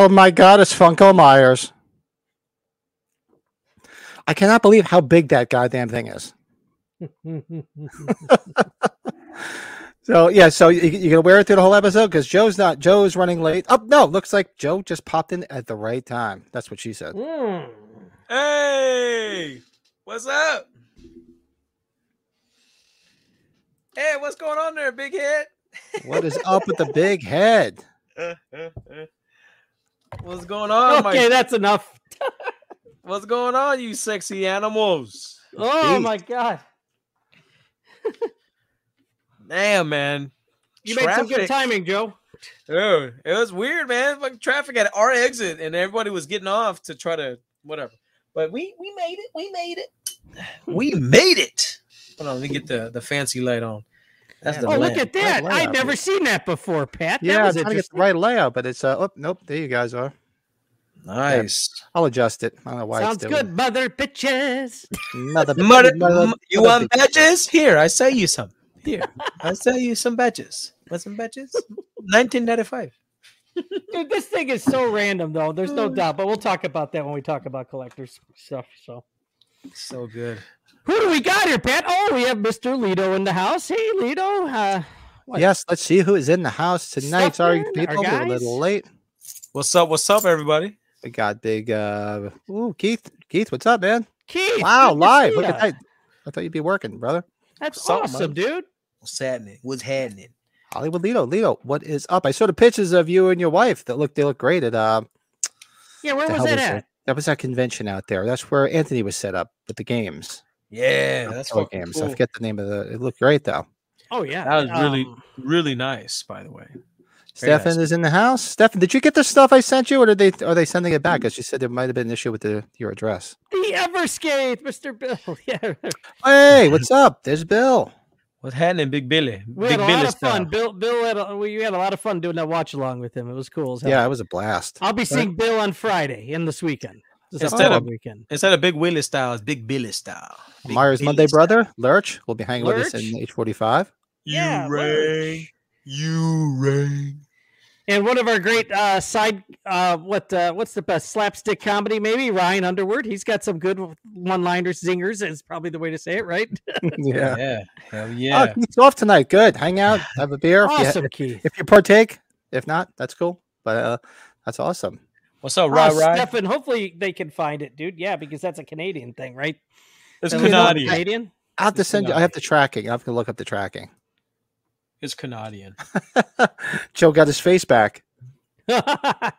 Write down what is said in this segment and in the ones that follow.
Oh my God, it's Funko Myers. I cannot believe how big that goddamn thing is. So yeah, so you, you gonna wear it through the whole episode because Joe's not. Joe's running late. Oh no, looks like Joe just popped in at the right time. That's what she said. Mm. Hey, what's up? Hey, what's going on there, big head? What is up with the big head? what's going on, Okay, my? that's enough. What's going on, you sexy animals? Oh Beast. my god. Damn, man. You made some good timing, Joe. Dude, it was weird, man. Like traffic at our exit, and everybody was getting off to try to whatever. But we we made it. We made it. We made it. Hold on, let me get the the fancy light on. That's the Oh, look at that. Right I'd never dude. seen that before, Pat. That Yeah, I'm trying to get the right layout, but it's uh. Oh, nope. There you guys are. nice. I'll adjust it. I don't know why. Sounds it's doing good, mother bitches. Mother, Mother, mother- m- you mother want badges? Here, I sell you some. Here, I sell you some badges. Want some badges? 1995. Dude, this thing is so random, though. There's no doubt, but we'll talk about that when we talk about collectors stuff. So, So good. Who do we got here, Pat? Oh, we have Mr. Lido in the house. Hey, Lido. Uh, what? Yes, let's see who is in the house tonight. Sorry, Stuffman, people, we're a little late. What's up? What's up, everybody? We got big. uh Ooh, Keith. Keith, what's up, man? Keith. Wow, live. Look at that. I thought you'd be working, brother. That's What's up, awesome, man? dude. What's happening? What's happening? Hollywood Lido. Lido, what is up? I saw the pictures of you and your wife that look they look great at uh Yeah, where was hell that was at? that? That was that convention out there. That's where Anthony was set up with the games. Yeah, that's Toy fucking games. I forget the name of the it looked great though. Oh, yeah. That was really, um, really nice, by the way. Very Stefan nice. is in the house. Stefan, did you get the stuff I sent you, or did they are they sending it back? Because you said there might have been an issue with the your address. the Everskate, Mr. Bill. Yeah. Hey, what's up? There's Bill. What's happening, Big Billy? We Big had a Billy lot of style. fun. Bill, Bill had a, we had a lot of fun doing that watch along with him. It was cool. As hell. Yeah, it was a blast. I'll be seeing Bill on Friday and this weekend. This Instead of- weekend. Instead of Big Willie style, it's Big Billy style. Big Myers Billy Monday style. brother Lurch will be hanging with us in H forty five. You Yeah, ring. You ring. And one of our great uh, side, uh, what uh, what's the best slapstick comedy? Maybe Ryan Underwood. He's got some good one-liners, zingers. Is probably the way to say it, right? yeah. Yeah. Hell Oh, yeah. Keith's off tonight. Good. Hang out, have a beer. If, you, awesome, Keith. if you partake, if not, that's cool. But uh, that's awesome. What's up, Oh, Rye Rye? Stefan, hopefully they can find it, dude. Yeah, because that's a Canadian thing, right? It's At Canadian. Canadian. I have to It's send you. I Canadian. have the tracking. I have to look up the tracking. It's Canadian. Joe got his face back.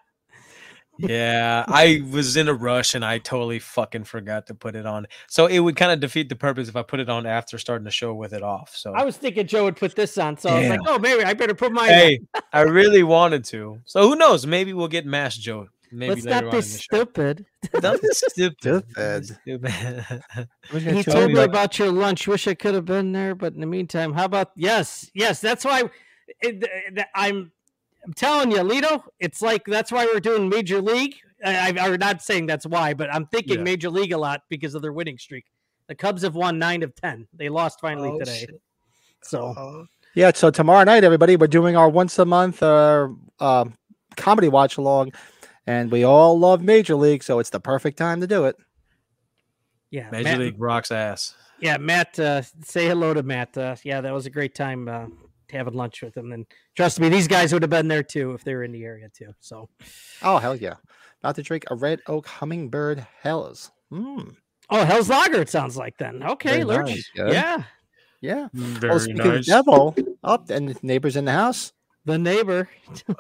Yeah, I was in a rush and I totally fucking forgot to put it on. So it would kind of defeat the purpose if I put it on after starting the show with it off. So I was thinking Joe would put this on, so I was like, oh, maybe I better put my. hey, I really wanted to. So who knows? Maybe we'll get Mash Joe. On. Maybe Let's not on be in the show. stupid. Don't be stupid. Stupid. Stupid. He told me like- about your lunch. Wish I could have been there, but in the meantime, how about yes, yes? That's why it, th- I'm. I'm telling you, Lito. It's like that's why we're doing Major League. I, I, I'm not saying that's why, but I'm thinking Yeah. Major League a lot because of their winning streak. The Cubs have won nine of ten. They lost finally Oh, today. shit. So Oh. Yeah, so tomorrow night, everybody, we're doing our once a month uh, um comedy watch along, and we all love Major League, so it's the perfect time to do it. yeah, Major Matt, League rocks ass. yeah, Matt. Uh, say hello to Matt. Uh, yeah, that was a great time uh, having lunch with him. And trust me, these guys would have been there too if they were in the area too. So. Oh hell yeah! About to drink a Red Oak Hummingbird Helles. Mm, Oh, Helles Lager, it sounds like then. Okay, Very Lurch. nice, good. Yeah. yeah. Very well, speaking of devil, up and neighbors in the house. The neighbor.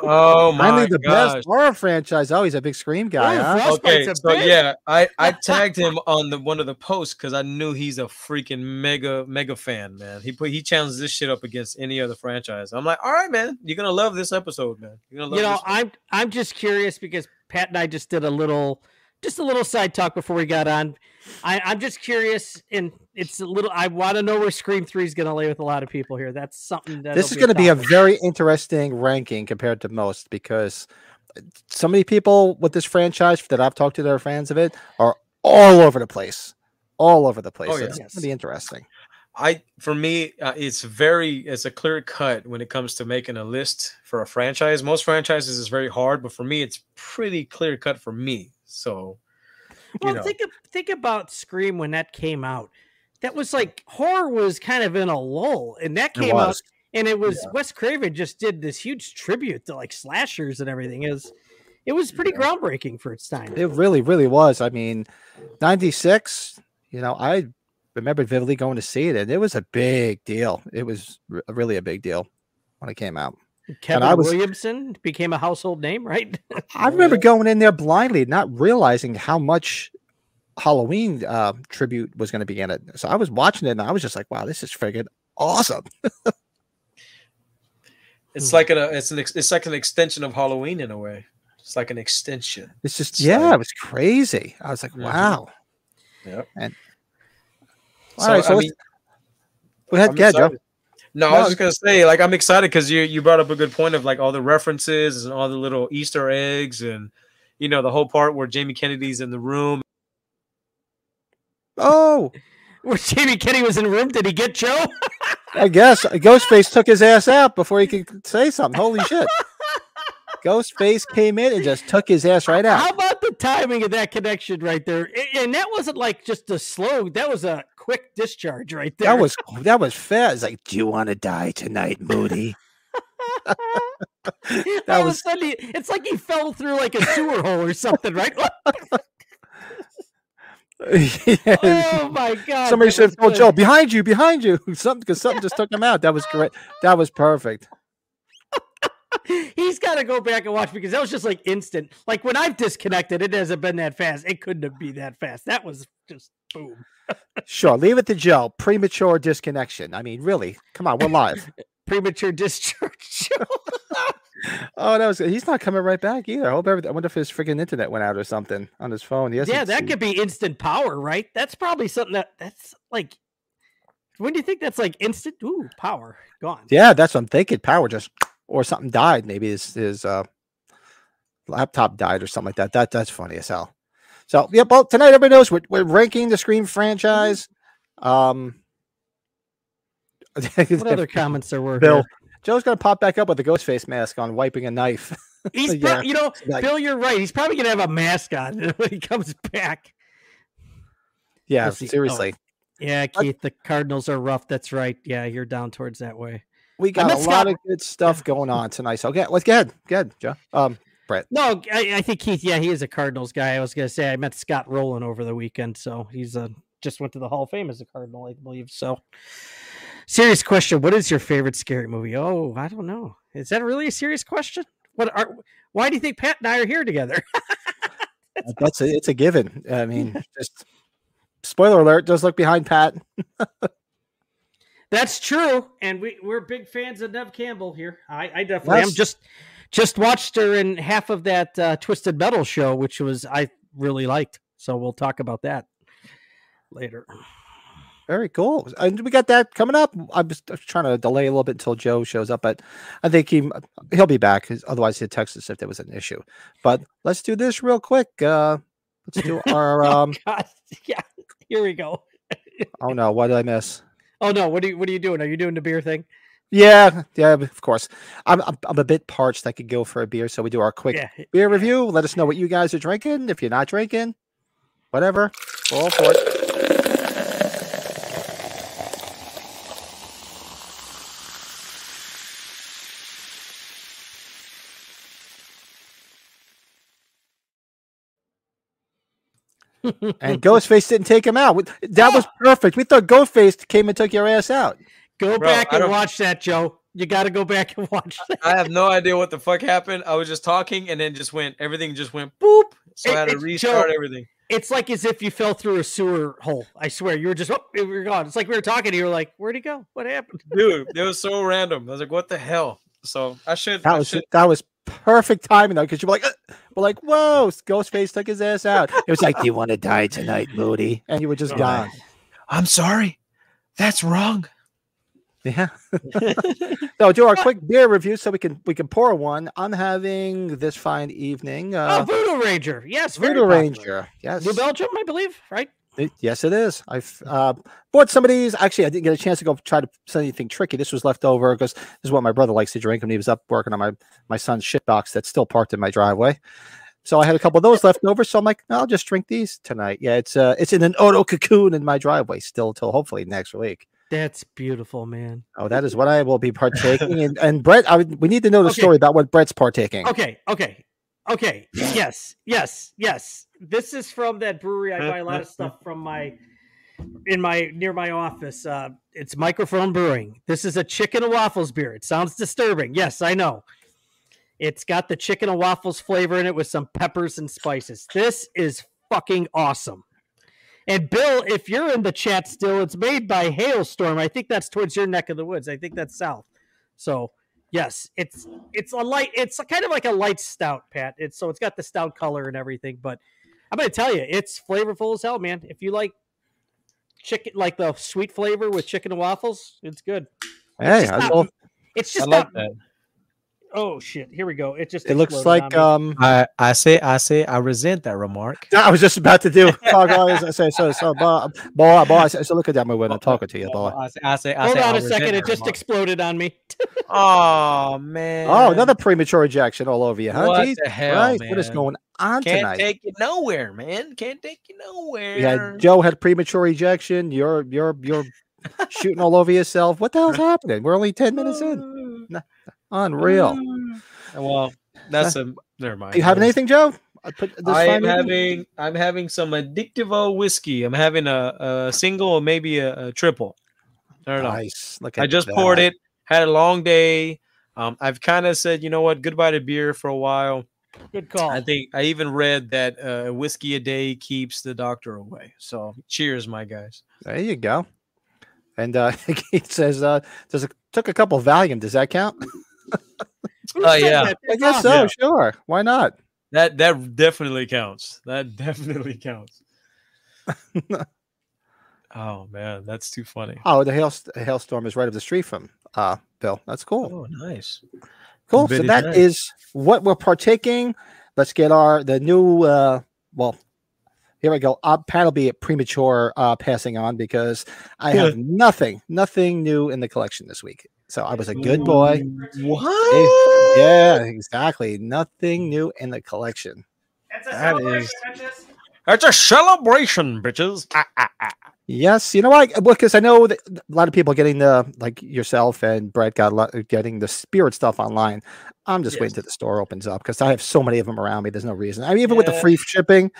Oh my Finally, the gosh. best horror franchise. Oh, he's a big Scream guy, Oh, huh? Okay, Frostbite's so bitch. yeah, I I tagged him on the one of the posts because I knew he's a freaking mega mega fan, man. He put he challenged this shit up against any other franchise. I'm like, all right, man, you're gonna love this episode, man. You're gonna love You know, this. I'm I'm just curious because Pat and I just did a little just a little side talk before we got on. I, I'm just curious, and it's a little. I want to know where Scream Three is going to lay with a lot of people here. That's something that this is going to be a very interesting ranking compared to most because so many people with this franchise that I've talked to that are fans of it are all over the place, all over the place. Oh, So yeah. It's going to be interesting. I for me, uh, it's very it's a clear cut when it comes to making a list for a franchise. Most franchises is very hard, but for me, it's pretty clear cut for me. So, you Well, know, think of, think about Scream when that came out. That was like horror was kind of in a lull, and that came out, and it was Wes Craven just did this huge tribute to like slashers and everything. It was, it was pretty groundbreaking for its time. It really, really was. I mean, '96. You know, I remember vividly going to see it, and it was a big deal. It was r- really a big deal when it came out. Kevin was- Williamson became a household name, right? I remember going in there blindly, not realizing how much Halloween uh, tribute was going to be in it. So I was watching it, and I was just like, "Wow, this is friggin' awesome!" it's Hmm. like a it's an ex, it's like an extension of Halloween in a way. It's like an extension. It's just, It's yeah, like- it was crazy. I was like, Mhm. "Wow!" Yep. And So, all right, so I mean, go ahead, I'm ahead, Joe. excited. No, I was just gonna say, like, I'm excited because you you brought up a good point of like all the references and all the little Easter eggs and you know the whole part where Jamie Kennedy's in the room. Oh, Where Jamie Kenny was in the room, did he get Joe? I guess Ghostface took his ass out before he could say something. Holy shit! Ghostface came in and just took his ass right out. How about the timing of that connection right there? And that wasn't like just a slow, that was a quick discharge right there. That was that was fast. It's like, do you want to die tonight, Moody? All that of a was- sudden, he- it's like he fell through like a sewer hole or something, right? Yeah. oh my god! Somebody was "Oh, good. Joe, behind you, behind you!" Something because something just took him out. That was great. That was perfect. He's got to go back and watch because that was just like instant. Like when I've disconnected, it hasn't been that fast. It couldn't have been that fast. That was just boom. Sure, leave it to Joe. Premature disconnection. I mean, really? Come on, we're live. Premature discharge. Oh, that was. He's not coming right back either. I hope everything. I wonder if his freaking internet went out or something on his phone. He yeah, that could be instant power, right? That's probably something that that's like. When do you think that's like instant? Ooh, power gone. Yeah, that's what I'm thinking. Power just or something died. Maybe his his uh, laptop died or something like that. That that's funny as hell. So yeah, well tonight everybody knows we're, we're ranking the Scream franchise. Um, What other comments there were? Bill, here? Joe's gonna pop back up with a ghost face mask on, wiping a knife. He's Yeah. pro- you know, Like- Bill, you're right. He's probably gonna have a mask on when he comes back. yeah. Oh, seriously. Yeah, Keith, the Cardinals are rough. That's right. Yeah, you're down towards that way. We got a miss lot of good stuff going on tonight. So okay, let's go ahead. Go ahead, Joe. Um, Brett. No, I, I think Keith. Yeah, he is a Cardinals guy. I was gonna say I met Scott Rolen over the weekend, so he's uh, just went to the Hall of Fame as a Cardinal, I believe. So, serious question: What is your favorite scary movie? Oh, I don't know. Is that really a serious question? What are? Why do you think Pat and I are here together? that's a, it's a given. I mean, just spoiler alert. Just look behind Pat. That's true, and we we're big fans of Neve Campbell here. I, I definitely am. Just just watched her in half of that uh, Twisted Metal show, which was I really liked. So we'll talk about that later. Very cool. And we got that coming up. I'm just trying to delay a little bit until Joe shows up, but I think he he'll be back. Otherwise, he'd text us if there was an issue. But let's do this real quick. Uh, let's do our. Um, God, yeah, here we go. oh no, what did I miss? Oh no, what are you what are you doing? Are you doing the beer thing? Yeah, yeah, of course. I'm I'm, I'm a bit parched. I could go for a beer, so we do our quick Yeah. beer review. Let us know what you guys are drinking. If you're not drinking, whatever, all for it. And Ghostface didn't take him out. That was perfect. We thought Ghostface came and took your ass out. Go Bro, back and watch that, Joe. You got to go back and watch that. I have no idea what the fuck happened. I was just talking and then just went everything just went boop. So It- I had to it's restart Joe. everything. It's like as if you fell through a sewer hole. I swear, you were just oh, you were gone. It's like we were talking. You were like, "Where'd he go? What happened?" Dude, it was so random. I was like, what the hell? So I should That I was should that was perfect timing though, because you were like, uh, we're like, whoa, Ghostface took his ass out. It was like, do you want to die tonight, Moody? And you were just Oh, gone. I'm sorry. That's wrong. Yeah. so do our quick beer review so we can we can pour one. I'm having this fine evening. oh, Uh, Voodoo Ranger. Yes, Voodoo. Ranger. Yes. New Belgium, I believe. Right? It- yes, it is. I've uh, bought some of these. Actually, I didn't get a chance to go try to send anything tricky. This was left over because this is what my brother likes to drink when he was up working on my my son's shit box that's still parked in my driveway. So I had a couple of those left over. So I'm like, I'll just drink these tonight. Yeah, it's uh, it's in an auto cocoon in my driveway still till hopefully next week. That's beautiful, man. Oh, that is what I will be partaking. and, and Brett, I we need to know the Okay. story about what Brett's partaking. Okay, okay, okay. Yes, yes, yes. This is from that brewery. I buy a lot of stuff from my in my near my office. Uh, it's Microphone Brewing. This is a chicken and waffles beer. It sounds disturbing. Yes, I know. It's got the chicken and waffles flavor in it with some peppers and spices. This is fucking awesome. And Bill, if you're in the chat still, it's made by Hailstorm. I think that's towards your neck of the woods. I think that's south. So yes, it's it's a light. It's kind of like a light stout, Pat. It's so it's got the stout color and everything. But I'm gonna tell you, it's flavorful as hell, man. If you like chicken, like the sweet flavor with chicken and waffles, it's good. Hey, just I not- will- It's I just like not. that. Oh shit! Here we go. It just it looks like on me. um. I, I say I say I resent that remark. I was just about to do. Oh, guys, I say so. So, boy, boy, boy. I say, so look at that when I'm talking to you, boy. I say I say I Hold say, on I a second. It just remark. exploded on me. Oh man. Oh, another premature ejection all over you, huh? What Jeez, the hell, Christ, man? what is going on Can't tonight? take you nowhere, man. Can't take you nowhere. yeah, Joe had premature ejection. You're you're you're shooting all over yourself. What the hell's happening? We're only ten minutes in. Unreal. Well, that's a never mind. You having anything, Joe? I put this I am fine in? having I'm having some addictivo whiskey. I'm having a, a single or maybe a, a triple. I don't know. Nice. Look at I just poured it. Had a long day. Um, I've kind of said, you know what, goodbye to beer for a while. Good call. I think I even read that uh, whiskey a day keeps the doctor away. So cheers, my guys. There you go. And uh, he says, uh, "Does it took a couple Valium? Does that count? Oh, said yeah. I guess awesome. so. Sure. Why not? That that definitely counts. That definitely counts. oh man, that's too funny. Oh, the hail hailstorm is right up the street from uh, Bill. That's cool. Oh, nice. Cool. So Very that nice. is what we're partaking. Let's get our the new. uh Well, here we go. Uh, Pat will be premature uh, passing on because I have nothing, nothing new in the collection this week. So I was a good boy. What? Yeah, exactly. Nothing new in the collection. That's a That celebration, is- bitches. It's a celebration, bitches. Ah, ah, ah. Yes, you know what? Because I know that a lot of people getting the like yourself and Brett got a lot, getting the spirit stuff online. I'm just waiting till the store opens up because I have so many of them around me. There's no reason. I mean, even with the free shipping,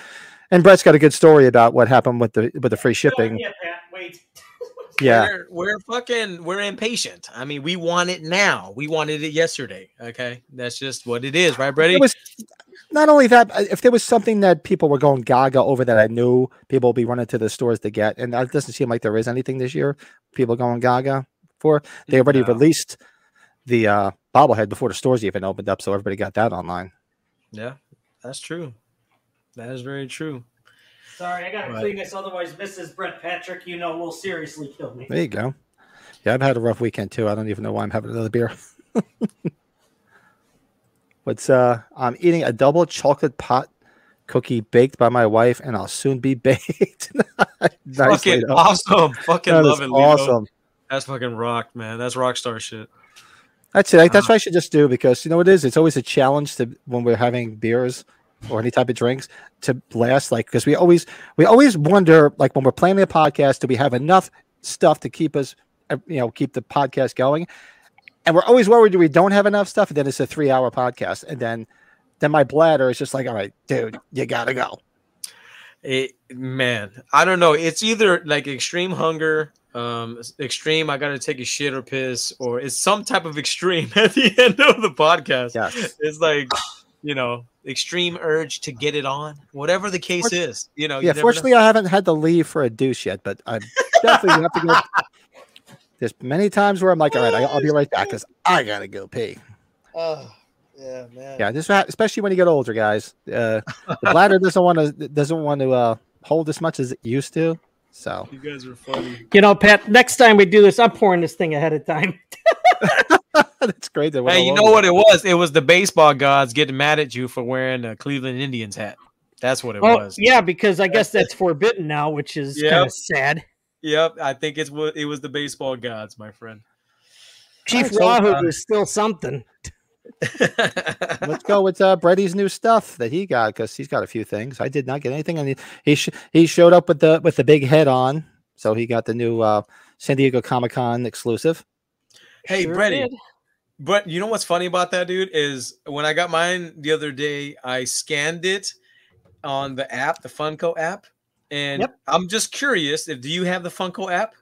and Brett's got a good story about what happened with the with the free shipping. Yeah, wait. Yeah, We're, we're fucking we're impatient. I mean, we want it now. We wanted it yesterday. Okay. That's just what it is, right, Brady? it was not only that. If there was something that people were going gaga over that I knew people will be running to the stores to get, and it doesn't seem like there is anything this year. People going gaga for. They already No. released the uh, bobblehead before the stores even opened up, so everybody got that online. Yeah, that's true. That is very true. Sorry, I gotta clean this. Otherwise, Mrs. Brett Patrick, you know, will seriously kill me. There you go. Yeah, I've had a rough weekend too. I don't even know why I'm having another beer. What's uh I'm eating a double chocolate pot cookie baked by my wife, and I'll soon be baked. nice, fucking Lito. awesome. Fucking That is love it, Lito. awesome. That's fucking rock, man. That's rock star shit. That's it. That's Uh, what I should just do because you know what it is. It's always a challenge to when we're having beers or any type of drinks to last. Like because we always we always wonder like when we're planning a podcast, do we have enough stuff to keep us uh, you know keep the podcast going? And we're always worried we don't have enough stuff, and then it's a three hour podcast, and then then my bladder is just like, all right, dude, you gotta go. It man, I don't know. It's either like extreme hunger, um, extreme. I gotta take a shit or piss, or it's some type of extreme at the end of the podcast. Yes. It's like you know, extreme urge to get it on, whatever the case Fortu- is. You know, you Yeah, know. fortunately, I haven't had to leave for a douche yet, but I definitely have to go. There's many times where I'm like, all right, I- I'll be right back because I gotta go pee. Oh, yeah, man. Yeah, this especially when you get older, guys. Uh, the bladder doesn't want to doesn't want to uh, hold as much as it used to. So You guys are funny. You know, Pat, next time we do this, I'm pouring this thing ahead of time. that's great. That Hey, you know what it was? It was the baseball gods getting mad at you for wearing a Cleveland Indians hat. That's what it Oh, was. yeah, because I guess that's forbidden now, which is Yep. kind of sad. Yep, I think it's what it was the baseball gods, my friend. Chief Alright, Wahoo uh, is still something. Let's go with uh, Brady's new stuff that he got because he's got a few things. I did not get anything, and he he, sh- he showed up with the with the big head on, so he got the new uh, San Diego Comic Con exclusive. hey, Sure Brady, did. But you know what's funny about that, dude, is when I got mine the other day, I scanned it on the app, the Funko app, and Yep. I'm just curious if do you have the Funko app?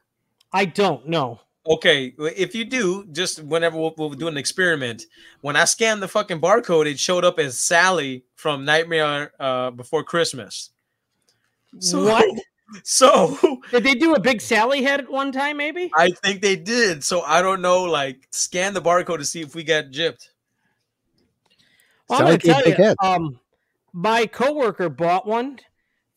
I don't know. Okay, if you do, just whenever we'll, we'll do an experiment. When I scanned the fucking barcode, it showed up as Sally from Nightmare uh, Before Christmas. So, what? So Did they do a big Sally head at one time, maybe? I think they did. So I don't know. Like, scan the barcode to see if we got gypped. Well, I'm gonna tell you, um, my coworker bought one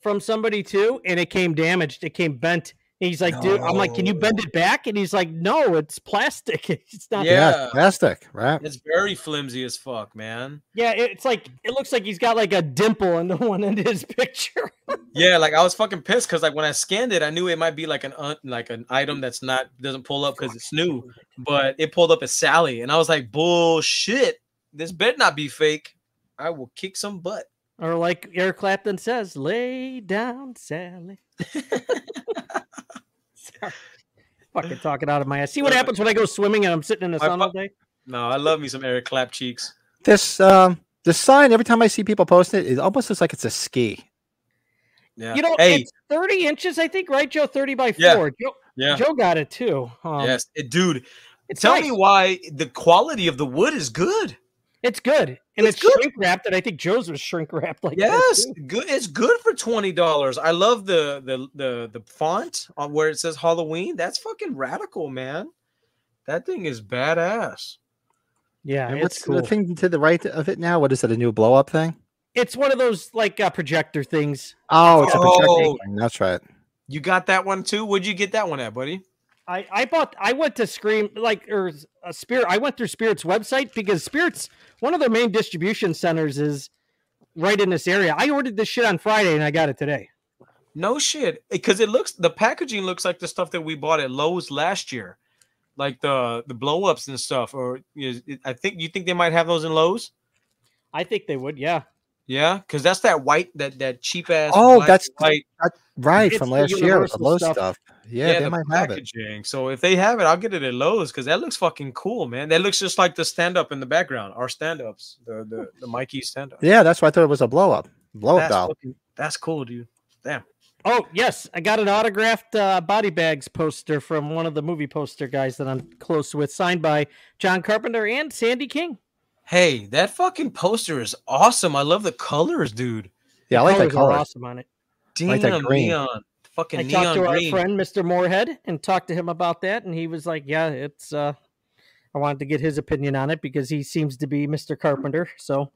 from somebody too, and it came damaged. It came bent. And he's like, dude, I'm like, can you bend it back? And he's like, no, it's plastic. It's not. Yeah. Yeah, plastic, right? It's very flimsy as fuck, man. Yeah, it's like it looks like he's got like a dimple in the one in his picture. Yeah, like I was fucking pissed because like when I scanned it, I knew it might be like an un- like an item that's not doesn't pull up because it's new, but it pulled up as Sally, and I was like, bullshit. This better not be fake. I will kick some butt. or like Eric Clapton says, "Lay down, Sally." Sorry. Fucking talking out of my ass. See what happens when I go swimming and I'm sitting in the sun fu- all day. No, I love me some Eric Clap cheeks. This um the sign every time I see people post it, it almost looks like it's a ski. Yeah. You know, hey, it's 30 inches, I think, right, Joe? 30 by Yeah. four. Joe, yeah, Joe got it too. Um, yes, it- dude. it's Tell nice. me why the quality of the wood is good. It's good, and It's it's, good. shrink wrapped. And I think Joe's was shrink wrapped like that, Yes, good. It's good for twenty dollars. I love the the the the font on where it says Halloween. That's fucking radical, man. That thing is badass. Yeah, and it's what's cool. the thing to the right of it now? What is it? A new blow up thing? It's one of those like uh, projector things. Oh, it's a projector Oh. That's right. You got that one too? Where'd you get that one at, buddy? I I bought. I went to Scream like or a Spirit. I went through Spirit's website because Spirit's one of their main distribution centers is right in this area. I ordered this shit on Friday and I got it today. No shit, eh, because it looks the packaging looks like the stuff that we bought at Lowe's last year, like the the blow ups and stuff. Or is I think you think they might have those in Lowe's. I think they would. Yeah. Yeah, because that's that white that that cheap ass. Oh, black that's- and white. Right It's from last year, the low stuff. stuff. Yeah, they the might have it. packaging. So if they have it, I'll get it at Lowe's because that looks fucking cool, man. That looks just like the stand up in the background, our stand ups, the the, the Mikey stand up. Yeah, that's why I thought it was a blow up. Blow up that's, doll. fucking- that's cool, dude. Damn. Oh yes, I got an autographed uh, body bags poster from one of the movie poster guys that I'm close with, signed by John Carpenter and Sandy King. Hey, that fucking poster is awesome. I love the colors, dude. Yeah, I like that Colors are color. Awesome on it. Damn, Like that green. neon. Fucking I talked neon to our friend Mr. Moorhead and talked to him about that, and he was like, "Yeah, it's." uh I wanted to get his opinion on it because he seems to be Mr. Carpenter. So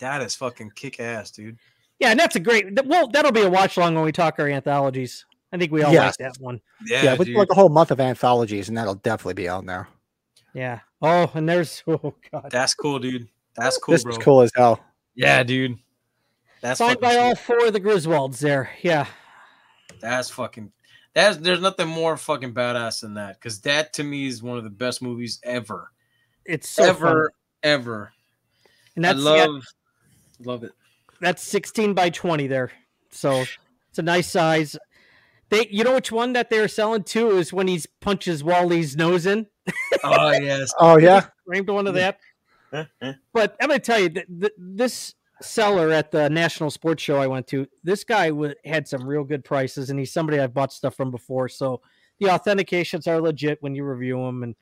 That is fucking kick ass, dude. yeah, and that's a great. Well, that'll be a watch long when we talk our anthologies. I think we all Yes. like that one. Yeah, Yeah, with like a whole month of anthologies, and that'll definitely be on there. Yeah. Oh, and there's oh god, That's cool, dude. That's cool, this bro. is cool as hell. Yeah, dude. That's signed fucking by all four of the Griswolds. There, yeah. That's fucking. That's there's nothing more fucking badass than that because that to me is one of the best movies ever, It's so fun. ever, ever. and I that's yeah, love, love it. that's 16 by 20 there. So it's a nice size. They, you know which one that they're selling too is when he punches Wally's nose in. Oh yes. Oh yeah, Framed one of that. But I'm gonna tell you that th- this seller at the National Sports Show I went to, this guy w- had some real good prices, and he's somebody I've bought stuff from before. So the authentications are legit when you review them, and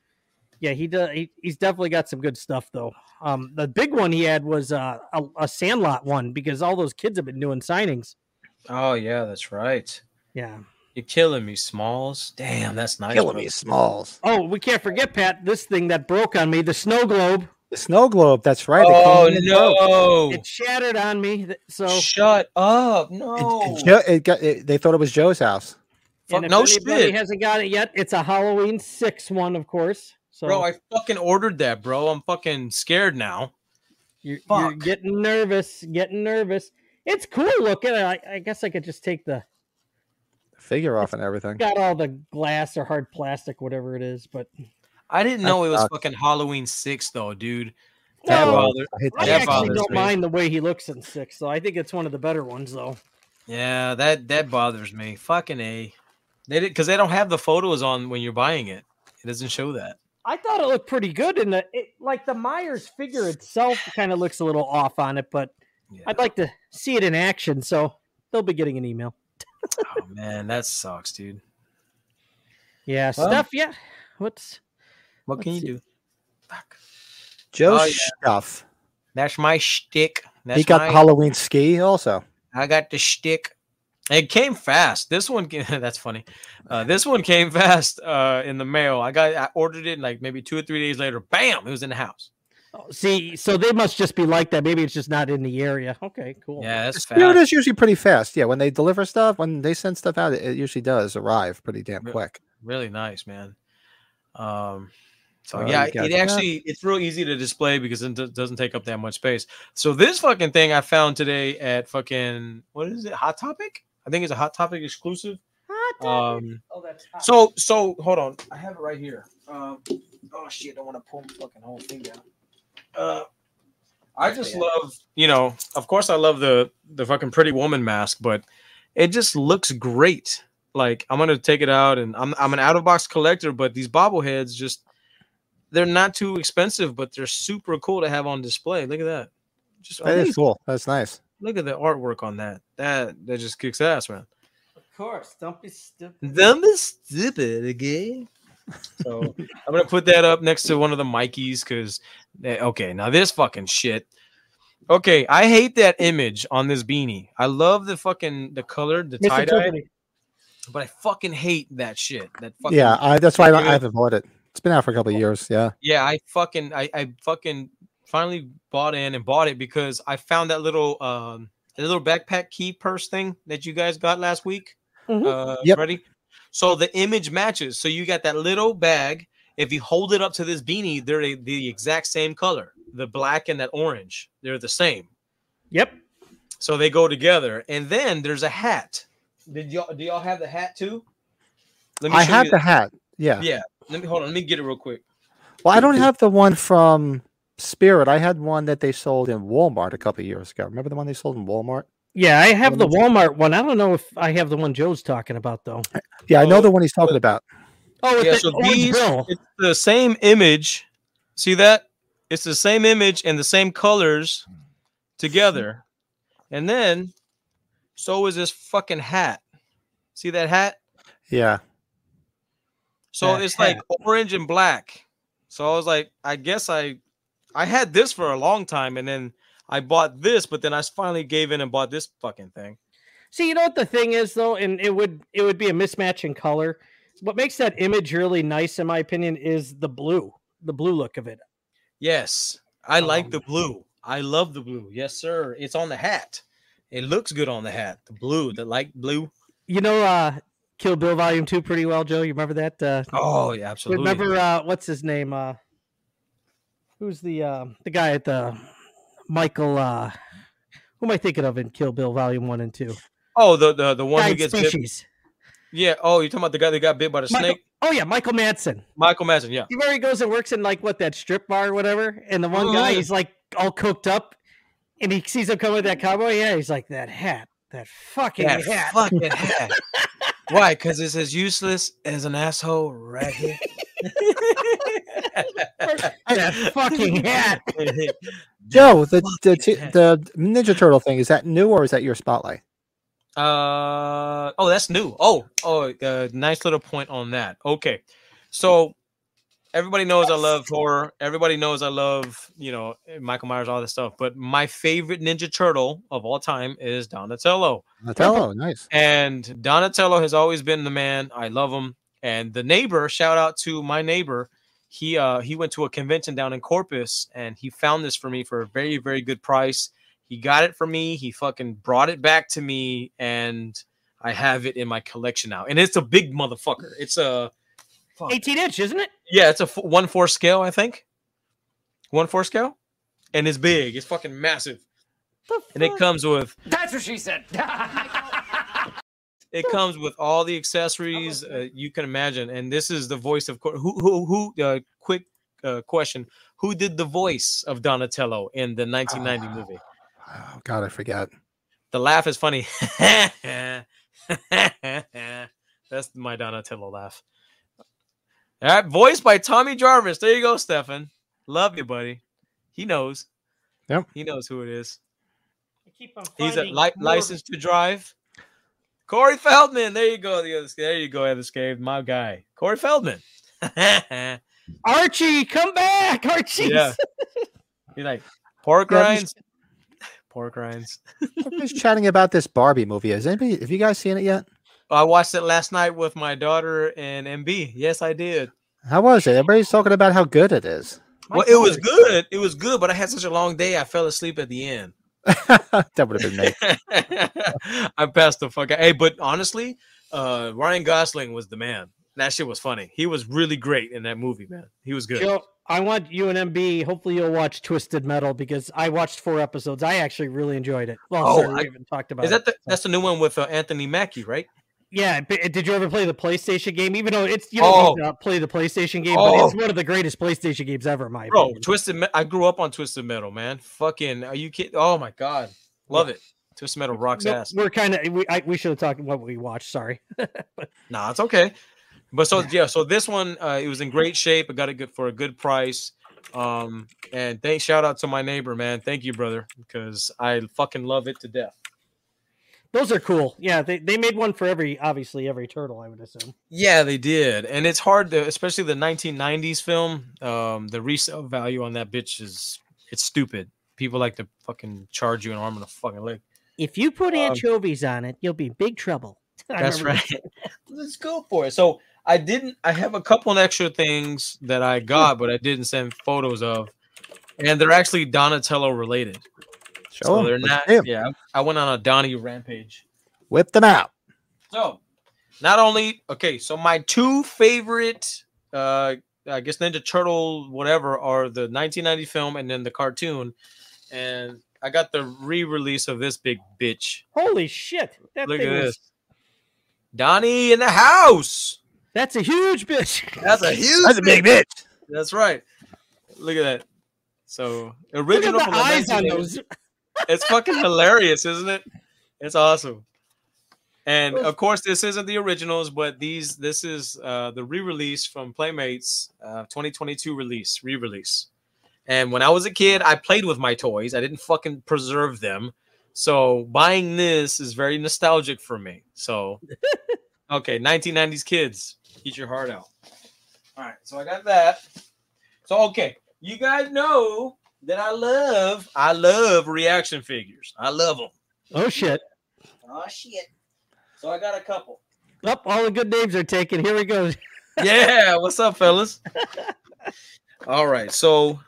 yeah, he does. He, he's definitely got some good stuff though. Um, the big one he had was uh, a, a Sandlot one because all those kids have been doing signings. Oh yeah, that's right. Yeah. You're killing me, Smalls. Damn, that's nice. killing bro. me, Smalls. Oh, we can't forget Pat. This thing that broke on me, the snow globe, The snow globe. That's right. Oh came in and broke. no! it shattered on me. So Shut up! No. it Jo- it got, it- they thought it was Joe's house. Fuck, and if no anybody shit, hasn't got it yet, it's a Halloween six one, of course. So bro. I fucking ordered that, bro. I'm fucking scared now. you're, you're getting nervous, getting nervous. It's cool looking. I, I guess I could just take the Figure off and everything. got all the glass or hard plastic, whatever it is. But I didn't That know it was sucks. fucking Halloween six though, dude. No, That Well, bothered- I hate I that actually don't me. mind the way he looks in six, so I think it's one of the better ones, though. Yeah, that that bothers me. Fucking a. They did because they don't have the photos on when you're buying it. It doesn't show that. I thought it looked pretty good, in the it, like the Myers figure itself kind of looks a little off on it, but Yeah. I'd like to see it in action. So they'll be getting an email. Oh man, that sucks, dude. Yeah, Well- stuff. Yeah, what's What can you Let's do? Fuck. Joe Oh, yeah. stuff. That's my shtick. That's He got my, Halloween ski also. I got the shtick. It came fast. This one, that's funny. Uh, this one came fast uh, in the mail. I got, I ordered it like maybe two or three days later. Bam! It was in the house. Oh, see? So they must just be like that. Maybe it's just not in the area. Okay, cool. Yeah, that's Spirit fast. is usually pretty fast. Yeah, when they deliver stuff, when they send stuff out, it, it usually does arrive pretty damn Yeah. quick. really nice, man. Um, so Oh, yeah, it that. actually it's real easy to display because it do- doesn't take up that much space. So this fucking thing I found today at fucking what is it? Hot Topic? I think it's a Hot Topic exclusive. Hot Um, oh, that's hot. so so hold on, I have it right here. Um, oh shit, I don't want to pull the fucking whole thing down. Uh, I just love, you know, of course I love the the fucking Pretty Woman mask, but it just looks great. Like I'm gonna take it out, and I'm I'm an out of box collector, but these bobbleheads just they're not too expensive, but they're super cool to have on display. Look at that. Just That is amazing. cool. That's nice. look at the artwork on that. That that just kicks ass, man. of course. Don't be stupid. Don't be stupid again. So I'm gonna put that up next to one of the Mikeys because okay, now this fucking shit. Okay, I hate that image on this beanie. I love the fucking the color, the tie dye, but I fucking hate that shit. That fucking Yeah, I, that's why I, I haven't bought it. It's been out for a couple of years. Yeah. yeah. I fucking I I fucking finally bought in and bought it because I found that little um the little backpack key purse thing that you guys got last week. Mhm. Uh, Yep. ready? So the image matches. So you got that little bag. If you hold it up to this beanie, they're the- the exact same color. The black and that orange, they're the same. Yep. So they go together. And then there's a hat. Did y'all do y'all have the hat too? Let I have you the hat. Yeah. Yeah. Let me hold on. Let me get it real quick. Well, I don't have the one from Spirit. I had one that they sold in Walmart a couple of years ago. Remember the one they sold in Walmart? Yeah, I have the Walmart one. I don't know if I have the one Joe's talking about though. Yeah, I know Oh, the one he's talking about. Oh, Yeah, so these it's the same image. See that? It's the same image and the same colors together. And then so is this fucking hat. See that hat? Yeah. So That it's like orange and black. So I was like, I guess I I had this for a long time and then I bought this, but then I finally gave in and bought this fucking thing. See, you know what the thing is though, and it would it would be a mismatch in color. What makes that image really nice, in my opinion, is the blue, the blue look of it. Yes, I like Um, the blue. I love the blue. Yes, sir. It's on the hat. It looks good on the hat. The blue, the light blue. You know, uh Kill Bill Volume Two pretty well, Joe. You remember that? Uh, Oh, yeah, absolutely. remember uh, what's his name? Uh, who's the uh, the guy at the Michael? Uh, who am I thinking of in Kill Bill Volume One and Two? Oh, the the, the one who gets bit. Yeah. Oh, you're talking about the guy that got bit by the Michael, snake? oh yeah, Michael Madsen. Michael Madsen. Yeah. He where he goes and works in like what that strip bar or whatever, and the one guy Mhm. he's like all cooked up, and he sees him coming with that cowboy. Yeah, he's like that hat, that fucking That hat. fucking hat. Why? Because it's as useless as an asshole right here. that fucking hat. Joe, the the, t- the Ninja Turtle thing is that new or is that your spotlight? Uh oh, that's new. Oh, oh, uh, nice little point on that. Okay, so everybody knows I love horror. Everybody knows I love you know Michael Myers, all this stuff. But my favorite Ninja Turtle of all time is Donatello, Donatello, nice. and Donatello has always been the man. I love him. And the neighbor, shout out to my neighbor. He uh he went to a convention down in Corpus, and he found this for me for a very very good price. He got it for me. He fucking brought it back to me, and I have it in my collection now. And it's a big motherfucker. It's a fuck. 18 inch, isn't it? yeah, it's a f- one four scale, I think. One four scale, and it's big. It's fucking massive. And it comes with That's what she said. it comes with all the accessories uh, you can imagine. And this is the voice of course. Who who who? Uh, quick uh, question: Who did the voice of Donatello in the 1990 Ah. movie? Oh, God, I forget. The laugh is funny. That's my Donatello laugh. All right, voiced by Tommy Jarvis. There you go, Stefan. Love you, buddy. He knows. Yep. He knows who it is. I keep on He's a li- license to drive. Corey Feldman. There you go. The other, there you go, Etherscave. My guy, Corey Feldman. Archie, come back, Archie. Yeah. You're like pork Yeah, rinds. Pork rinds. Everybody's chatting about this Barbie movie. Has anybody, have you guys seen it yet? I watched it last night with my daughter and MB. Yes, I did. How was it? Everybody's talking about how good it is. My well, it was good. It was good, but I had such a long day. I fell asleep at the end. that would have been me. I passed the fuck out. Hey, but honestly, uh, Ryan Gosling was the man. That shit was funny. He was really great in that movie, man. He was good. Joe, I want you and MB. Hopefully, you'll watch Twisted Metal because I watched four episodes. I actually really enjoyed it. Well, Oh, sorry, we I- haven't talked about Is that it. the that's the new one with uh, Anthony Mackie, right? Yeah, did you ever play the PlayStation game? Even though it's you don't to play the PlayStation game, but it's Oh. one of the greatest PlayStation games ever, my Bro, opinion. Twisted. Me- I grew up on Twisted Metal, man. Fucking, are you kidding? Oh my god, love it. Twisted Metal rocks No, ass. we're kind of we, I, we should have talked what we watched. Sorry. Nah, it's okay. But so yeah, so this one uh, it was in great shape. I got it good for a good price. Um, and thank shout out to my neighbor, man. Thank you, brother, because I fucking love it to death. Those are cool. Yeah, they, they made one for every obviously every turtle. I would assume. Yeah, they did, and it's hard to, especially the 1990s film. Um, the resale value on that bitch is it's stupid. People like to fucking charge you an arm and a fucking leg. If you put Um, anchovies on it, you'll be in big trouble. I That's remember right. Let's go for it. So I didn't. I have a couple of extra things that I got, but I didn't send photos of, and they're actually Donatello related. Show so 'em. they're not. see 'em. Yeah, I went on a Donnie rampage. Whip them out. So, not only okay, so my two favorite, uh, I guess Ninja Turtle, whatever, are the 1990 film and then the cartoon, and I got the re-release of this big bitch. Holy shit! That Look thing at was- this, Donnie in the house. That's a huge bitch. That's a huge. That's a big bitch. That's right. Look at that. So original. Look at original the from eyes on those. It's fucking hilarious, isn't it? It's awesome. And of course, this isn't the originals, but these this is uh, the re-release from Playmates, uh, 2022 release, re-release. And when I was a kid, I played with my toys. I didn't fucking preserve them. So buying this is very nostalgic for me. So, okay, 1990s kids, eat your heart out. All right, so I got that. So okay, you guys know that I love, I love reaction figures. I love them. Oh shit! Oh shit! So I got a couple. Up, all the good names are taken. Here we go. Yeah, what's up, fellas? All right, so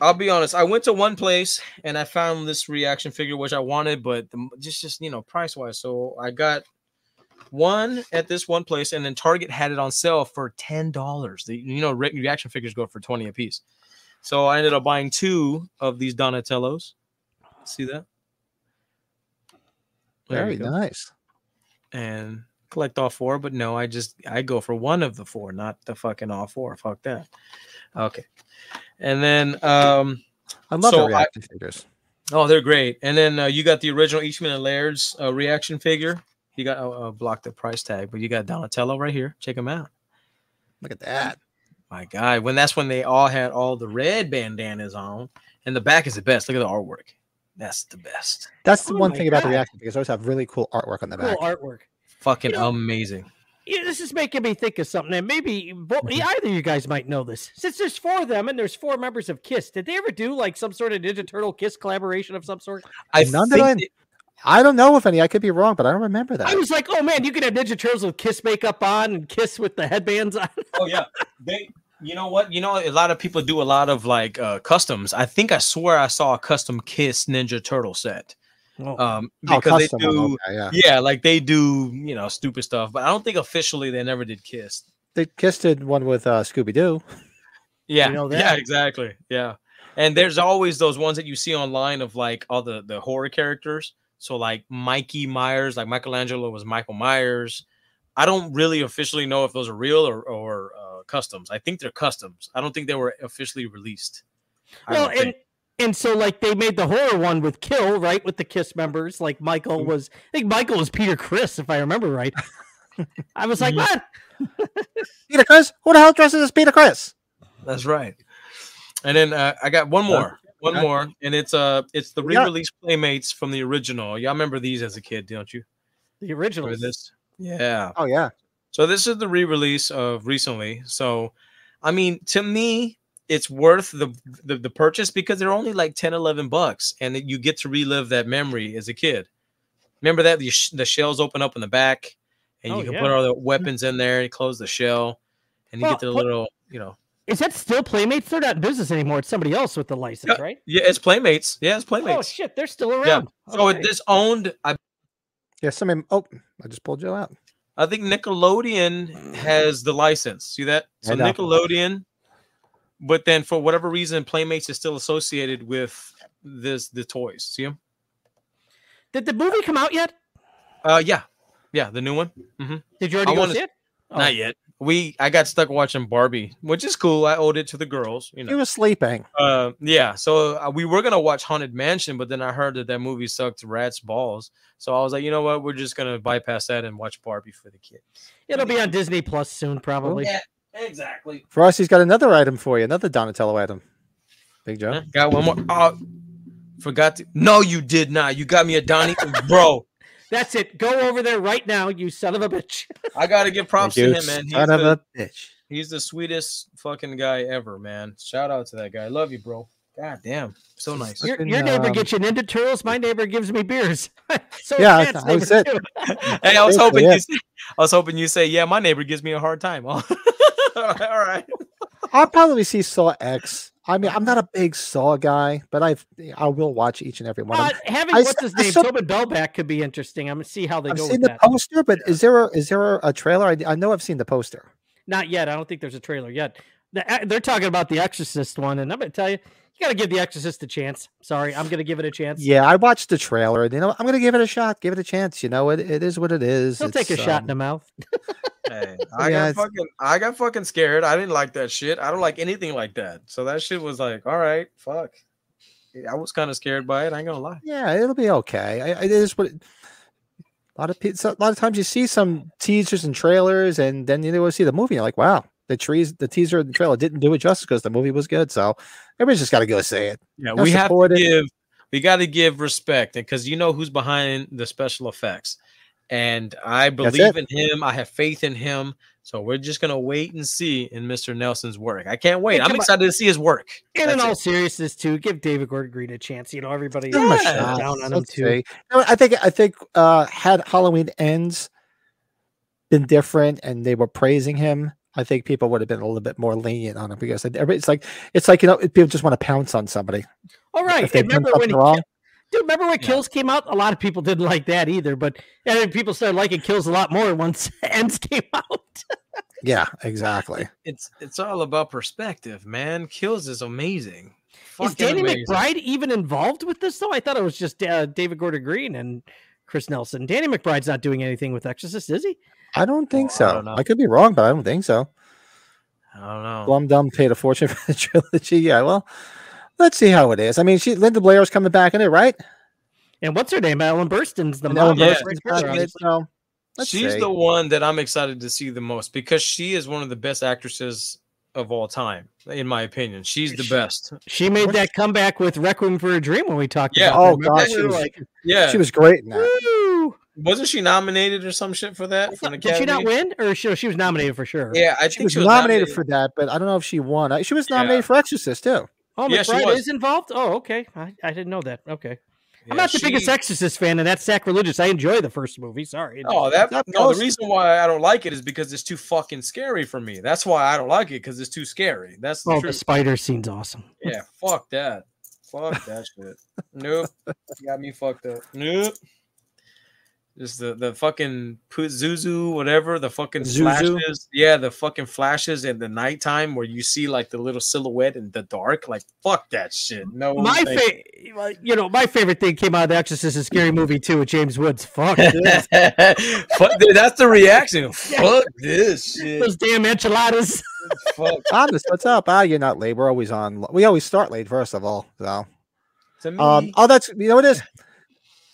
I'll be honest. I went to one place and I found this reaction figure which I wanted, but the, just just you know price wise. So I got one at this one place, and then Target had it on sale for ten dollars. You know, re- reaction figures go for twenty a piece. So I ended up buying two of these Donatellos. See that? There Very nice. and collect all four, but no, I just I go for one of the four, not the fucking all four. Fuck that. Okay. And then um I love So the I- reaction figures. oh they're great. And then uh, you got the original Eastman and Laird's uh, reaction figure. You got uh, uh, block the price tag, but you got Donatello right here. Check him out. Look at that. My God, when that's when they all had all the red bandanas on, and the back is the best. Look at the artwork. That's the best. That's the Oh one my thing about the reaction figures. They always have really cool artwork on the Cool back. artwork. Fucking You know- amazing. Yeah, this is making me think of something, and maybe bo- Mm-hmm. either of you guys might know this. Since there's four of them and there's four members of Kiss, did they ever do like some sort of Ninja Turtle Kiss collaboration of some sort? I None that think I- they- I don't know if any. I could be wrong, but I don't remember that. I was like, oh man, you could have Ninja Turtles with Kiss makeup on and Kiss with the headbands on. oh yeah they you know what you know a lot of people do a lot of like uh customs i think i swear i saw a custom kiss ninja turtle set Oh, um Oh, because they do okay, yeah. yeah like they do you know stupid stuff but i don't think officially they never did kiss They kissed did one with uh, Scooby Doo. yeah know yeah exactly yeah And there's always those ones that you see online of like all the the horror characters. So like Mikey Myers, like Michelangelo was Michael Myers. I don't really officially know if those are real or or uh, customs. I think they're customs. I don't think they were officially released. Well, and think. and so like they made the horror one with Kill, right? With the Kiss members, like Michael Mm-hmm. was. I think Michael was Peter Criss, if I remember right. I was like, Mhm. what? Peter Criss? Who the hell dresses as Peter Criss? That's right. And then uh, I got one more, one more, and it's uh it's the re-release Playmates from the original. Y'all remember these as a kid, don't you? The original. This? Yeah. Oh yeah. So this is the re-release of recently. So, I mean, to me, it's worth the, the the purchase because they're only like 10, 11 bucks, and you get to relive that memory as a kid. Remember that the, sh- the shells open up in the back, and Oh, you can yeah. put all the weapons in there and close the shell, and you Well, get the what- little, you know, Is that still Playmates? They're not in business anymore. It's somebody else with the license, right? yeah, it's Playmates. Yeah, it's Playmates. Oh shit, they're still around. Yeah. So Okay. it this owned, I Yeah. Somebody. Oh, I just pulled you out. I think Nickelodeon has the license. See that? So I know. Nickelodeon, but then for whatever reason, Playmates is still associated with this the toys. See them? Did the movie come out yet? Uh, yeah, yeah, the new one. Did you already I go wanna- see it? Oh. Not yet. We I got stuck watching Barbie, which is cool. I owed it to the girls. You know, He know. was sleeping. Uh, yeah. So uh, we were gonna watch Haunted Mansion, but then I heard that that movie sucked rats balls. So I was like, you know what? We're just gonna bypass that and watch Barbie for the kid. It'll be on Disney Plus soon, probably. Yeah, exactly. For us, he's got another item for you. Another Donatello item. Big Joe. Got one more. Oh, forgot to. No, you did not. You got me a Donnie, bro. That's it. Go over there right now, you son of a bitch. I gotta give props Thank to him, man. He's Son of the, a bitch. he's the sweetest fucking guy ever, man. Shout out to that guy. Love you, bro. God damn, so nice. Your, your neighbor um, gets you into Turtles. My neighbor gives me beers. so Yeah, is I was it. hey, I was hoping yeah. you. Say, I was hoping you say, yeah, my neighbor gives me a hard time. All right. I'll probably see Saw X. I mean, I'm not a big Saw guy, but I've I will watch each and every one of Uh, them. having I what's his I name, saw- Tobin Bell back could be interesting. I'm gonna see how they I've go seen with the that. poster, but is there a, is there a, a trailer? I, I know I've seen the poster. Not yet. I don't think there's a trailer yet. The- uh, They're talking about the Exorcist one, and I'm gonna tell you, you gotta give the Exorcist a chance. Sorry, I'm gonna give it a chance. Yeah, I watched the trailer, and you know I'm gonna give it a shot. Give it a chance. You know, it, it is what it is. He'll take a It's, shot in the um, mouth. Hey, I Yeah, got it's- fucking, I got fucking scared. I didn't like that shit. I don't like anything like that. So that shit was like, all right, fuck. I was kind of scared by it. I ain't gonna lie. Yeah, it'll be okay. I, I- it is what. A lot of people. a lot of times you see some teasers and trailers, and then you go see the movie. You're like, wow, the trees, the teaser and the trailer didn't do it justice because the movie was good. So everybody's just got to go see it. Yeah, Gotta we have to it. give we got to give respect because you know who's behind the special effects, and I believe in him. I have faith in him. So we're just gonna wait and see in Mr. Nelson's work. I can't wait. Hey, I'm come on. excited to see his work. And in all it. seriousness, too, give David Gordon Green a chance. You know, everybody Give is down on him Let's too. see. I think I think uh, had Halloween ends been different and they were praising him, I think people would have been a little bit more lenient on him because it's like it's like you know people just want to pounce on somebody. All right. And remember when something he, wrong, dude, remember when Yeah. Kills came out? A lot of people didn't like that either, but and then people started liking Kills a lot more once Ends came out. yeah, exactly. It's it's all about perspective, man. Kills is amazing. Is Danny amazing. McBride even involved with this though? I thought it was just uh, David Gordon Green and Chris Nelson. Danny McBride's not doing anything with Exorcist, is he? I don't think Oh, I so. don't. I could be wrong, but I don't think so. I don't know. Glum Dum paid a fortune for the trilogy. Yeah, well, let's see how it is. I mean, she Linda Blair's coming back in it, right? And what's her name? Ellen Burstyn's the And mom. Ellen Yeah. Burstyn's back it, so She's see. the one that I'm excited to see the most because she is one of the best actresses of all time, in my opinion. She's the She- best. She made that comeback with Requiem for a Dream when we talked Yeah. about Oh, that. Remember? God, We she was- like, Yeah. She was great in that. Woo! Wasn't she nominated or some shit for that? From the Did she not win? Or she, she was nominated for sure. Yeah, I She think was, she was nominated, for that, but I don't know if she won. She was Yeah. nominated for Exorcist too. Oh, Yeah, she McBride was. is involved? Oh, okay. I, I didn't know that. Okay. I'm not the biggest Exorcist fan, and that's sacrilegious. I enjoy the first movie. Sorry. Oh, that That no. goes- The reason why I don't like it is because it's too fucking scary for me. That's why I don't like it because it's too scary. That's the oh, the spider scene's awesome. Yeah, fuck that. Fuck that shit. Nope. Got me fucked up. Nope. Just the the fucking Pazuzu, whatever the fucking Zuzu? flashes. Yeah, the fucking flashes in the nighttime where you see like the little silhouette in the dark. Like fuck that shit. No, my favorite, you know, my favorite thing came out of The Exorcist, a scary movie too with James Woods. Fuck this. Fuck, dude, that's the reaction. Fuck this shit. those damn enchiladas. Fuck. Thomas, what's up? Ah, you're not late. We're always on. We always start late, first of all. So, To um, oh, that's you know what it is.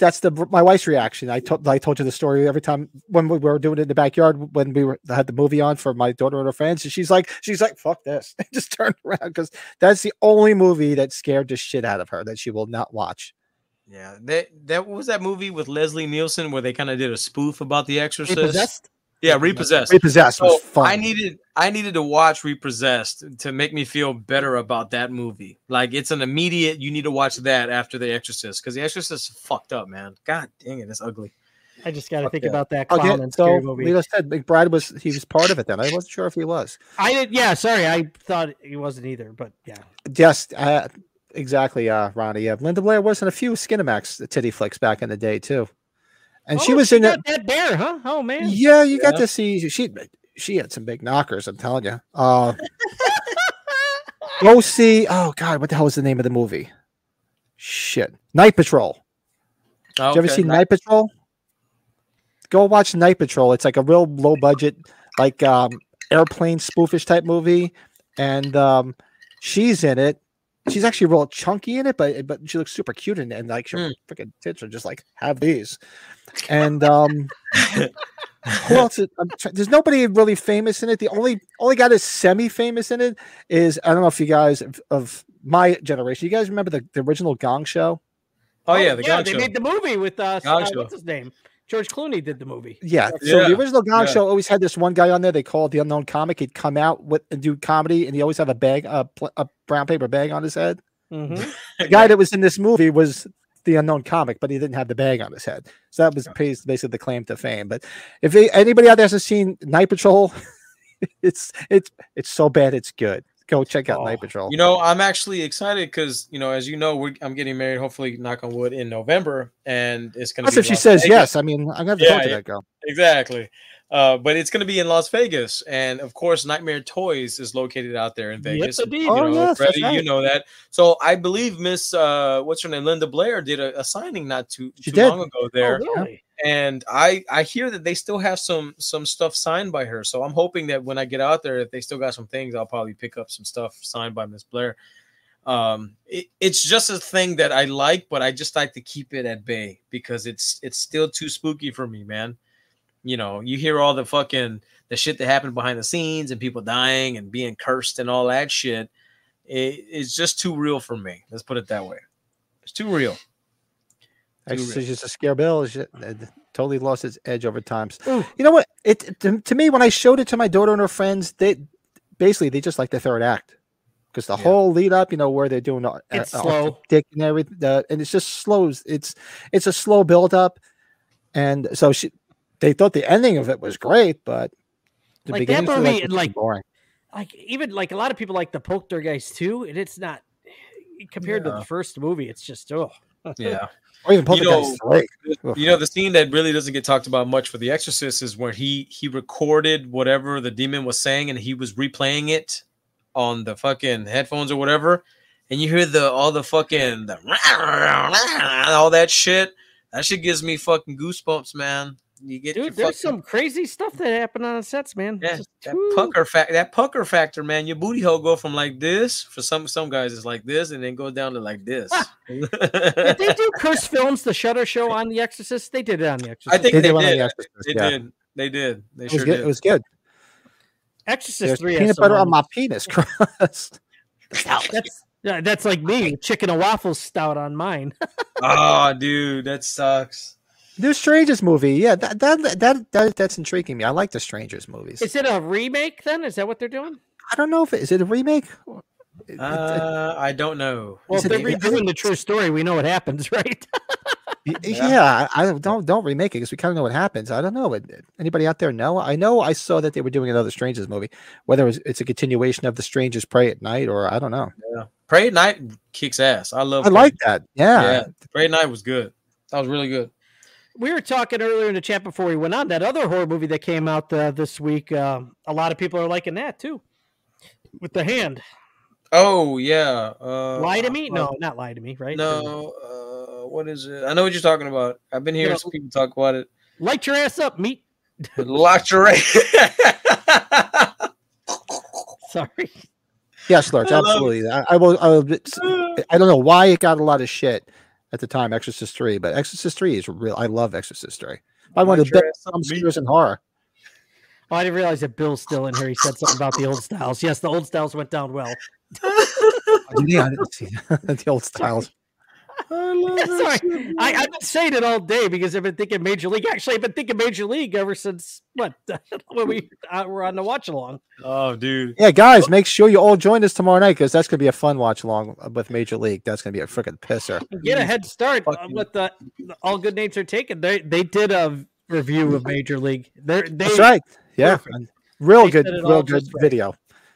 That's the my wife's reaction. I told I told you the story every time when we were doing it in the backyard when we were had the movie on for my daughter and her friends. And she's like, she's like, fuck this. And just turned around because that's the only movie that scared the shit out of her that she will not watch. yeah, that that was that movie with Leslie Nielsen where they kind of did a spoof about The Exorcist. Yeah, Repossessed. Repossessed was So fun. I needed I needed to watch Repossessed to make me feel better about that movie. Like it's an immediate you need to watch that after The Exorcist because The Exorcist is fucked up, man. God dang it, it's ugly. I just got to think yeah. about that clown Okay, and so scary movie. Lito said McBride was he was part of it. Then I wasn't sure if he was. I did. Yeah, sorry, I thought he wasn't either. But yeah, Yes, uh, exactly, uh, Ronnie. Yeah, Linda Blair was in a few Skinamax titty flicks back in the day too, and she Oh, was in got it. that bear, huh? Oh man, Yeah, you got to see she she had some big knockers. I'm telling you. Uh, go see. Oh God, what the hell is the name of the movie? Shit, Night Patrol. Did you ever see Night Patrol? Go watch Night Patrol. It's like a real low budget, like um, airplane spoofish type movie, and um, she's in it. She's actually real chunky in it, but but she looks super cute in it, and like her Mm. freaking tits are just like have these. And um, who else? Is, I'm try- there's nobody really famous in it. The only only guy that's semi famous in it is I don't know if you guys of, of my generation. You guys remember the, the original Gong Show? Oh yeah, the yeah, Gong they Show. made the movie with uh, Gong uh, what's his name? George Clooney did the movie. Yeah. So the original Gong yeah. Show always had this one guy on there. They called the unknown comic. He'd come out with and do comedy, and he always have a bag, a, a brown paper bag on his head. Mm-hmm. The guy that was in this movie was the unknown comic, but he didn't have the bag on his head. So that was basically the claim to fame. But if anybody out there hasn't seen Night Patrol, it's it's it's so bad it's good. Go check out Night Oh, Patrol. You know, I'm actually excited because you know, as you know, we're, I'm getting married. Hopefully, knock on wood, in November, and it's gonna. That's be if she says Vegas. yes. I mean, I'm gonna have to Yeah, talk to yeah. that girl. Exactly. Uh, but it's going to be in Las Vegas, and of course, Nightmare Toys is located out there in Vegas. Yes, indeed. You Oh, know, yes, that's Freddie, you know that. So I believe Miss uh, what's her name, Linda Blair, did a, a signing not too, She too did. long ago there, Oh, really? And I I hear that they still have some some stuff signed by her. So I'm hoping that when I get out there, if they still got some things, I'll probably pick up some stuff signed by Miss Blair. Um, it, it's just a thing that I like, but I just like to keep it at bay because it's it's still too spooky for me, man. You know, you hear all the fucking the shit that happened behind the scenes and people dying and being cursed and all that shit. It, it's just too real for me. Let's put it that way. It's too real. Too It's just a scare bill. It's just- it totally lost its edge over times. Ooh. You know what? It to, to me when I showed it to my daughter and her friends, they basically they just like the third act because the Yeah. whole lead up, you know, where they're doing uh, It's uh, slow. dick and everything, uh, and it's just slows. It's it's a slow build up, and so she they thought the ending of it was great, but the Like beginning feel movie, it's like- boring. Like even like a lot of people like the Poltergeist too, and it's not compared to the first movie. It's just oh Yeah. Or even You know, Poltergeist You know, the scene that really doesn't get talked about much for The Exorcist is where he he recorded whatever the demon was saying and he was replaying it on the fucking headphones or whatever, and you hear the all the fucking the all that shit. That shit gives me fucking goosebumps, man. You get dude, there's fucking- some crazy stuff that happened on the sets, man. yeah, Just, that whew. pucker fact, that pucker factor, man. Your booty hole go from like this for some some guys it's like this, and then go down to like this. Ah! Did they do Curse Films, the Shudder Show on The Exorcist? They did it on The Exorcist. I think They they did one on. The Exorcist, They yeah. did. They did. They It was sure good. did. It was good. Exorcist There's Three. has peanut some butter on my penis crust. That's yeah, that's like me, chicken and waffle stout on mine. oh, dude, that sucks. New Strangers movie, yeah, that, that that that that's intriguing me. I like the Strangers movies. Is it a remake then? Is that what they're doing? I don't know if it is it a remake. It- it- Uh, I don't know. Well, Is if they're it- redoing the true story, we know what happens, right? Yeah. Yeah, I I don't don't don't remake it because we kind of know what happens. I don't know. Anybody out there know? I know I saw that they were doing another Strangers movie. Whether it's, it's a continuation of the Strangers Prey at Night or I don't know. Yeah. Prey at Night kicks ass. I love. I Pray- like that. Yeah, Yeah, Prey at Night was good. That was really good. We were talking earlier in the chat before we went on that other horror movie that came out uh, this week. Um, a lot of people are liking that too, with the hand. Oh yeah. Uh, lie to me? uh, No, not lie to me. Right? No. Uh, what is it? I know what you're talking about. I've been hearing know- some people talk about it. Light your ass up, meat. Locked your ass. Sorry. Yes, Lurch, I love it. absolutely. I, I will. I, will I don't know why it got a lot of shit at the time. Exorcist three, but Exorcist three is real. I love Exorcist three. Probably one of the best jump scares in horror. Oh, I didn't realize that Bill's still in here. He said something about the old styles. Yes, the old styles went down well. yeah, I didn't see the old styles. Sorry, I, I've been saying it all day because I've been thinking Major League. Actually, I've been thinking Major League ever since what when we uh, were on the watch along. Oh, dude. Yeah, guys, make sure you all join us tomorrow night because that's gonna be a fun watch along with Major League. That's gonna be a freaking pisser. Get a head start uh, with the, the All Good Names Are Taken. They they did a review of Major League. They're, they That's right. Yeah, Perfect. real They good, said it all real good just right. video.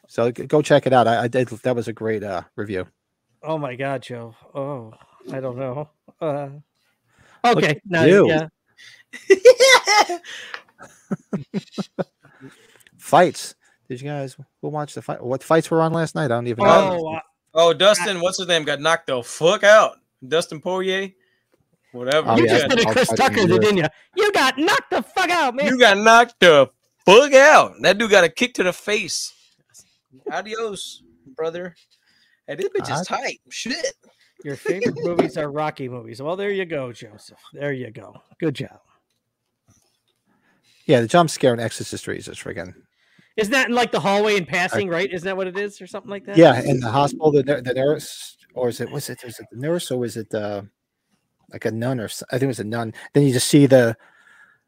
So go check it out. I, I did. That was a great uh, review. Oh my God, Joe. Oh, I don't know. Uh, okay, now you. yeah. Fights. Did you guys we'll watch the fight? What fights were on last night? I don't even know. Oh, uh, Oh, Dustin, what's his name? Got knocked the fuck out. Dustin Poirier, whatever. Oh, you yeah. just did a I'll Chris fight Tucker, you. didn't you? You got knocked the fuck out, man. You got knocked the fuck out. That dude got a kick to the face. Adios, brother. Hey, this bitch is tight. Shit. Your favorite movies are Rocky movies. Well, there you go, Joseph. There you go. Good job. Yeah, the jump scare in Exorcist is just freaking. Isn't that in like the hallway in passing, right? Isn't that what it is, or something like that? Yeah, in the hospital, the the nurse, or is it was it was it the nurse or was it uh, like a nun or I think it was a nun. Then you just see the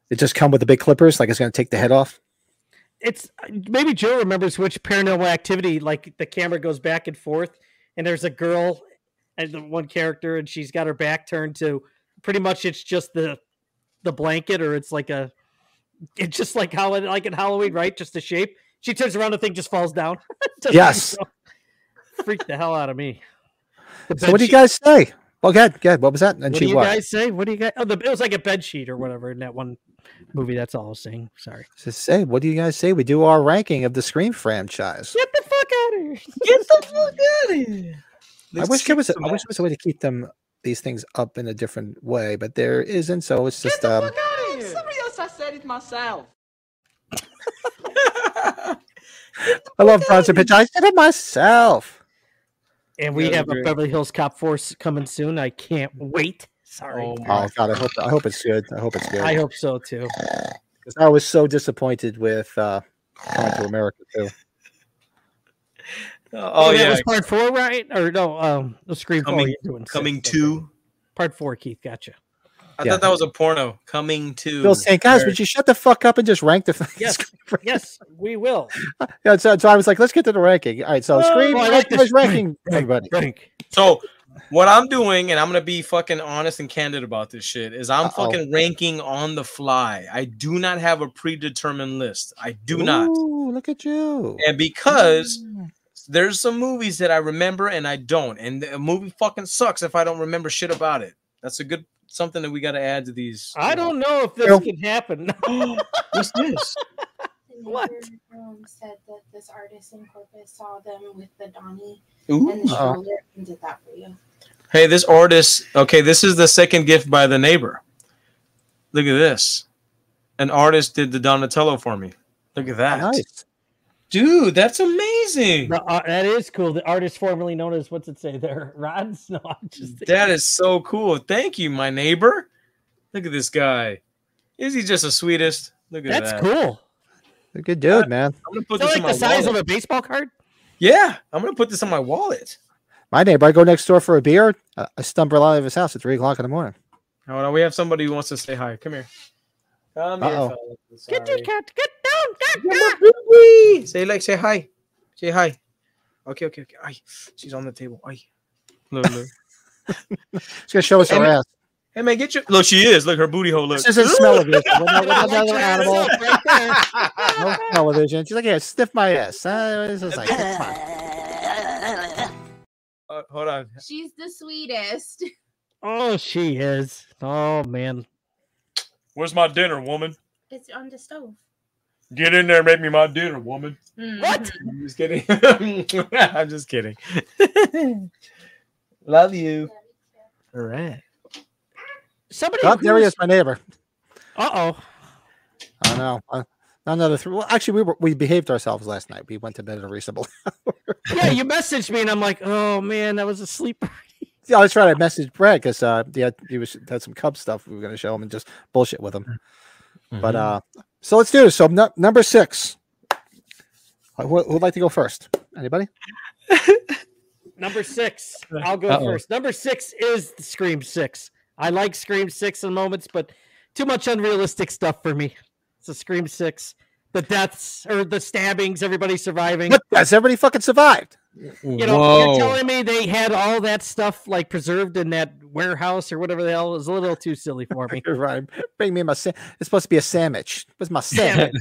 it just come with the big clippers, like it's gonna take the head off. It's maybe Joe remembers which paranormal activity, like the camera goes back and forth, and there's a girl and the one character, and she's got her back turned to pretty much it's just the the blanket, or it's like a it's just like how like in Halloween, right? Just the shape. She turns around, the thing just falls down. Yes. even go. Freak the hell out of me. So what do you guys say? Well, good, good. What was that? And What she do you what? guys say? What do you guys? Oh, the, it was like a bed sheet or whatever in that one movie. That's all I was saying. Sorry. Just say, what do you guys say? We do our ranking of the Scream franchise. Get the fuck out of here. Get the fuck out of here. I wish there was. A, I wish there was a way to keep them these things up in a different way, but there isn't. So it's just um. Somebody else, I said it myself. I love Bronson Pitch. I said it myself. And we Yeah, have a. Beverly Hills Cop Force coming soon. I can't wait. Sorry. Oh Oh God, I hope I hope it's good. I hope it's good. I hope so too. 'Cause I was so disappointed with uh, Coming to America too. Oh, that yeah. was part four, right? Or no? Um, the Scream four. Coming- You're doing six, Coming okay. to. part four. Keith, gotcha. I Yeah. thought that was a porno. Coming to. Bill saying, guys, Where- would you shut the fuck up and just rank the? Yes. Yes, we will. yeah, so, so I was like, let's get to the ranking. All right, so Scream Oh, I like this. ranking everybody. Drink. So what I'm doing, and I'm gonna be fucking honest and candid about this shit, is I'm Uh-oh. fucking ranking on the fly. I do not have a predetermined list. I do not. Look at you. And because there's some movies that I remember and I don't, and a movie fucking sucks if I don't remember shit about it. That's a good something that we got to add to these. I don't know if this Well- can happen. What's this? The What? Um, said that this artist in Corpus saw them with the Donnie Ooh. and the Uh-oh. shoulder and did that for you. Hey, this artist. Okay, this is the second gift by the neighbor. Look at this. An artist did the Donatello for me. Look at that, Nice. Dude. That's amazing. No, uh, that is cool. The artist formerly known as what's it say there? Rods? No, I'm just That is so cool. Thank you, my neighbor. Look at this guy. Is he just the sweetest? Look at that's that. cool. A good dude, man. I'm gonna put Is that this like in my the size wallet. of a baseball card? Yeah, I'm gonna put this in my wallet. My neighbor, I go next door for a beer. uh, I stumble out of his house at three o'clock in the morning. Oh no, we have somebody who wants to say hi. Come here. Come here, Uh-oh. fellas. Get your cat. Get down. Get down. Say like, say hi. Say hi. Okay, okay, okay. Ay, she's on the table. Ay. Look, look. She's gonna show us her Hey, ass. hey man, get your look. She is. Look, her booty hole. Look. This isn't smell-o-vision. We're not- we're another animal. up right there. No television. She's like, yeah, sniff my ass. Uh, this is like. Uh, hold on. She's the sweetest. Oh, she is. Oh man. Where's my dinner, woman? It's on the stove. Get in there, and make me my dinner, woman. What? Mhm. I'm just kidding. I'm just kidding. Love you. All right. Somebody. Oh, there he is, my neighbor. Uh oh. I know. Uh, another three. Well, actually, we were, we behaved ourselves last night. We went to bed at a reasonable. Yeah, you messaged me and I'm like, oh man, that was a sleeper. yeah, that's right. I messaged Brad because uh, yeah, he was had some Cub stuff we were going to show him and just bullshit with him. But Mhm. uh, so let's do this. So nu- number six. Uh, Who who would like to go first? Anybody? Number six. I'll go Uh-oh. first. Number six is Scream Six. I like Scream Six in moments, but too much unrealistic stuff for me. It's a Scream Six. The deaths or the stabbings, everybody surviving. What? Has everybody fucking survived? You know, Whoa. you're telling me they had all that stuff like preserved in that warehouse or whatever the hell It was a little too silly for me. You're right. Bring me my. Sa- it's supposed to be a sandwich. What's my sandwich?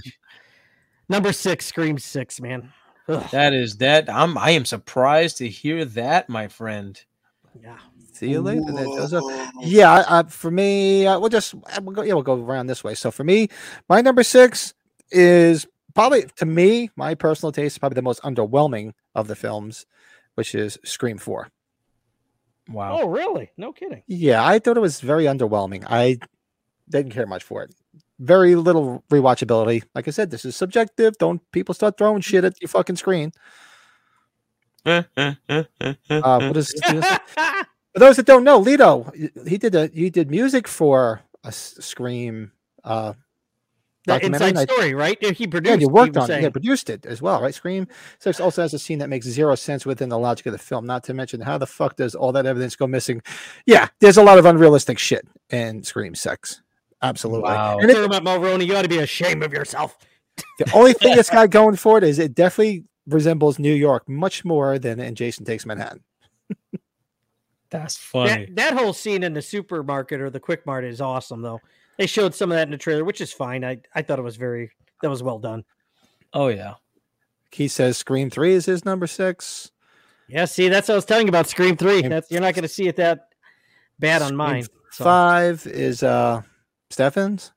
Number six, Scream Six, man. Ugh, That is that. I'm. I am surprised to hear that, my friend. yeah. See you later. That does yeah, I- I- for me, uh, we'll just uh, we'll go. Yeah, we'll go around this way. So for me, my number six is probably to me, my personal taste, probably the most underwhelming of the films, which is Scream Four. Wow. Oh, really? No kidding. Yeah, I thought it was very underwhelming. I didn't care much for it. Very little rewatchability. Like I said, this is subjective. Don't people start throwing shit at your fucking screen. Uh, what is this? For those that don't know, Lito, he did a he did music for a Scream uh The documentary. inside and I- story, right? He produced. Yeah, you he worked was on it. Yeah, saying. produced it as well, right? Scream Six also has a scene that makes zero sense within the logic of the film. Not to mention how the fuck does all that evidence go missing? Yeah, there's a lot of unrealistic shit in Scream Six. Absolutely. Wow. And it- Dermot Mulroney, you ought to be ashamed of yourself. the only thing it's got going for it is it definitely resembles New York much more than in Jason Takes Manhattan. That's funny. That, that whole scene in the supermarket or the Quick Mart is awesome, though. They showed some of that in the trailer, which is fine. I, I thought it was very that was well done. oh yeah. He says Scream Three is his number six. Yeah, see, that's what I was telling you about Scream Three. That's you're not going to see it that bad on Scream mine. So. Five is uh Stephens.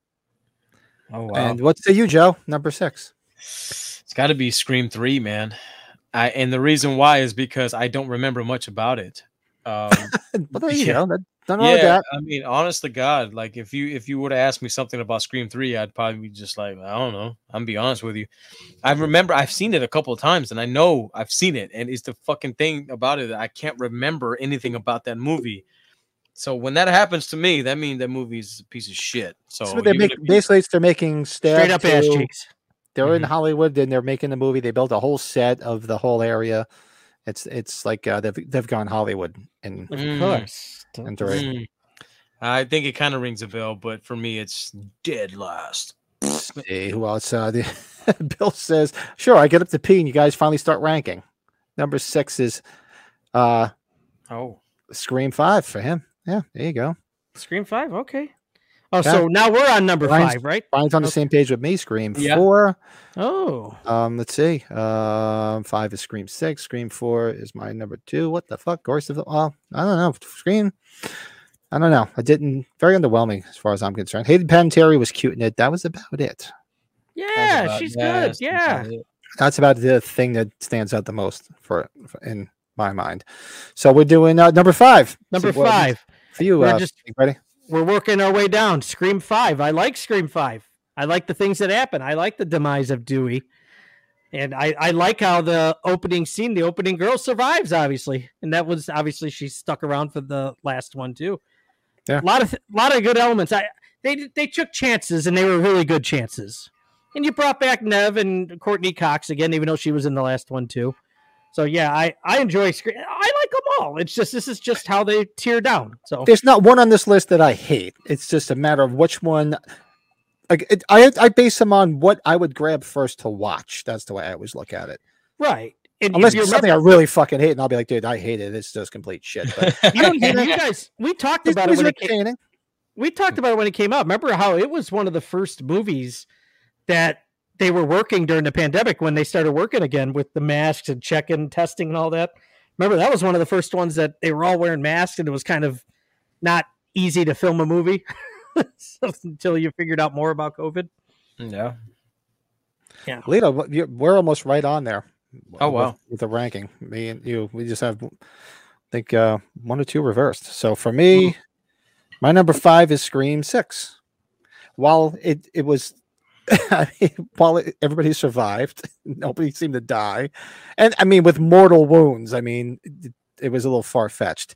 Oh wow. And what say you, Joe? Number six. It's got to be Scream Three, man. I, and the reason why is because I don't remember much about it. Um, Well, there you Yeah. go. That, nothing wrong with yeah, that. I mean, honest to God, like if you if you would have asked me something about Scream Three, I'd probably be just like, I don't know. I'm be honest with you. I remember I've seen it a couple of times, and I know I've seen it, and it's the fucking thing about it that I can't remember anything about that movie. So when that happens to me, that means that movie's a piece of shit. So So they even make if basically it's they're making Straight up ass to- cheeks. They're in Mhm. Hollywood and they're making the movie. They built a whole set of the whole area. It's it's like uh, they've they've gone Hollywood and Of course. Into it. Mm. I think it kind of rings a bell, but for me, it's dead last. See who else? Uh, the, Bill says, "Sure, I get up to P, and you guys finally start ranking." Number six is uh, Oh, Scream Five for him. Yeah, there you go. Scream Five. Okay. Oh, Yeah. so now we're on number Ryan's- five, right? Brian's on the Okay. same page with me. Scream Yeah. Four. Oh, Um, let's see. Um, five is Scream Six. Scream Four is my number two. What the fuck? Ghost of the Well, I don't know. Scream. I don't know. I didn't. Very underwhelming as far as I'm concerned. Hayden Panettiere was cute in it. That was about it. yeah, about- she's yeah, good. that's- that's Yeah. about. That's about the thing that stands out the most for, for in my mind. So we're doing uh, number five. Number So what- five. for you. Uh, just- you ready? We're working our way down. Scream Five. I like Scream Five. I like the things that happen. I like the demise of Dewey. And I, I like how the opening scene, the opening girl survives, obviously. And that was obviously she stuck around for the last one too. Yeah. A lot of a lot of good elements. I they they took chances and they were really good chances. And you brought back Neve and Courteney Cox again, even though she was in the last one too. So yeah, I I enjoy Scream. I like them all. It's just this is just how they tear down. So There's not one on this list that I hate. It's just a matter of which one. Like it, I, I base them on what I would grab first to watch. That's the way I always look at it. right. And Unless it's something I really fucking hate, and I'll be like, dude, I hate it. It's just complete shit. But you, you guys, we talked these about it when it came. We talked about it when it came out. Remember how it was one of the first movies that they were working during the pandemic when they started working again with the masks and checking, testing, and all that. Remember that was one of the first ones that they were all wearing masks, and it was kind of not easy to film a movie. So, until you figured out more about COVID. Yeah. Lito, what- we're almost right on there. Oh, with- wow. With, the ranking, me and you, we just have, I think, uh, one or two reversed. So for me, my number five is Scream Six. While it it was, I mean, while it, everybody survived, nobody seemed to die, and I mean with mortal wounds. I mean, it, it was a little far fetched,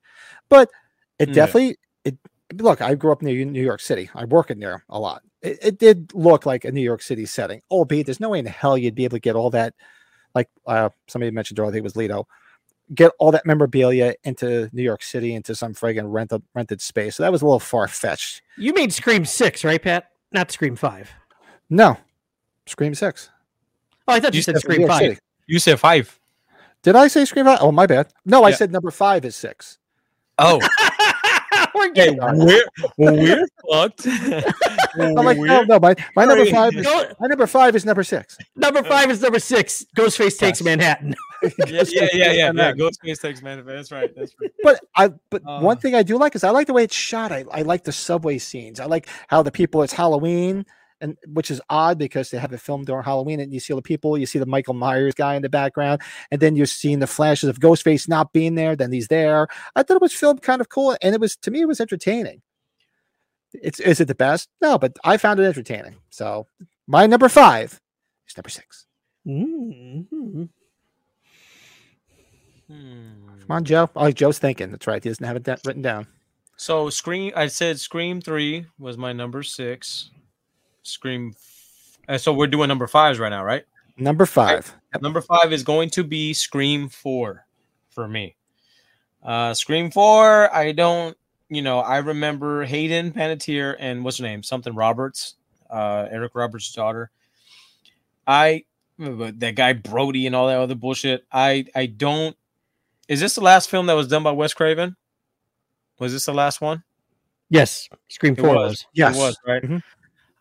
but it Yeah. definitely it. Look, I grew up near New York City. I work in there a lot. It, it did look like a New York City setting, albeit there's no way in hell you'd be able to get all that like uh, somebody mentioned earlier, I think it was Lido, get all that memorabilia into New York City into some friggin' rented rented space. So that was a little far fetched. You mean Scream Six, right, Pat? Not Scream Five. No, Scream Six. Oh, I thought you, You said New Scream Five. City. You said five. Did I say Scream Five? Oh, my bad. No, I said number five is six. Oh, We're hey, getting we're we're fucked. I'm like, no, no, my, my number five is Go- my number five is number six. number five is number six. Ghostface takes Yes. Manhattan. yeah, yeah, yeah, yeah, yeah. Manhattan. Ghostface takes Manhattan. That's right. That's right. But I but one Uh. thing I do like is I like the way it's shot. I, I like the subway scenes. I like how the people it's Halloween and which is odd because they have it filmed during Halloween and you see all the people, you see the Michael Myers guy in the background, and then you're seeing the flashes of Ghostface not being there, then he's there. I thought it was filmed kind of cool and it was to me it was entertaining. It's is it the best? No, but I found it entertaining. So my number five is number six. Mm-hmm. Come on, Joe. Oh, Joe's thinking. That's right. He doesn't have it da- written down. So Scream, I said Scream three was my number six. Scream. Uh, so we're doing number fives right now, right? Number five. Yep. Number five is going to be Scream four for me. Uh, Scream four, I don't, you know, I remember Hayden Panettiere and what's her name, something Roberts, uh, Eric Roberts' daughter. I that guy Brody and all that other bullshit. I I don't. Is this the last film that was done by Wes Craven? Was this the last one? Yes, Scream Four was. Yes. It was, right? Mhm.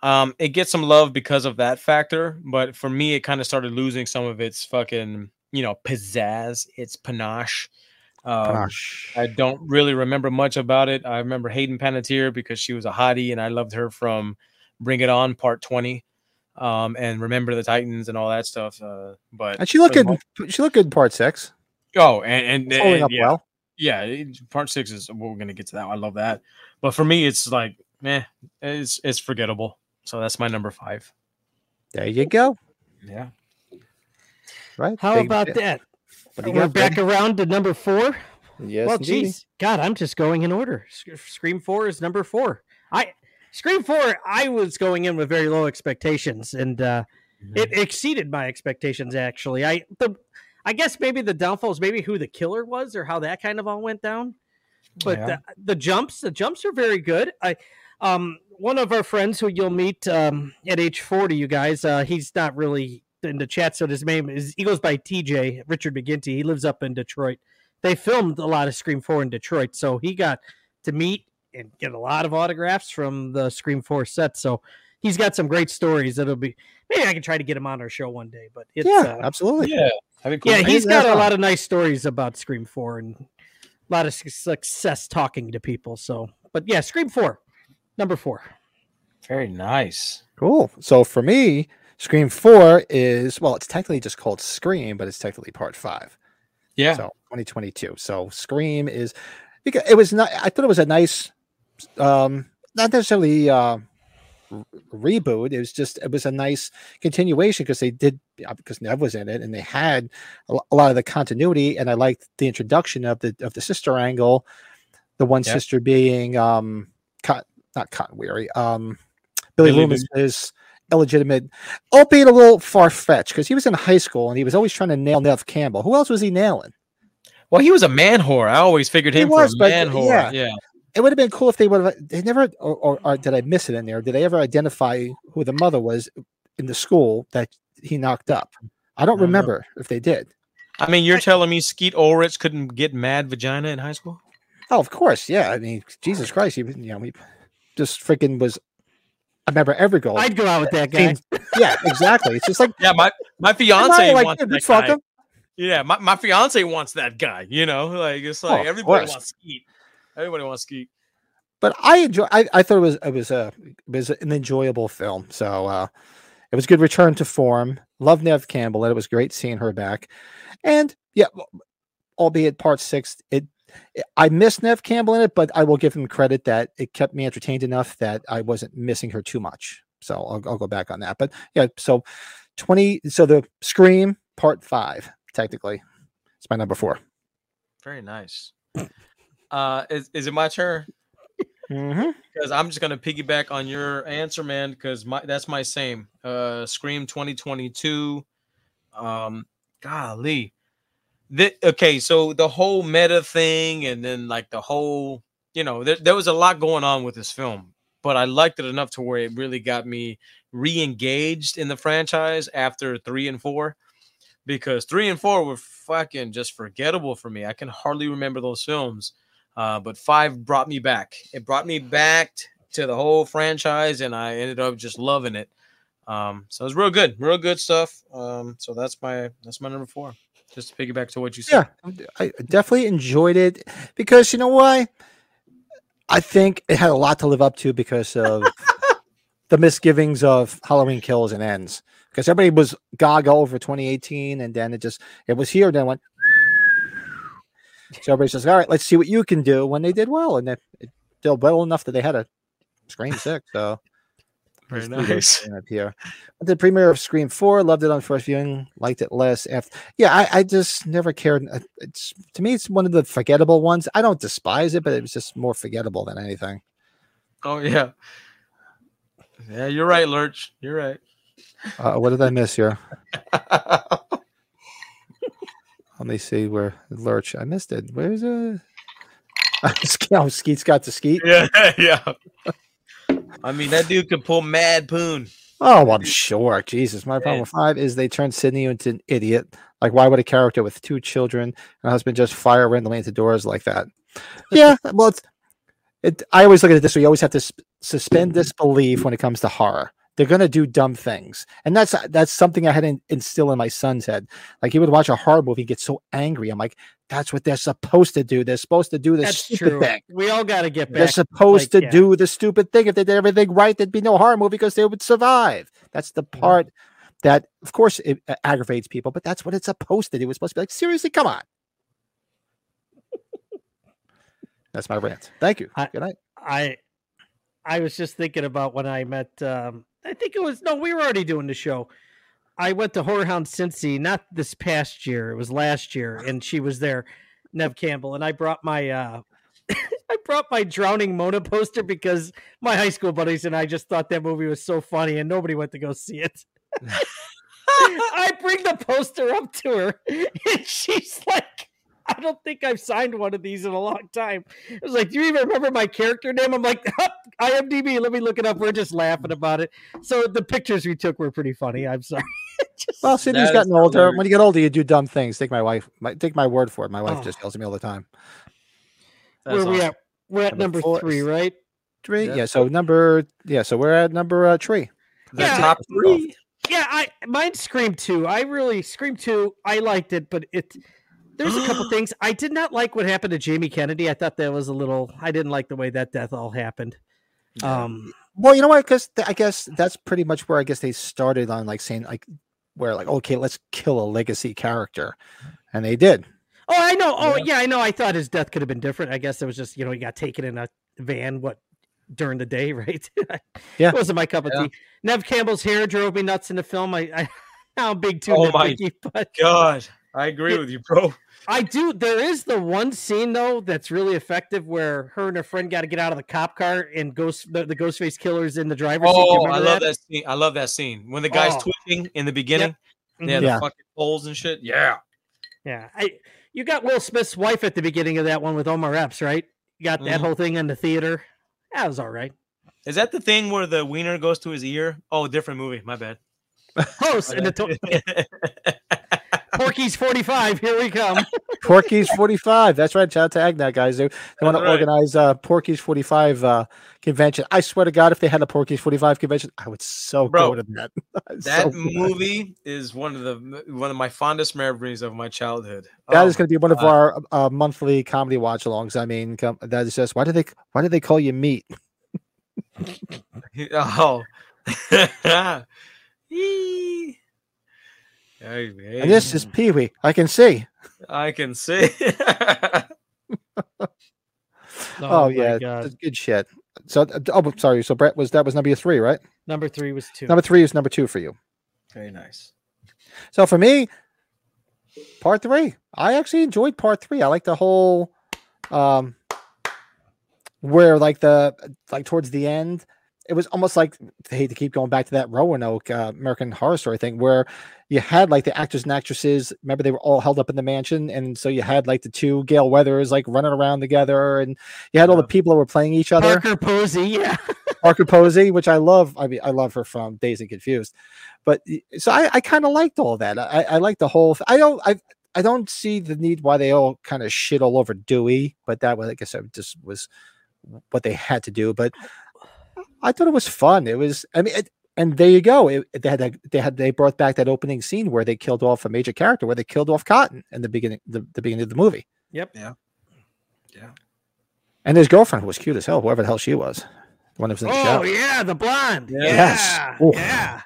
Um, it gets some love because of that factor, but for me, it kind of started losing some of its fucking, you know, pizzazz, its panache. Um, Gosh. I don't really remember much about it. I remember Hayden Panettiere because she was a hottie, and I loved her from Bring It On Part Twenty, um, and Remember the Titans and all that stuff. Uh, but And she looked good. She looked good in part six. Oh, and and, and up yeah, well. yeah, part six is we're gonna get to that. I love that, but for me, it's like, meh, it's it's forgettable. So that's my number five. There you go. Yeah, Right. How Big- about that? What We're got, back Ben? around to number four. Yes, well, indeedy. geez, God, I'm just going in order. Scream Four is number four. I Scream Four. I was going in with very low expectations, and uh, Mm-hmm. it exceeded my expectations. Actually, I the I guess maybe the downfall is maybe who the killer was or how that kind of all went down. But Yeah. the, the jumps, the jumps are very good. I um one of our friends who you'll meet um at age 40 you guys uh he's not really in the chat so his name is he goes by TJ Richard McGinty he lives up in Detroit they filmed a lot of Scream 4 in Detroit so he got to meet and get a lot of autographs from the Scream 4 set so he's got some great stories that'll be maybe I can try to get him on our show one day but it's Yeah, uh, absolutely. yeah, that'd cool. yeah, I he's think got a lot of nice stories about Scream 4 and a lot of su- success talking to people. So, but yeah, Scream 4, number four. very nice. Cool. So for me, Scream Four is well, it's technically just called Scream, but it's technically part five. Yeah, So 2022. So Scream is because it was not. I thought it was a nice, um, not necessarily uh, r- reboot. It was just it was a nice continuation because they did uh, because Neve was in it and they had a, lot of the continuity. And I liked the introduction of the of the sister angle, the one Yeah. sister being um, Cot, not Cotton Weary, um, Billy, Loomis is illegitimate, albeit a little far fetched because he was in high school and he was always trying to nail Neve Campbell. Who else was he nailing? well, he was a man whore. I always figured He him was, for a man whore. yeah. Yeah, It would have been cool if they would have. They never, or, or, or did I miss it in there? Did they ever identify who the mother was in the school that he knocked up? I don't I don't know. remember if they did. I mean, you're telling me Skeet Ulrich couldn't get mad vagina in high school? Oh, of course, yeah. I mean, Jesus Christ, he, was- you know, he just freaking was. I remember every goal. I'd go out with that guy. Yeah, exactly. It's just like Yeah, my my fiance like, wants dude, that guy. him. Yeah, my, my fiance wants that guy. You know, like it's Oh, like of everybody course. wants Skeet. Everybody wants Skeet. but I enjoy. I, I thought it was it was a it was an enjoyable film. So uh, it was a good return to form. Love Neve Campbell, and it was great seeing her back. And yeah, albeit part six, it I miss Neve Campbell in it, but I will give him credit that it kept me entertained enough that I wasn't missing her too much. So I'll, I'll go back on that. But yeah, so 20, so the Scream part five, technically, it's my number four. Very nice. Uh, is, is it my turn? Mm-hmm. Because I'm just gonna piggyback on your answer, man. Because my that's my same. Uh, Scream 2022. Um, golly. The, okay, so the whole meta thing, and then like the whole, you know, there, there was a lot going on with this film, but I liked it enough to where it really got me re-engaged in the franchise after three and four, because three and four were fucking just forgettable for me. I can hardly remember those films, uh, but five brought me back. It brought me back to the whole franchise, and I ended up just loving it. Um, so it was real good, real good stuff. Um, so that's my that's my number four. Just to piggyback to what you said. Yeah, I definitely enjoyed it because you know why? I think it had a lot to live up to because of the misgivings of Halloween Kills and Ends. Because everybody was gaga over 2018, and then it just it was here, then went. So everybody says, "All right, let's see what you can do." When they did well, and it, it did well enough that they had a Scream Six. So Very Let's do those nice. up here. The premiere of Scream Four, loved it on first viewing, liked it less after. Yeah, I, I just never cared. uh, It's to me, it's one of the forgettable ones. I don't despise it, but it was just more forgettable than anything. Oh yeah. Yeah, you're right, Lurch. You're right. Uh, what did I miss here? Let me see where Lurch. I missed it. Where's it? Oh, Skeet's got the Skeet. yeah, yeah. I mean, that dude could pull mad poon. Oh, I'm sure. Jesus, my problem with five is they turned Sidney into an idiot. Like, why would a character with two children and a husband just fire randomly into doors like that? Yeah, well, it's it. I always look at it this way: you always have to suspend disbelief when it comes to horror. They're gonna do dumb things, and that's that's something I had to instill in my son's head. Like he would watch a horror movie, get so angry. I'm like, that's what they're supposed to do. They're supposed to do this That's stupid true. thing. We all got to get back They're supposed like, to yeah. do the stupid thing. If they did everything right, there'd be no horror movie because they would survive. That's the part that, of course, it uh, aggravates people, but that's what it's supposed to do. It's supposed to be like, seriously, come on. that's my rant. Thank you. I- Good night. I I was just thinking about when I met um I think it was no, we were already doing the show. I went to HorrorHound Cincy, not this past year, it was last year, and she was there, Neve Campbell, and I brought my uh I brought my drowning Mona poster because my high school buddies and I just thought that movie was so funny and nobody went to go see it. I bring the poster up to her and she's like, I don't think I've signed one of these in a long time. It was like, Do you even remember my character name? I'm like, IMDb, let me look it up. We're just laughing about it. So the pictures we took were pretty funny. I'm sorry. Just- Well, Sidney's That is gotten older. hilarious. When you get older, you do dumb things. Take my wife. My, take my word for it. My wife Oh. just tells me all the time. That's where we awesome. at? We're at Number number three, right? Three. Yeah. Yeah. So number. Yeah. So we're at number uh, tree. The Yeah. top three. Yeah, I mine Scream two. I really Scream two. I liked it, but it there's a couple things I did not like. What happened to Jamie Kennedy? I thought that was a little. I didn't like the way that death all happened. Um, Well, you know what? Because I guess that's pretty much where I guess they started on like saying like where like okay, let's kill a legacy character, and they did. oh, I know. Oh, yeah. I know. I thought his death could have been different. I guess it was just you know he got taken in a van. What during the day, right? Yeah. it wasn't my cup of Yeah. tea. Neve Campbell's hair drove me nuts in the film. I, I I'm big too Oh my nitpicky, but God, I agree with you, bro. I do. There is the one scene though that's really effective where her and her friend got to get out of the cop car and ghost the, the Ghostface killer's in the driver's seat. Oh, I love that? scene. I love that scene when the guy's Oh. twitching in the beginning. Yeah, Mhm. the Yeah. fucking poles and shit. Yeah. Yeah, I you got Will Smith's wife at the beginning of that one with Omar Epps, right? You got that Mhm. whole thing in the theater. That was all right. Is that the thing where the wiener goes to his ear? Oh, different movie. My bad. Close. and the to- Porky's forty five. Here we come. Porky's 45. That's right. Shout out to Agnet guys. They, they want to organize uh Porky's 45 uh convention. I swear to God, if they had a Porky's 45 convention, I would so Bro, go to that. That so go. movie is one of the one of my fondest memories of my childhood. That Oh is going to be one of God. our uh, monthly comedy watch alongs. I mean, come, that is just why do they why do they call you meat? Oh. Yee. Hey, hey, And this is Pee Wee. I can see. I can see. Oh, my yeah, God. good shit. So uh, oh, sorry. So Brett was that was number three, right? Number three was two. Number three is number two for you. Very nice. So for me, part three. I actually enjoyed part three. I like the whole um where like the like towards the end, it was almost like I hate to keep going back to that Roanoke uh, American Horror Story thing where you had like the actors and actresses. Remember, they were all held up in the mansion, and so you had like the two Gale Weathers like running around together, and you had all the people that were playing each other. Parker Posey, yeah. Parker Posey, which I love. I mean, I love her from Dazed and Confused. But so I, I kind of liked all that. I, I like the whole. I don't. I I don't see the need why they all kind of shit all over Dewey. But that was, I guess, I just was what they had to do. But I thought it was fun. It was. I mean, it, and there you go. It, they had that, they had they brought back that opening scene where they killed off a major character, where they killed off Cotton in the beginning the, the beginning of the movie. Yep. Yeah. Yeah. And his girlfriend was cute as hell, whoever the hell she was. The one that was in the Oh shower. yeah, the blonde. Yeah. Yes. Yeah. Oof. Yeah.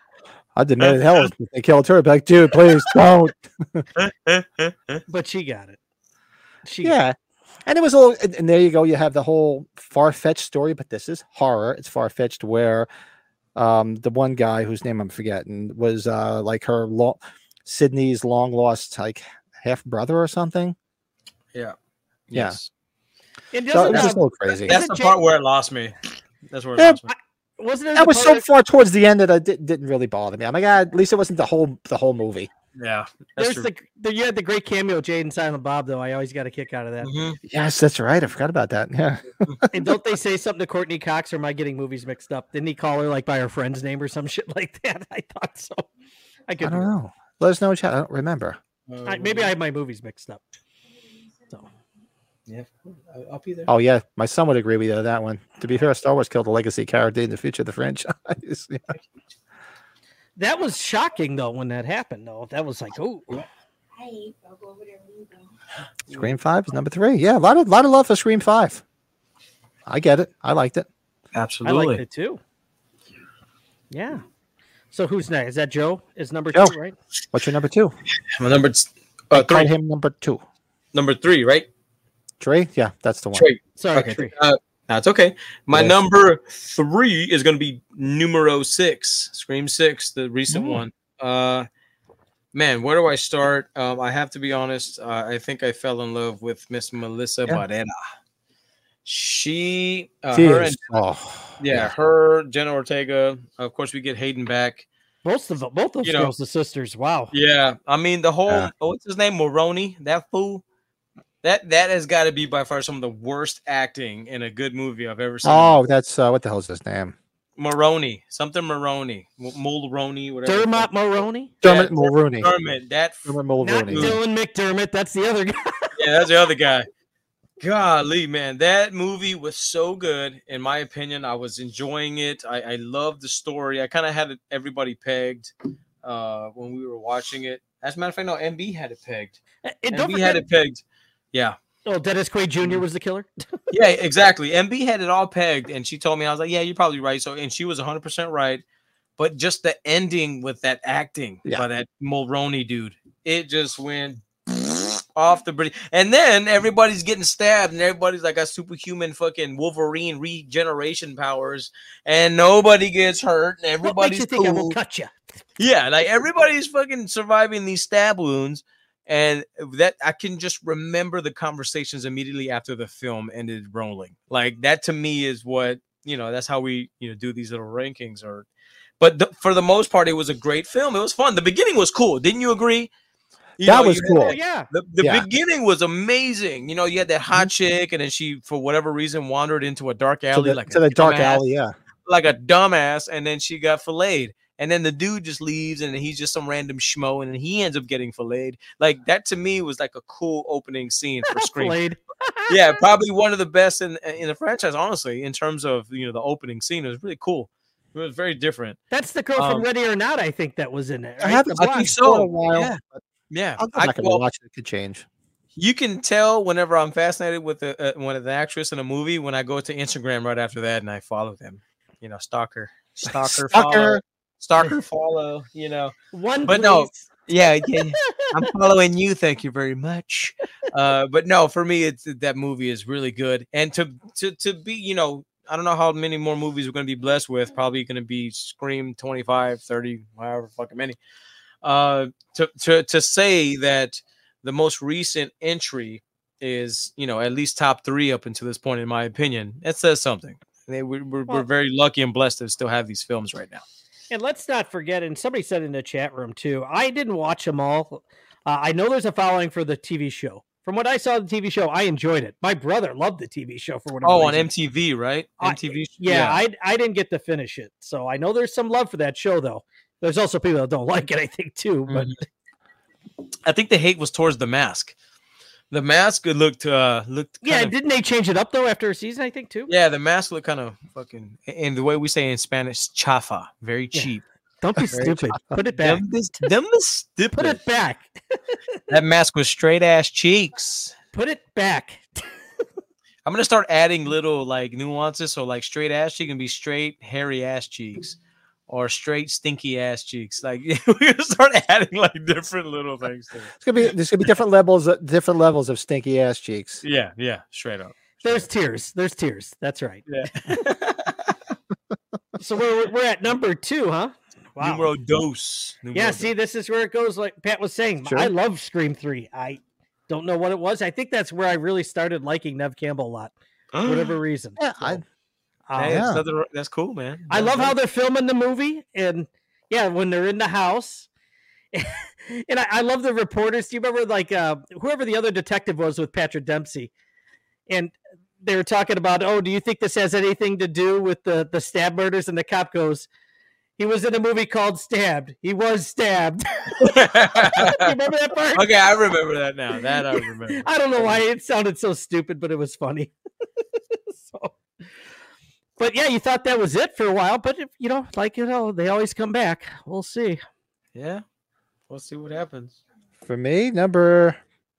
I'd demand hell if they killed her. I'd be like, dude, please don't. But she got it. She got Yeah. And it was all, and, and there you go. You have the whole far fetched story, but this is horror. It's far fetched where um, the one guy whose name I'm forgetting was uh, like her lo- Sidney's long lost like half brother or something. Yeah. Yeah. Yes. it. It So it doesn't was just a little crazy. That's the part where it lost me. That's where it Yeah, lost me. wasn't That was so far towards the end that I did, didn't really bother me. I'm like, ah, at least it wasn't the whole the whole movie. Yeah. There's true. the, the you had the great cameo Jay and Silent Bob though. I always got a kick out of that. Mhm. Yes, that's right. I forgot about that. Yeah. and don't they say something to Courteney Cox or am I getting movies mixed up? Didn't he call her like by her friend's name or some shit like that? I thought so. I I don't know. Let us know. in chat. I don't remember. I, maybe I have my movies mixed up. So Yeah. I- I'll be there. Oh yeah, my son would agree with you on that one. To be fair, Star Wars killed a legacy character in the future of the franchise. Yeah. That was shocking though when that happened though. That was like, oh Hi, I'll go over there when you go. Scream Five is number three. Yeah, a lot of lot of love for Scream Five. I get it. I liked it. Absolutely, I Absolutely. liked it too. Yeah. So who's next? Is that Joe? Is number Joe. two, right? What's your number two? My number t- I uh, call three. him number two. Number three, right? Trey. Yeah, that's the one. Trey. Sorry, Okay. Tree. Uh, that's okay. My Yes. number three is going to be numero six, Scream Six, the recent Mm. one. Uh, man, where do I start? Um, I have to be honest. Uh, I think I fell in love with Miss Melissa Yeah. Barrera. She, uh, She her, and, oh, yeah, her, Jenna Ortega. Of course, we get Hayden back. Both of them, both those You know- girls, the sisters. Wow. Yeah, I mean the whole Yeah. oh, what's his name, Moroni, that fool. That that has got to be by far some of the worst acting in a good movie I've ever seen. Oh, that's uh, what the hell's his name? Moroni, something Moroni, M- Mulroney, whatever. Dermot Mulroney. Dermot Yeah, Mulroney. Dermot, that f- Dermot Not Dylan McDermott. That's the other guy. yeah, that's the other guy. Golly, man, that movie was so good. In my opinion, I was enjoying it. I, I loved the story. I kind of had it, everybody pegged uh, when we were watching it. As a matter of fact, no, MB had it pegged. And don't MB had it pegged. Yeah, oh, Dennis Quaid Jr. Mm-hmm. was the killer. yeah, exactly. MB had it all pegged, and she told me I was like, "Yeah, you're probably right." So, and she was 100 percent right. But just the ending with that acting Yeah. by that Mulroney dude, it just went off the bridge. And then everybody's getting stabbed, and everybody's like got superhuman fucking Wolverine regeneration powers, and nobody gets hurt, and What makes everybody's you think I will cool. cut you? Yeah, like everybody's fucking surviving these stab wounds. And that I can just remember the conversations immediately after the film ended rolling. Like that to me is what, you know, that's how we, you know, do these little rankings or but the, for the most part it was a great film. It was fun. The beginning was cool. Didn't you agree? You That know, was you had cool. Oh yeah. the, the Yeah. beginning was amazing. You know, you had that hot mm-hmm. chick, and then she, for whatever reason, wandered into a dark To alley, the, like to a the dark dumbass alley. Yeah. like a dumbass, and then she got filleted. And then the dude just leaves, and he's just some random schmo, and then he ends up getting filleted. Like that to me was like a cool opening scene for Scream. Played. yeah, probably one of the best in in the franchise, honestly, in terms of you know the opening scene. It was really cool. It was very different. That's the girl Um, from Ready or Not. I think that was in it. I haven't I think watched blonde. it in so. a while. Yeah. Yeah, I'll go I- back and well, watch it. It could change. you can tell whenever I'm fascinated with the uh, one of the actress in a movie when I go to Instagram right after that and I follow them. You know, stalker, stalker, follow, Stalker. Stalker, follow. You know, One, But no, yeah, yeah. I'm following you. Thank you very much. Uh, but no, for me, it's that movie is really good, and to to to be, you know, I don't know how many more movies we're going to be blessed with. Probably going to be Scream 25, 30, however fucking many. Uh, to to to say that the most recent entry is, you know, at least top three up until this point, in my opinion, it says something. They- We're, we're, we're very lucky and blessed to still have these films right now. And let's not forget, and somebody said in the chat room too, I didn't watch them all. Uh, I know there's a following for the TV show. From what I saw the TV show, I enjoyed it. My brother loved the TV show for whatever Oh, on. MTV, right? I- MTV. Yeah, I I didn't get to finish it, so I know there's some love for that show though. There's also people that don't like it, I think too. But I think the hate was towards the mask. The mask looked uh looked yeah, of- didn't they change it up though after a season? I think too. yeah, the mask looked kind of fucking and the way we say in Spanish, chafa, very Yeah. cheap. Don't be stupid. Put it back. Them them is stupid. Put it back. that mask was straight ass cheeks. Put it back. I'm gonna start adding little like nuances. So like straight ass cheek can be straight hairy ass cheeks, or straight stinky ass cheeks. Like we're gonna start adding like different little uh, things. To it. It's gonna be there's gonna be different levels, of, different levels of stinky ass cheeks. Yeah, yeah, straight up. There's tears. There's tears. That's right. Yeah. So we're we're at number two, huh? Wow. Numero dos. Yeah, Numero see, this is where it goes. Like Pat was saying, Sure. I love Scream Three. I don't know what it was. I think that's where I really started liking Neve Campbell a lot, for whatever reason. Yeah, So, I, Hey, Yeah. it's nothing that's cool, man. I love how they're filming the movie, and yeah, when they're in the house. and I, I love the reporters. Do you remember, like, uh, whoever the other detective was with Patrick Dempsey? And they were talking about, oh, do you think this has anything to do with the, the stab murders? And the cop goes, he was in a movie called Stabbed. He was stabbed. you remember that part? okay, I remember that now. That I remember. I don't know why it sounded so stupid, but it was funny. so, but yeah, you thought that was it for a while, but if, you know, like you know, they always come back. We'll see. Yeah, we'll see what happens. for me, number.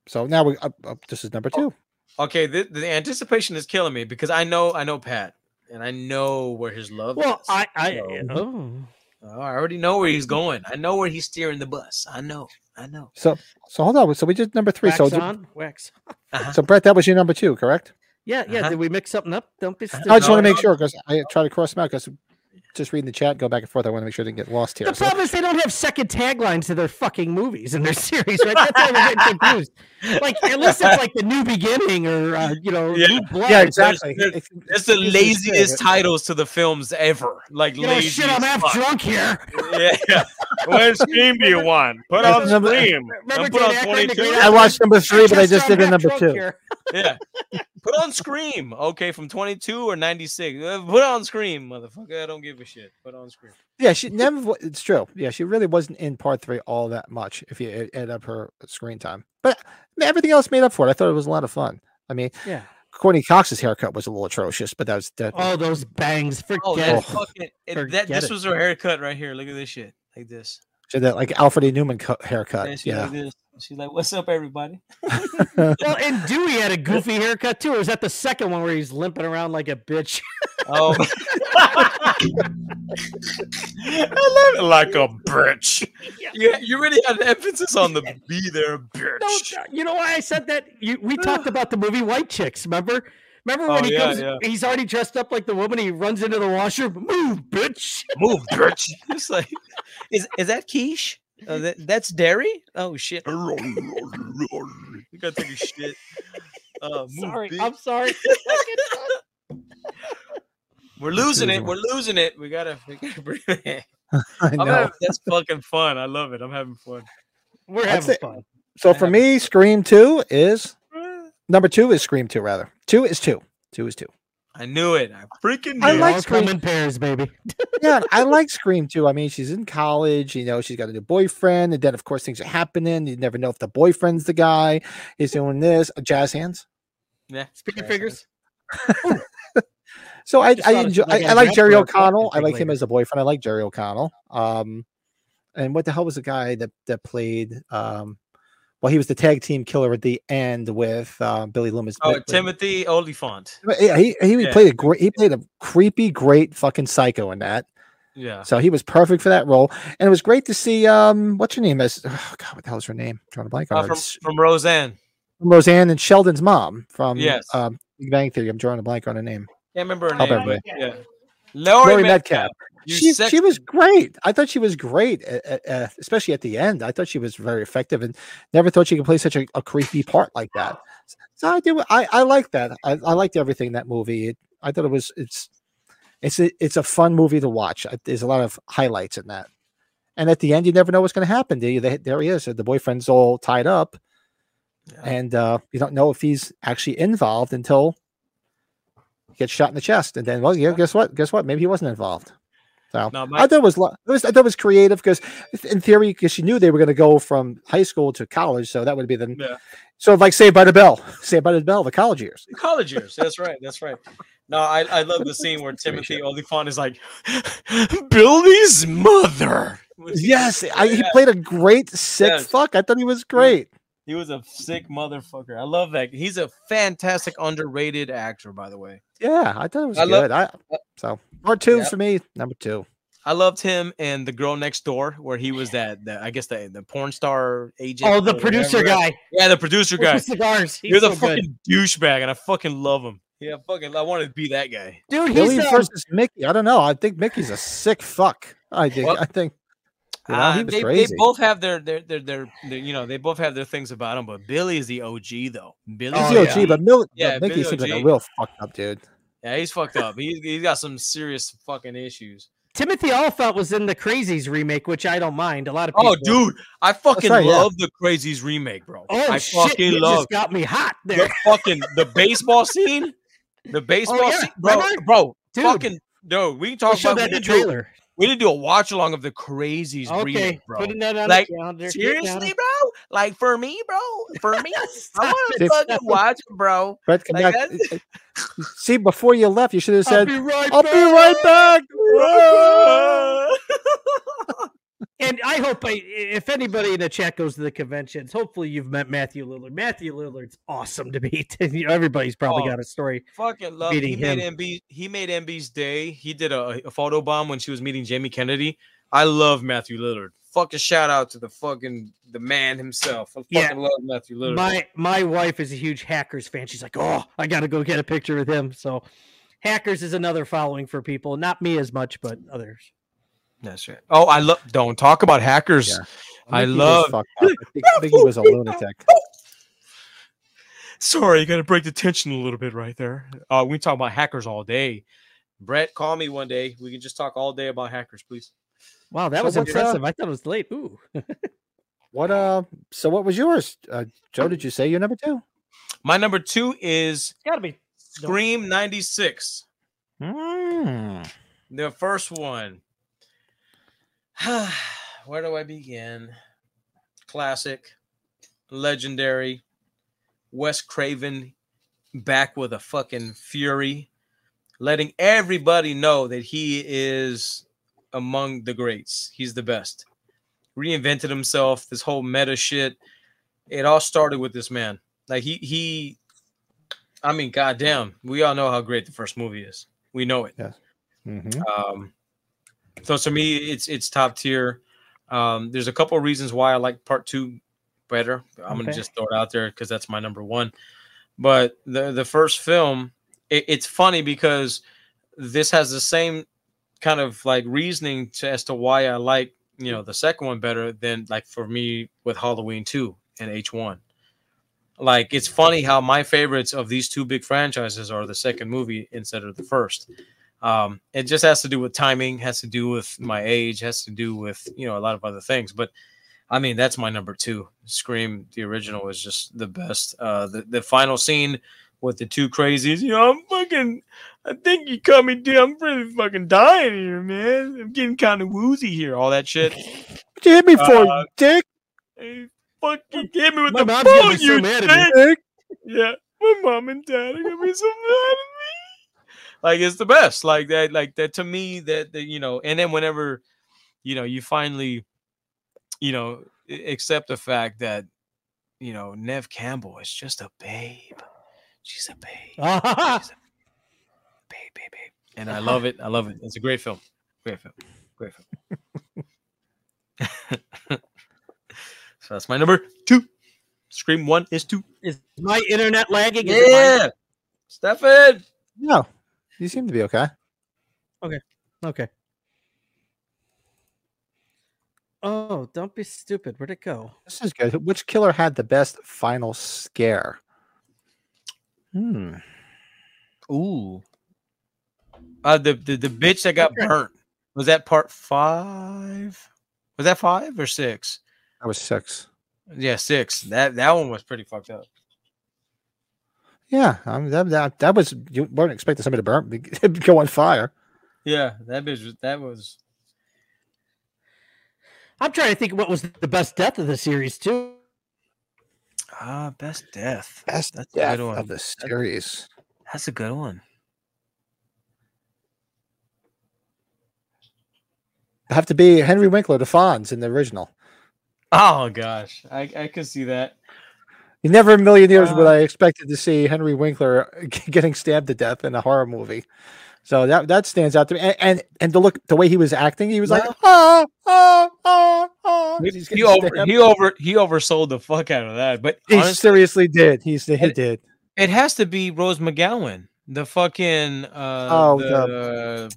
So now we. Uh, uh, this is number two. Okay, the, the anticipation is killing me because I know I know Pat and I know where his love. Well, is. I, I, So- oh, Oh, I already know where he's going. I know where he's steering the bus. I know. I know. So so hold on. So we did number three. wax So d- on, wax. Uh-huh. so Brett, that was your number two, correct? Yeah, yeah. Uh-huh. Did we mix something up? Don't be stupid. I just want to make sure because I try to cross them out because just reading the chat, go back and forth. I want to make sure I didn't get lost here. The So, problem is they don't have second taglines to their fucking movies and their series, right? That's why we're getting confused. Like, unless it's like the new beginning or uh, you know, Yeah. new blood. yeah, exactly. there's- It's- It's the it's laziest good. titles to the films ever. Like You know, lazy. shit, I'm half fuck. drunk here. Yeah. What scream do you want? Put That's on number- scream. Remember put on Aykroyd in the 22. I watched number three, but I just I'm did the number two. here. Yeah. Put on Scream. Okay, from 22 or 96. Uh, Put on Scream, motherfucker. I don't give a shit. Put on screen. Yeah, she never. It's true. Yeah, she really wasn't in part three all that much if you add up her screen time. But everything else made up for it. I thought it was a lot of fun. I mean, Yeah. Courteney Cox's haircut was a little atrocious, but that was that. Oh, those bangs. Forget Oh, it. that fucking. Forget that, this it. was her haircut right here. Look at this shit. Like this. she had that like Alfred E. Neuman cut, haircut. And yeah. like this. She's like, "What's up, everybody?" Well, and Dewey had a goofy haircut too. Or is that the second one where he's limping around like a bitch? Oh, I love it like a bitch. Yeah, you really had an emphasis on the "be there, bitch." No, you know why I said that? You, we talked about the movie White Chicks. Remember? Remember when Oh, he yeah, comes? yeah. He's already dressed up like the woman. He runs into the washroom. Move, bitch! Move, bitch. It's like, is is that quiche? Uh, that, that's dairy. Oh shit! you gotta take a shit. Uh, Sorry, bitch. I'm sorry. We're losing it. We're losing it. We gotta. We gotta bring it. I know. having, that's fucking fun. I love it. I'm having fun. We're That's having it. fun. So for me, Scream Two is number two is Scream Two rather. Two is two. Two is two. I knew it. I freaking knew I like all Scream. come in pairs, baby. yeah, I like Scream too. I mean, she's in college, you know, she's got a new boyfriend, and then of course things are happening. You never know if the boyfriend's the guy. He's doing this. Uh, jazz hands. Yeah. Speaking Yeah, figures. So I Just I enjoy. was like I, a I like Jerry rapper or something O'Connell. I thing like him as a boyfriend. I like Jerry O'Connell. Um, and what the hell was the guy that that played? Um, well, he was the tag team killer at the end with uh, Billy Loomis. Oh, But- but- Timothy Olyphant. Yeah, he he Yeah. played a great. He played a creepy, great fucking psycho in that. Yeah. So he was perfect for that role, and it was great to see. Um, what's her name? As oh God, what the hell's her name? To blank on Uh, her. from, It's from Roseanne. Roseanne and Sheldon's mom from Yes. um, Big Bang Theory. I'm drawing a blank on her name. Can't remember her Help name. everybody. Yeah. Laurie, Laurie Metcalf. Metcalf. She, she was great. I thought she was great, uh, uh, especially at the end. I thought she was very effective, and never thought she could play such a, a creepy part like that. So I do. I, I like that. I, I liked everything in that movie. It, I thought it was. It's it's a, it's a fun movie to watch. There's a lot of highlights in that. And at the end, you never know what's going to happen. Do you? They, there he is. The boyfriend's all tied up, Yeah. and uh, you don't know if he's actually involved until he gets shot in the chest. And then, well, yeah, guess what? Guess what? Maybe he wasn't involved. So No, I thought it was, lo- it was I thought it was creative because in theory, because she knew they were going to go from high school to college, so that would be the Yeah. so like Saved by the Bell, Saved by the Bell, the college years. college years. That's right. That's right. No, I, I love the scene where Timothy Olyphant is like Billy's mother. Yes, I, he played a great sick Yes. fuck. I thought he was great. He was a sick motherfucker. I love that. He's a fantastic underrated actor, by the way. Yeah, I thought it was I love- good. I so number two Yeah. for me. Number two. I loved him and the girl next door, where he was that, the, I guess the, the porn star agent. Oh, the producer whatever. guy. Yeah, the producer guy. cigars. He's You're the so good. fucking douchebag, and I fucking love him. Yeah, fucking, I want to be that guy. dude. Billy He's um, versus Mickey. I don't know. I think Mickey's a sick fuck. I think. Well, I think. You know, Uh, he was they, they both have their their, their their their you know they both have their things about him, but Billy is the OG though. Billy's He's Oh, the the OG, yeah. but Mil- Yeah, but Mickey Billy seems like a real fucked up dude. yeah, he's fucked up. He's he's got some serious fucking issues. Timothy Olyphant was in the Crazies remake, which I don't mind. A lot of people. Oh, dude, I fucking right, yeah. love the Crazies remake, bro. Oh I shit! fucking You love just got me hot the there, fucking the baseball scene. The baseball yeah, scene, bro, remember? bro, dude. fucking no. We can we talk showed about that in the need, trailer. We need to do a watch along of the Crazies Okay, remake, bro. putting that on Like, the calendar. Seriously, bro? Like for me, bro? For me, I want to fucking watch, bro. Brett, come Like back. that- See, before you left, you should have I'll said, be right "I'll be right back." And I hope I, if anybody in the chat goes to the conventions, hopefully you've met Matthew Lillard. Matthew Lillard's awesome to meet. everybody's probably Oh. got a story. fucking love. Beating He made him. MB. He made MB's day. He did a, a photo bomb when she was meeting Jamie Kennedy. I love Matthew Lillard. Fucking shout out to the fucking the man himself. I Yeah. fucking love Matthew Lillard. My my wife is a huge Hackers fan. She's like, oh, I got to go get a picture with him. So, Hackers is another following for people. Not me as much, but others. That's right. Oh, I love. Don't talk about hackers. Yeah. I Mickey was love- I think, I think he was a lunatic. Sorry, you got to break the tension a little bit right there. Uh, we can talk about hackers all day. Brett, call me one day. We can just talk all day about hackers, please. Wow, that So was what's, uh, impressive. I thought it was late. Ooh. What uh? So what was yours, uh, Joe? Did you say your number two? My number two is Gotta be. Scream '96. Mm. The first one. Where do I begin? Classic, legendary, Wes Craven back with a fucking fury, letting everybody know that he is among the greats. He's the best. Reinvented himself, this whole meta shit. It all started with this man. Like he he I mean, goddamn, we all know how great the first movie is. We know it. Mhm. Um, so to me, it's it's top tier. Um, there's a couple of reasons why I like part two better. I'm gonna just throw it out there because that's my number one. But the the first film, it, it's funny because this has the same kind of like reasoning to, as to why I like you know the second one better than like for me with Halloween two and H one. Like it's funny how my favorites of these two big franchises are the second movie instead of the first. Um, it just has to do with timing, has to do with my age, has to do with you know a lot of other things. But I mean, that's my number two. Scream, the original, is just the best. Uh, the the final scene with the two crazies. You know, I'm fucking. I think you cut me down. I'm really fucking dying here, man. I'm getting kind of woozy here. All that shit. What you hit me for, Uh, dick? Hey, fucking hit me with My the phone, so you mad at me. dick. Dick? Yeah, my mom and dad are gonna be so mad at me. Like it's the best. Like that. Like that to me. That, that you know. And then whenever, you know, you finally, you know, accept the fact that, you know, Neve Campbell is just a babe. She's a babe. She's a babe, babe, babe. And I love it. I love it. It's a great film. Great film. Great film. so that's my number two. Scream one is two. is my internet lagging? Is? Yeah. Stefan. No, you seem to be okay. Okay. Okay. Oh, don't be stupid. Where'd it go? This is good. Which killer had the best final scare? Hmm. Ooh. Uh the, the the bitch that got burnt. Was that part five? Was that five or six? That was six. Yeah, six. That that one was pretty fucked up. Yeah, I mean, that, that that was you weren't expecting somebody to burn go on fire. Yeah, that bitch was that was I'm trying to think what was the best death of the series too. ah best death. Best That's a death good one. of the series. That's a good one. Have to be Henry Winkler, the Fonz in the original. Oh gosh, I I could see that. Never a million years would Uh, I expected to see Henry Winkler getting stabbed to death in a horror movie. So that that stands out to me. And and, and the look, the way he was acting, he was like, ah. He, He's he getting over stabbed. he over he oversold the fuck out of that. But He honestly, seriously did. He's he did. it has to be Rose McGowan, the fucking uh Oh, the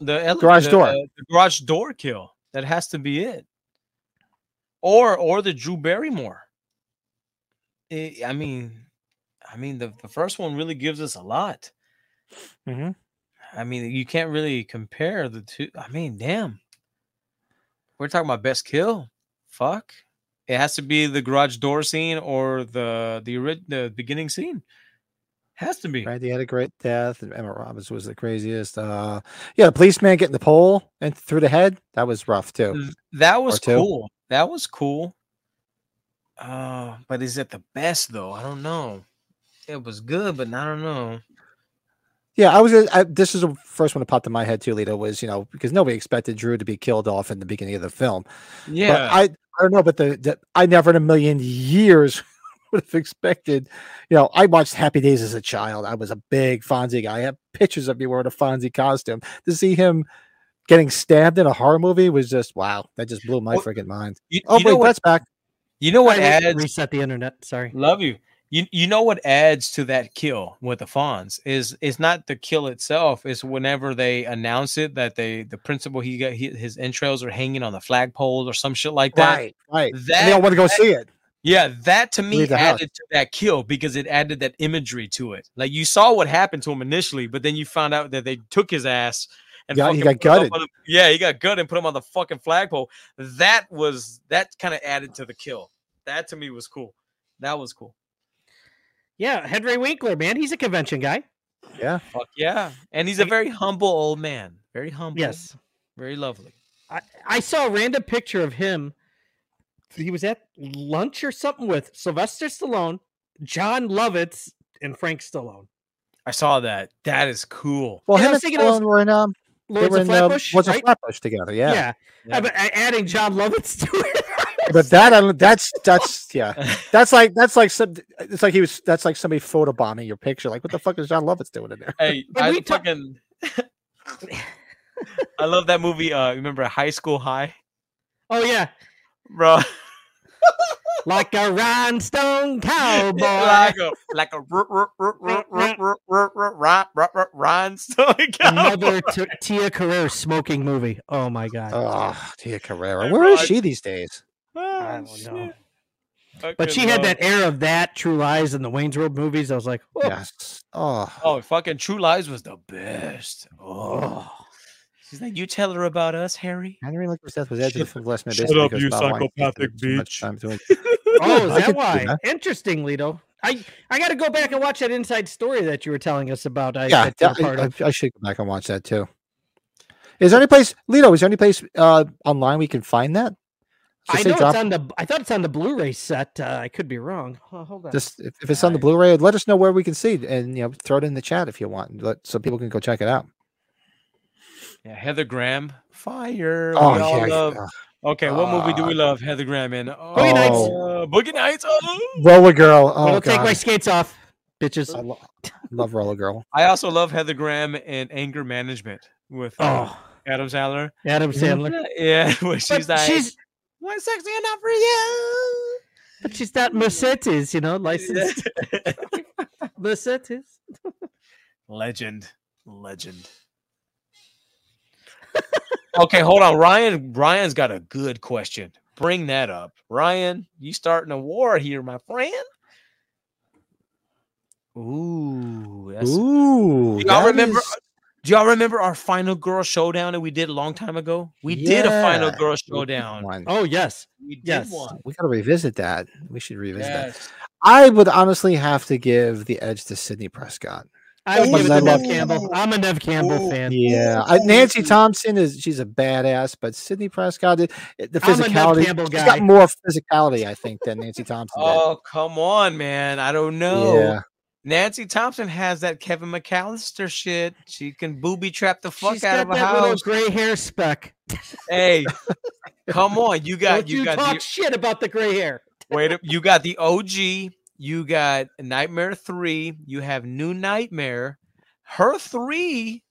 the, ele- Garage the, door. uh, the garage door kill. That has to be it. Or or the Drew Barrymore. I- I mean, I mean the, the first one really gives us a lot. hmm I mean, you can't really compare the two. I mean, damn. We're talking about best kill. Fuck. It has to be the garage door scene or the the the beginning scene. Has to be. Randy had a great death, and Emma Roberts was the craziest. Uh, yeah, the policeman getting the pole and through the head that was rough too. That was cool. That was cool. Uh, but is it the best though? I don't know. It was good, but I don't know. Yeah, I was. I, this is the first one that popped in my head too. Lito was you know because nobody expected Drew to be killed off in the beginning of the film. But Yeah. I I don't know, but the, the I never in a million years would have expected. You know, I watched Happy Days as a child. I was a big Fonzie guy. I have pictures of me wearing a Fonzie costume. To see him getting stabbed in a horror movie was just wow. That just blew my Well, freaking mind. you, Oh you wait, that's back. You know what I adds? reset the internet. Sorry. Love you. You you know what adds to that kill with the Fonz is is not the kill itself. Is whenever they announce it that they the principal he got he, his entrails are hanging on the flagpole or some shit like that. Right, right. And That- they all want to go that- see it. Yeah, that to me the house. added to that kill because it added that imagery to it. Like you saw what happened to him initially, but then you found out that they took his ass and Yeah, he got gutted. the- yeah, he got gutted and put him on the fucking flagpole. That was that kind of added to the kill. That to me was cool. That was cool. Yeah, Henry Winkler, man, he's a convention guy. Yeah. Fuck yeah. And he's a very humble old man. Very humble. Yes. Very lovely. I, I saw a random picture of him. He was at lunch or something with Sylvester Stallone, Jon Lovitz, and Frank Stallone. I saw that. That is cool. Well, Yeah, I him was and thinking it was Stallone were in um, they Lords of in um, Flatbush, Lords right? of Flatbush together. Yeah. Yeah. Yeah. But adding Jon Lovitz to it. but that I, that's that's yeah, that's like that's like some. It's like he was. That's like somebody photobombing your picture. Like what the fuck is Jon Lovitz doing in there? Hey, I fucking. I love that movie. Uh, remember High School High? Oh yeah, bro. like a rhinestone cowboy. like a like a rhinestone cowboy. Another Tia Carrere smoking movie. Oh my god. Oh, Tia Carrere. Where is she these days? Oh, I don't know. shit. but Fucking she had love- that air of that True Lies and the Wayne's World movies. I was like, oh, Yes. Oh, Oh, fucking True Lies was the best. Oh. She's like, you tell her about us, Harry. Henry Winkler's death was edged Shut- from Last Man shut up, you psychopathic spent too much bitch. Oh, is that why? that. Interesting, Lito. I I got to go back and watch that inside story that you were telling us about. I, yeah, that you're I, of. I- I should go back and watch that too. Is there any place, Lito? Is there any place uh, online we can find that? I know drop- it's on the. I thought it's on the Blu-ray set. Uh, I could be wrong. Oh, hold on. Just if, if it's on the Blu-ray, let us know where we can see it, and you know, throw it in the chat if you want, let, so people can go check it out. Yeah, Heather Graham, fire. Oh we all yeah, love. yeah. Okay, what movie do we Ah. love Heather Graham in? Oh, Boogie Nights. uh, Boogie Nights. Oh. Roller Girl. Oh I'll take my skates off, bitches. I lo- love Roller Girl. I also love Heather Graham in Anger Management with uh, Oh, Adam Sandler. Adam Sandler. Yeah, where she's But like, she's "Why sexy enough for you?" but she's not Mercedes, you know, licensed Mercedes. Legend, legend. okay, hold on. Ryan, Ryan's got a good question. Bring that up, Ryan. You starting a war here, my friend? Ooh, that's Ooh, y'all remember? is- Do y'all remember our final girl showdown that we did a long time ago? We did a final girl showdown. Oh yes, We did yes. one. We gotta revisit that. We should revisit that. I would honestly have to give the edge to Sidney Prescott. I would Ooh. give it to Neve Ooh. Campbell. I'm a Neve Campbell Ooh. fan. Yeah, I, Nancy Thompson is she's a badass, but Sidney Prescott, it, it- the I'm a Neve physicality, Campbell she's guy. got more physicality, I think, than Nancy Thompson did. Oh come on, man! I don't know. Yeah, Nancy Thompson has that Kevin McAllister shit. She can booby trap the fuck She's out of a that little house. gray hair speck. Hey, come on! You got Don't you, you, got talk the shit about the gray hair. wait. You got the OG. You got Nightmare Three. You have New Nightmare. Her three.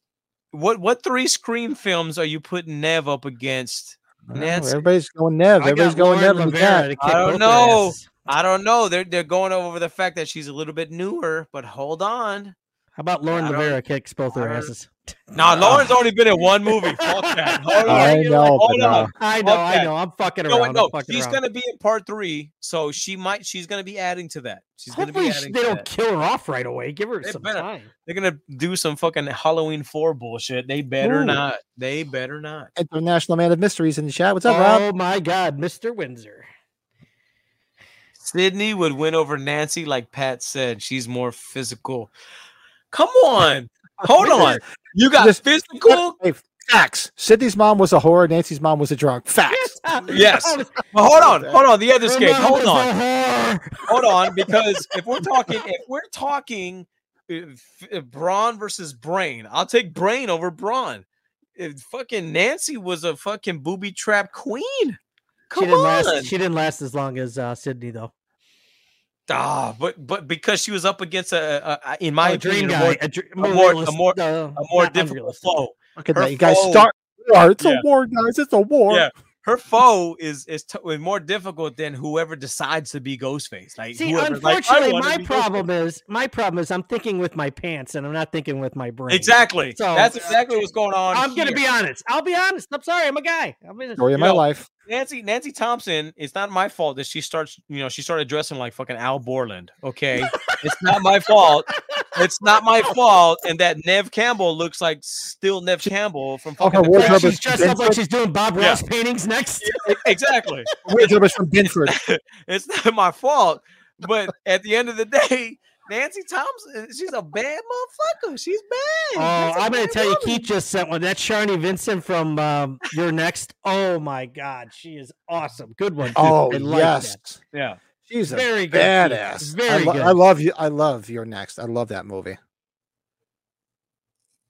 What what three Scream films are you putting Neve up against? Nancy. everybody's going Neve. Everybody's going Lauren Neve in the LaVera chat. I don't know. asses. I don't know. They're they're going over the fact that she's a little bit newer, but hold on. How about Lauren I LaVera kicks both their asses? Nah, Lauren's only been in one movie. Fuck that. Hold on. I know, Hold but on. I know, I Okay. know. I'm fucking around. no, I'm fucking she's around. gonna be in part three, so she might. She's gonna be adding to that. She's gonna Hopefully be adding. they to don't that. kill her off right away. Give her They some better. time. They're gonna do some fucking Halloween four bullshit. They better Ooh. not. They better not. International Man of Mysteries in the chat. What's up, Rob? Oh my God, Mr. Windsor. Sidney would win over Nancy, like Pat said. She's more physical. Come on, hold on. You got Just- physical. Hey, facts. Sidney's mom was a whore. Nancy's mom was a drunk. Facts. Yes. But hold on, hold on. The other her skate. Hold on. hold on because if we're talking if we're talking uh, uh, brawn versus brain i'll take brain over brawn if fucking nancy was a fucking booby trap queen She didn't on last. She didn't last as long as uh, Sidney though. Ah, but but because she was up against a, a, a in my Oh, opinion dream a more, guy, a, more- a more- uh, a more difficult foe Look at Her that. You guys foe- start war. It's Yeah. a war, guys. It's a war. Yeah. her foe is is t- more difficult than whoever decides to be ghostface like See, whoever's like, "I unfortunately, my problem Ghostface." is my problem is I'm thinking with my pants and I'm not thinking with my brain. exactly So- that's exactly what's going on I'm gonna be honest. I'll be honest. I'm sorry. I'm a guy. I'm just, Story of my know, life. Nancy Nancy Thompson, it's not my fault that she starts, you know, she started dressing like fucking Al Borland. Okay. it's not my fault. It's not my fault. And that Neve Campbell looks like still Neve Campbell from Oh, her fucking the wardrobe like Crash. is she's dressed up like she's doing Bob Yeah. Ross paintings next. E- Exactly. Wardrobe was from Binford. It's not my fault. But at the end of the day, Nancy Thompson, she's a bad motherfucker. She's bad. Oh, That's a I'm gonna bad tell you. Keith just sent one. That's Sharni Vinson from um, You're Next. Oh my God, she is awesome. Good one. Keith. Oh I like yes, that. Yeah. she's a Very good. Keith. badass. Very I, lo- good. I love you. I love you're next. I love that movie.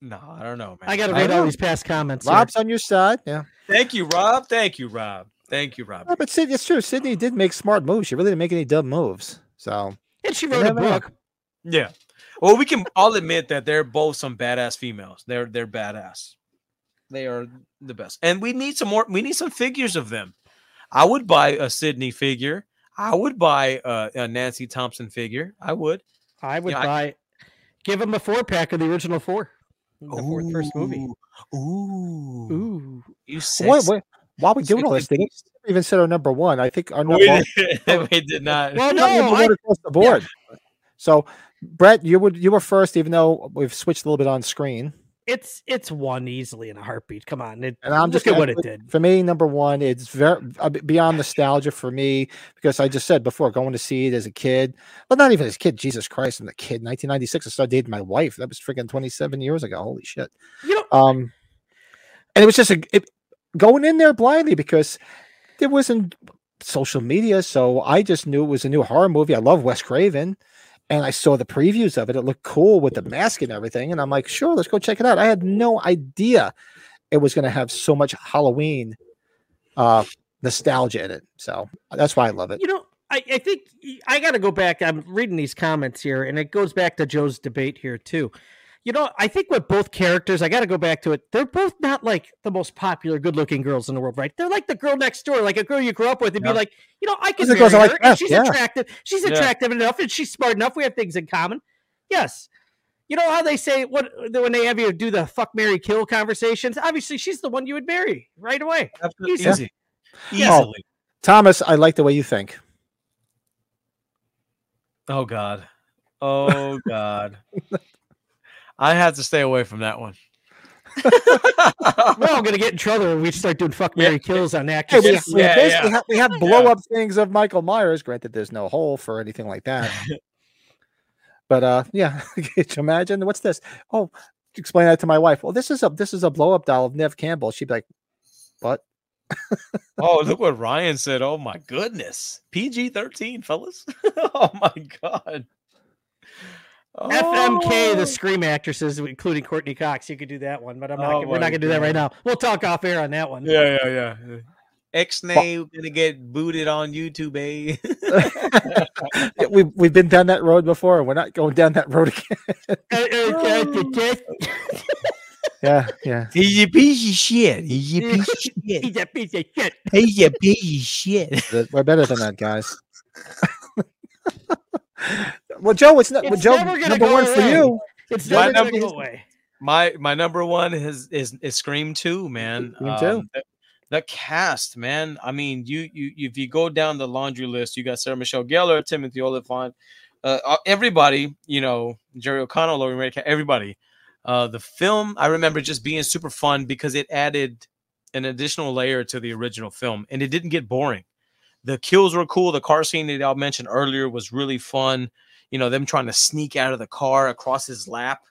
No, I don't know, man. I got to I read all these past comments. here. Rob's on your side. Yeah, Thank you, Rob. Thank you, Rob. Thank you, Rob. Yeah, but Sid, it's true. Sidney did make smart moves. She really didn't make any dumb moves. So and she You wrote a never know. Yeah. Well, we can all admit that they're both some badass females. They're they're badass. They are the best. And we need some more we need some figures of them. I would buy a Sidney figure. I would buy a, a Nancy Thompson figure. I would. I would Yeah, I- buy. Give them a four pack of the original four. The fourth first movie. Ooh. Ooh. Ooh. You sexy. wait, while we doing all this, we even said our number one? I think our number We one. did, we did not. Well, no, number I, one across the board. So, Brett, you would you were first, even though we've switched a little bit on screen. it's it's one easily in a heartbeat. Come on, it, And I'm look just at what it did. For me, number one, it's very uh, beyond nostalgia for me because I just said before going to see it as a kid, but not even as a kid. Jesus Christ, I'm a kid. 1996, I started dating my wife. That was freaking 27 years ago. Holy shit. You know, Um, and it was just a it, going in there blindly because there wasn't social media, so I just knew it was a new horror movie. I love Wes Craven, and I saw the previews of it. It looked cool with the mask and everything, and I'm like, sure, let's go check it out. I had no idea it was going to have so much Halloween uh, nostalgia in it, so that's why I love it. you know, I, I think I got to go back. I'm reading these comments here, and it goes back to Joe's debate here too. You know, I think with both characters, I got to go back to it. They're both not like the most popular, good-looking girls in the world, right? They're like the girl next door, like a girl you grew up with, and Yeah. be like, you know, I can Those marry girls I like her, and she's yeah. attractive. She's Yeah. attractive enough, and she's smart enough. We have things in common. Yes. You know how they say what when they have you do the fuck Mary kill conversations? Obviously, she's the one you would marry right away. Absolutely easy. Yeah. Easily. Thomas, I like the way you think. Oh God. Oh God. I have to stay away from that one. We're all gonna get in trouble when we start doing fuck Yeah. Mary kills on Hey, actors. we, we yeah, basically yeah. have, we have blow up things of Michael Myers. Granted, there's no hole for anything like that. but uh, yeah, can you imagine what's this? Oh, explain that to my wife. Well, this is a this is a blow up doll of Neve Campbell. She'd be like, "What? oh, look what Ryan said. Oh my goodness. PG 13, fellas. oh my God. FMK, Oh. the Scream actresses, including Courteney Cox. You could do that one, but I'm not. Oh gonna- we're not gonna do that right now. We'll talk off air on that one. Yeah, yeah, yeah. X name gonna get booted on YouTube, eh? Yeah, we we've been down that road before. and We're not going down that road again. Yeah, yeah. He's a piece of shit. He's a piece of shit. He's a piece of shit. He's a piece of shit. We're better than that, guys. Well, Joe, it's not. well, It's Joe, never gonna number go one for you. It's My never gonna go away. my my number one is is is Scream Two, man. Scream 2. Um, the, the cast, man. I mean, you you if you go down the laundry list, you got Sarah Michelle Gellar, Timothy Olyphant, uh, uh, everybody. You know, Jerry O'Connell, Laurie Metcalf, everybody. Uh, the film, I remember just being super fun because it added an additional layer to the original film, and it didn't get boring. The kills were cool. The car scene that y'all mentioned earlier was really fun. You know, them trying to sneak out of the car across his lap.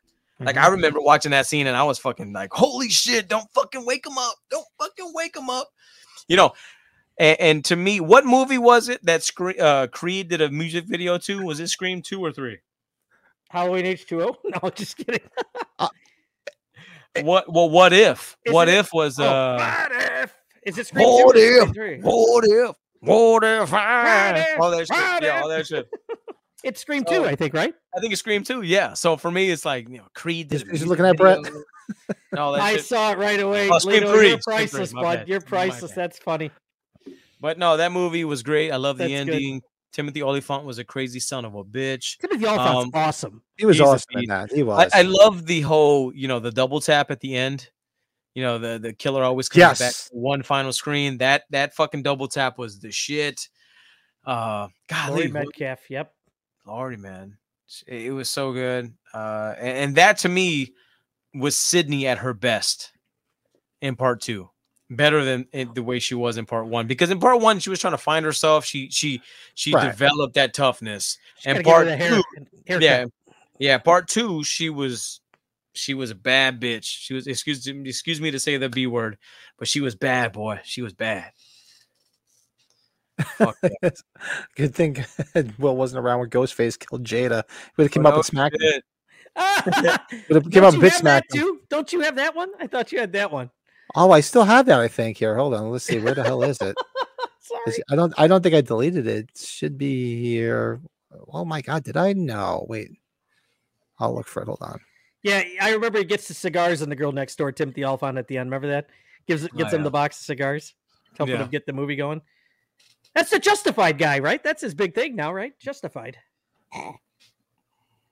Like I remember watching that scene and I was fucking like, "Holy shit! Don't fucking wake him up! Don't fucking wake him up!" You know. And, and to me, what movie was it that Scre- uh, Creed did a music video to? Was it Scream two or three? Halloween H2O? No, just kidding. What? Well, what if? Is what it- if was Oh, uh? what if? Is it Scream What 2 or if? 3? What if? What if? What I? All that shit. What Yeah, if? all that shit. It's Scream 2, Oh. I think, right? I think it's Scream two. Yeah. So for me, it's like you know, Creed. Did He's- a looking at Brett. No, that I shit. saw it right away. Oh, Scream Lito, 3, You're Scream 3, priceless, bud. bad, You're priceless. That's funny. But no, that movie was great. I love the That's good. ending. Timothy Olyphant was a crazy son of a bitch. Timothy Olyphant's Um, awesome. He was awesome in that. He was. I, I love the whole, you know, the double tap at the end. You know, the the killer always comes back Yes. to one final screen. That that fucking double tap was the shit. Uh, Laurie golly, what- Metcalf. Yep. Lordy, man, it, it was so good. Uh, and, and that to me was Sidney at her best in part two, better than in the way she was in part one. Because in part one, she was trying to find herself. She she she Right. developed that toughness. Just And gotta give her part hair, two, haircut. yeah, yeah. Part two, she was she was a bad bitch. She was excuse excuse me to say the b word, but she was bad, boy. She was bad. Fuck. Good thing Will wasn't around when Ghostface killed Jada. Would have came Oh, up no and smacked him. Would have came up you and bit have smacked him. too? Don't you have that one? I thought you had that one. Oh, I still have that. I think here. Hold on. Let's see. Where the hell is it? Sorry. I don't. I don't think I deleted it. It should be here. Oh my god! Did I? No. Wait. I'll look for it. Hold on. Yeah, I remember he gets the cigars and the girl next door, Timothy Olyphant, at the end. Remember that? Gives Oh, gets him the box of cigars, helping Yeah. him get the movie going. That's the Justified guy, right? That's his big thing now, right? Justified.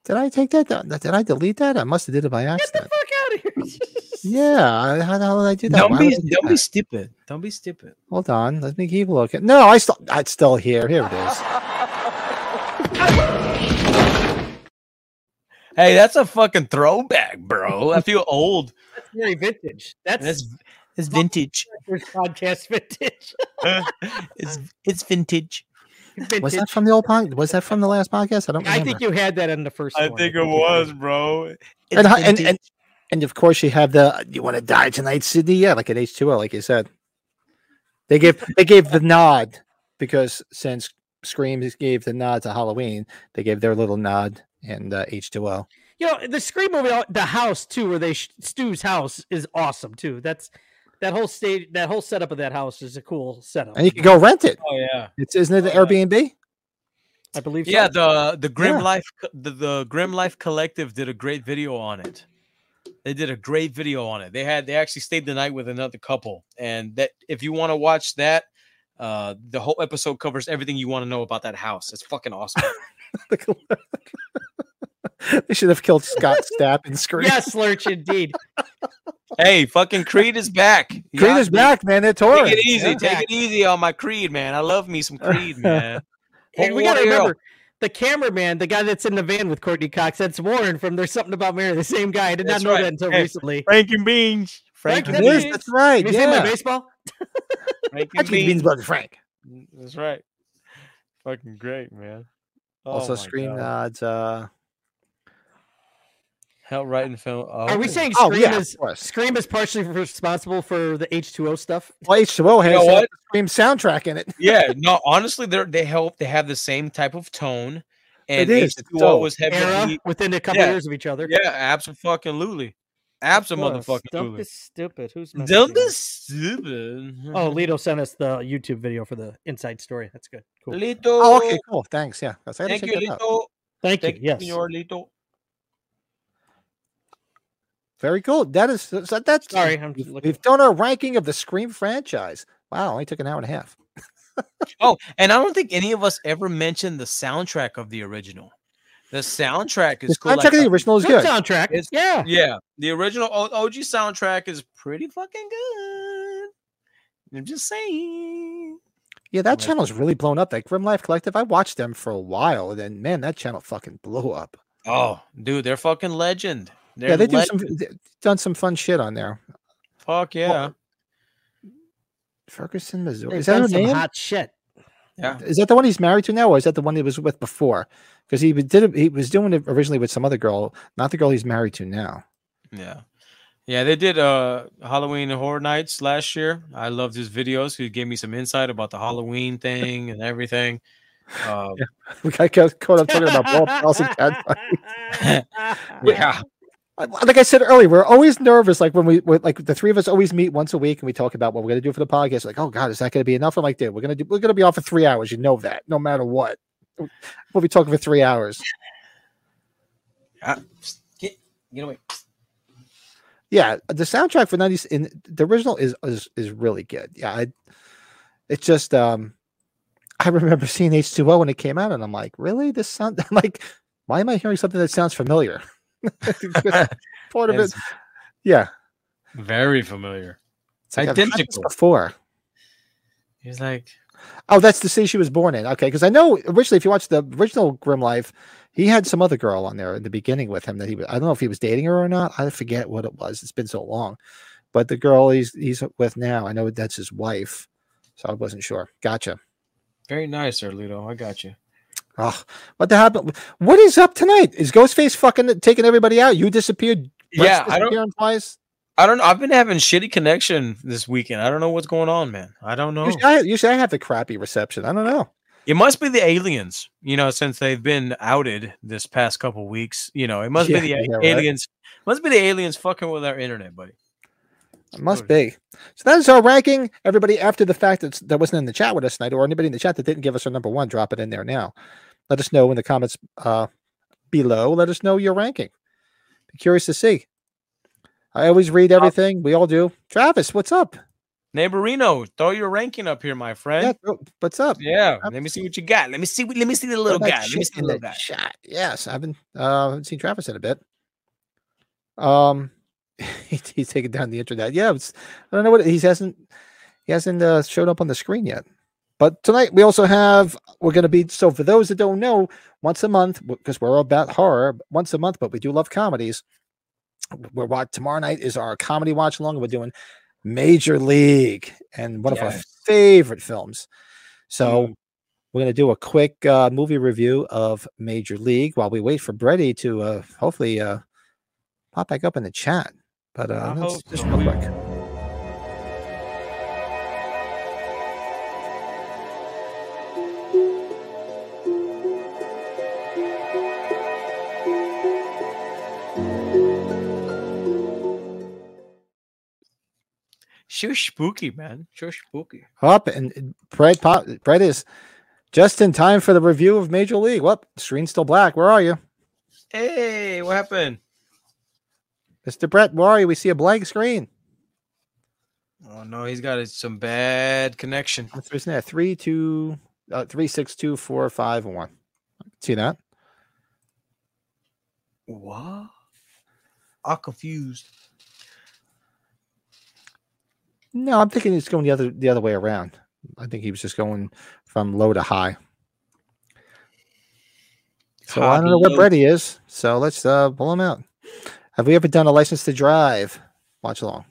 Did I take that down? Did I delete that? I must have did it by Get the accident. fuck out of here! Yeah. How the hell did I do that? Don't Why be do don't be stupid. Don't be stupid. Hold on. Let me keep looking. No, I still. It's still here. Here it is. Hey, that's a fucking throwback, bro. I feel old. That's very vintage. That's, That's It's vintage. first podcast vintage. It's it's vintage. vintage. Was that from the old pod? Was that from the last podcast? I don't I think you had that in the first I one. think it was, bro. And, and, and and of course you have the you want to die tonight, Sidney? Yeah, like an H two O, like you said. They gave they gave the nod because since Scream gave the nod to Halloween, they gave their little nod and uh, H two O. You know, the Scream movie, uh, the house too, where they sh- Stu's house is awesome too. That's that whole stage, that whole setup of that house is a cool setup. And you can go rent it. Oh yeah. It's isn't it the Oh, Airbnb? I believe. So. Yeah, the the Grim Yeah. Life the, the Grim Life Collective did a great video on it. They did a great video on it. They had they actually stayed the night with another couple, and that if you want to watch that, uh, the whole episode covers everything you want to know about that house. It's fucking awesome. they should have killed Scott Stapp in Scream. yes, Lurch, indeed. hey, fucking Creed is back. Creed got is me. back, man. They're touring. Take it easy. Yeah. Take it easy on my Creed, man. I love me some Creed, man. And we got to remember the cameraman, the guy that's in the van with Courteney Cox. That's Warren from There's Something About Mary, the same guy. I did That's not know right. that until Hey, recently. Frank and Beans. Frank Frank and and Beans. that's right. Have you seen my Yeah. baseball? Frank and Actually, Beans Beans. Brothers Frank. That's right. Fucking great, man. Oh Also, Scream God. nods. Uh, Hell right in film. Oh, Are we saying oh Scream yeah, is. Scream is partially responsible for the H2O stuff? Well, H2O has know uh, what? Scream soundtrack in it. yeah, no, honestly, they they help. They have the same type of tone, and It is, H2O so- was Era heavily. within a couple Yeah. years of each other. Yeah, absolutely, absolutely, Dump motherfucking. is stupid. Who's Dumb messaging me? is stupid. Oh, Lito sent us the YouTube video for the inside story. That's good. Cool. Lito. Oh, okay, cool. Thanks. Yeah, that's I Thank you. Lito. Thank you. Thank you, Yes. Senor Lito. Very cool. That is so that's Sorry, I'm We've, we've done our ranking of the Scream franchise. Wow, only took an hour and a half. Oh, and I don't think any of us ever mentioned the soundtrack of the original. The soundtrack is The cool. soundtrack like, of the uh, original is Good good. soundtrack. It's- yeah. Yeah, the original OG soundtrack is pretty fucking good. I'm just saying. Yeah, that Nice. channel's really blown up. That Grim Life Collective. I watched them for a while, and then man, that channel fucking blew up. Oh, dude, they're fucking legend. They're yeah, they do some legend. they- done some fun shit on there. Fuck yeah. Ferguson, Missouri. They've Is that done her some name? hot shit. Yeah. Is that the one he's married to now, or is that the one he was with before? Because he did he was doing it originally with some other girl, not the girl he's married to now. Yeah. Yeah, they did uh Halloween Horror Nights last year. I loved his videos. He gave me some insight about the Halloween thing and everything. Um, We got caught up talking about dolls and cat yeah. Like I said earlier, we're always nervous. Like when we, we're, like the three of us always meet once a week and we talk about what we're gonna do for the podcast. Like, oh god, is that gonna be enough? I'm like, dude, we're gonna do. We're gonna be on for three hours. You know that, no matter what. We'll be talking for three hours. Ah, Get, get away. Yeah, the soundtrack for '90s in the original is is is really good. Yeah, I, it's just um, I remember seeing H2O when it came out, and I'm like, really? This sound I'm like, why am I hearing something that sounds familiar? Part of it, yeah. very familiar. It's like I've had this Identical. before. He's like, Oh, that's the city she was born in. Okay, because I know originally, if you watch the original Grim Life, he had some other girl on there in the beginning with him that he was. I don't know if he was dating her or not. I forget what it was. It's been so long. But the girl he's he's with now, I know that's his wife. So I wasn't sure. Gotcha. very nice, Erlito. I got you. Oh, what the happened? What is up tonight? Is Ghostface fucking taking everybody out? You disappeared. Yeah, I don't. twice. I don't. Know. I've been having shitty connection this weekend. I don't know what's going on, man. I don't know. Usually, I, usually I have the crappy reception. I don't know. It must be the aliens, you know, since they've been outed this past couple weeks. You know, it must Yeah, be the yeah, right. aliens. Must be the aliens fucking with our internet, buddy. It must be. So that is our ranking. Everybody, after the fact that that wasn't in the chat with us tonight, or anybody in the chat that didn't give us our number one, drop it in there now. Let us know in the comments uh, below. Let us know your ranking. Be curious to see. I always read everything. We all do. Travis, what's up? Neighborino, throw your ranking up here, my friend. bro, what's up? Yeah, let me see what you got. Let me see. Let me see the little guy. Let me see the little guy. Chat. Yes, I haven't uh, haven't seen Travis in a bit. Um, he's taking down the internet. Yeah, it's, I don't know what he hasn't he hasn't uh, showed up on the screen yet. But tonight we also have we're going to be so for those that don't know, once a month because we're all about horror once a month, but we do love comedies. We're watch tomorrow night is our comedy watch along. We're doing Major League and one of our favorite films. So Mm. we're going to do a quick uh, movie review of Major League while we wait for Brady to uh, hopefully uh, pop back up in the chat. But uh, I let's hope just real quick. Sure spooky, man. Sure spooky. Up and Brett pop Brett is just in time for the review of Major League. What screen's still black? Where are you, Hey, what happened? Mr. Brett? Where are you? We see a blank screen. Oh no, he's got some bad connection. What's there? Three, two, uh, three, six, two, four, five, one. See that? What? I'm confused. No, I'm thinking it's going the other the other way around. I think he was just going from low to high. So I don't know what Hobby Brady is. So let's uh pull him out. Have we ever done a license to drive? Watch along.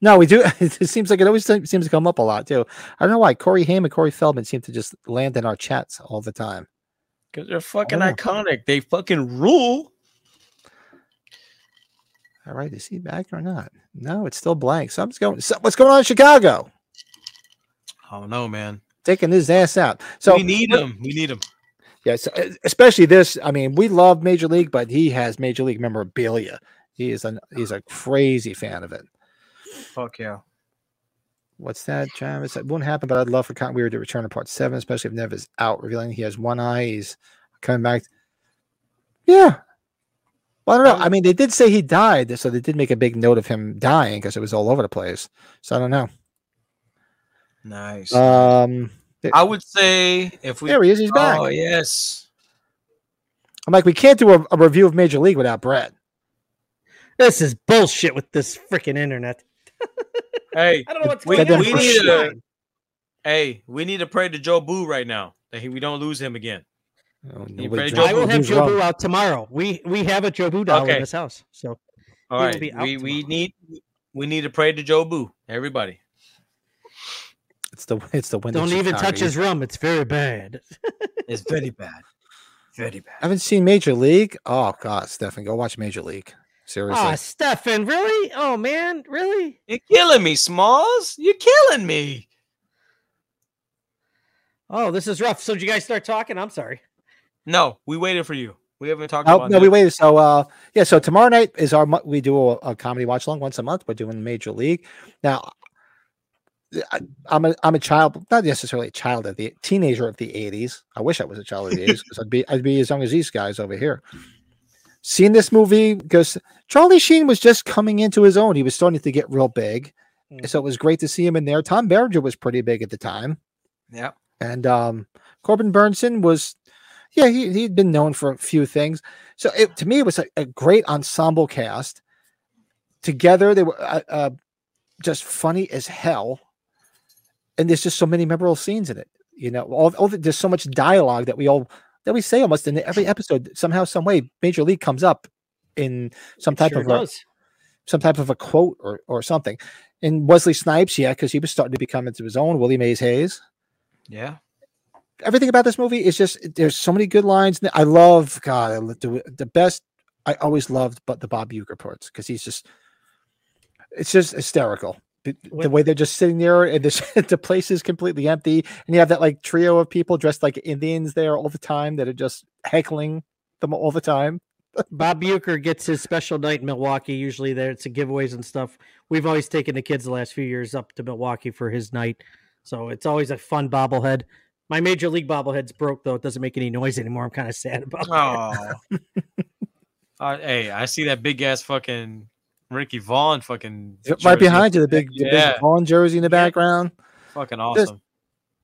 No, we do. It seems like it always seems to come up a lot too. I don't know why Corey Haim and Corey Feldman seem to just land in our chats all the time. Because they're fucking know. iconic. They fucking rule. All right, is he back or not? No, it's still blank. Something's going. So, what's going on in Chicago? I don't know, man. Taking his ass out. So we need him. We need him. Yes, e- especially this. I mean, we love Major League, but he has Major League memorabilia. He is an he's a crazy fan of it. Fuck yeah. What's that, Travis? It won't happen, but I'd love for Cotton Weary to return to part seven, especially if Neve is out, revealing he has one eye. He's coming back. Yeah. Well, I don't know. I mean, they did say he died, so they did make a big note of him dying because it was all over the place. So I don't know. Nice. Um, I would say if we there he is. He's back. Oh yes. I'm like, we can't do a, a review of Major League without Brett. This is bullshit with this freaking internet. Hey, I don't know what's we, going on. we need this to line. hey, we need to pray to Jobu right now that he, we don't lose him again. Oh, You nobody ready, drinks Joe I will have Boo's Joe rum. Out tomorrow. We we have a Jobu doll Okay. in this house. So All He will right, be out we we need we need to pray to Jobu. Everybody. It's the it's the window. don't even touch his rum. It's very bad. It's very bad. Very bad. I haven't seen Major League. Oh God, Stefan, go watch Major League. Seriously. Ah, Stefan, really? Oh man, really? You're killing me, Smalls. You're killing me. Oh, this is rough. So did you guys start talking? I'm sorry. No, we waited for you. We haven't talked Oh, about no, we waited. So, uh, yeah. So tomorrow night is our we do a, a comedy watch along once a month. We're doing Major League now. I, I'm a I'm a child, not necessarily a child of the teenager of the '80s. I wish I was a child of the '80s because I'd be I'd be as young as these guys over here. Seen this movie because Charlie Sheen was just coming into his own. He was starting to get real big, Mm. so it was great to see him in there. Tom Berenger was pretty big at the time. Yeah. And um, Corbin Bernsen was, yeah, he, he'd been known for a few things. So it, to me, it was a, a great ensemble cast. Together, they were uh, uh, just funny as hell. And there's just so many memorable scenes in it. You know, all, all the, there's so much dialogue that we all that we say almost in every episode. Somehow, some way, Major League comes up in some type Sure of a, some type of a quote or or something. And Wesley Snipes, yeah, because he was starting to become into his own. Willie Mays Hayes Yeah. Everything about this movie is just there's so many good lines. I love God, I the, the best. I always loved, but the Bob Uecker parts because he's just, it's just hysterical. The, the way they're just sitting there and this, the place is completely empty, and you have that like trio of people dressed like Indians there all the time that are just heckling them all the time. Bob Uecker gets his special night in Milwaukee. Usually there it's a giveaways and stuff. We've always taken the kids the last few years up to Milwaukee for his night. So it's always a fun bobblehead. My major league bobblehead's broke though. It doesn't make any noise anymore. I'm kind of sad about that. Oh. uh, hey, I see that big ass fucking Ricky Vaughn fucking right behind you, the big, the Yeah. big Vaughn jersey in the background. fucking This- awesome.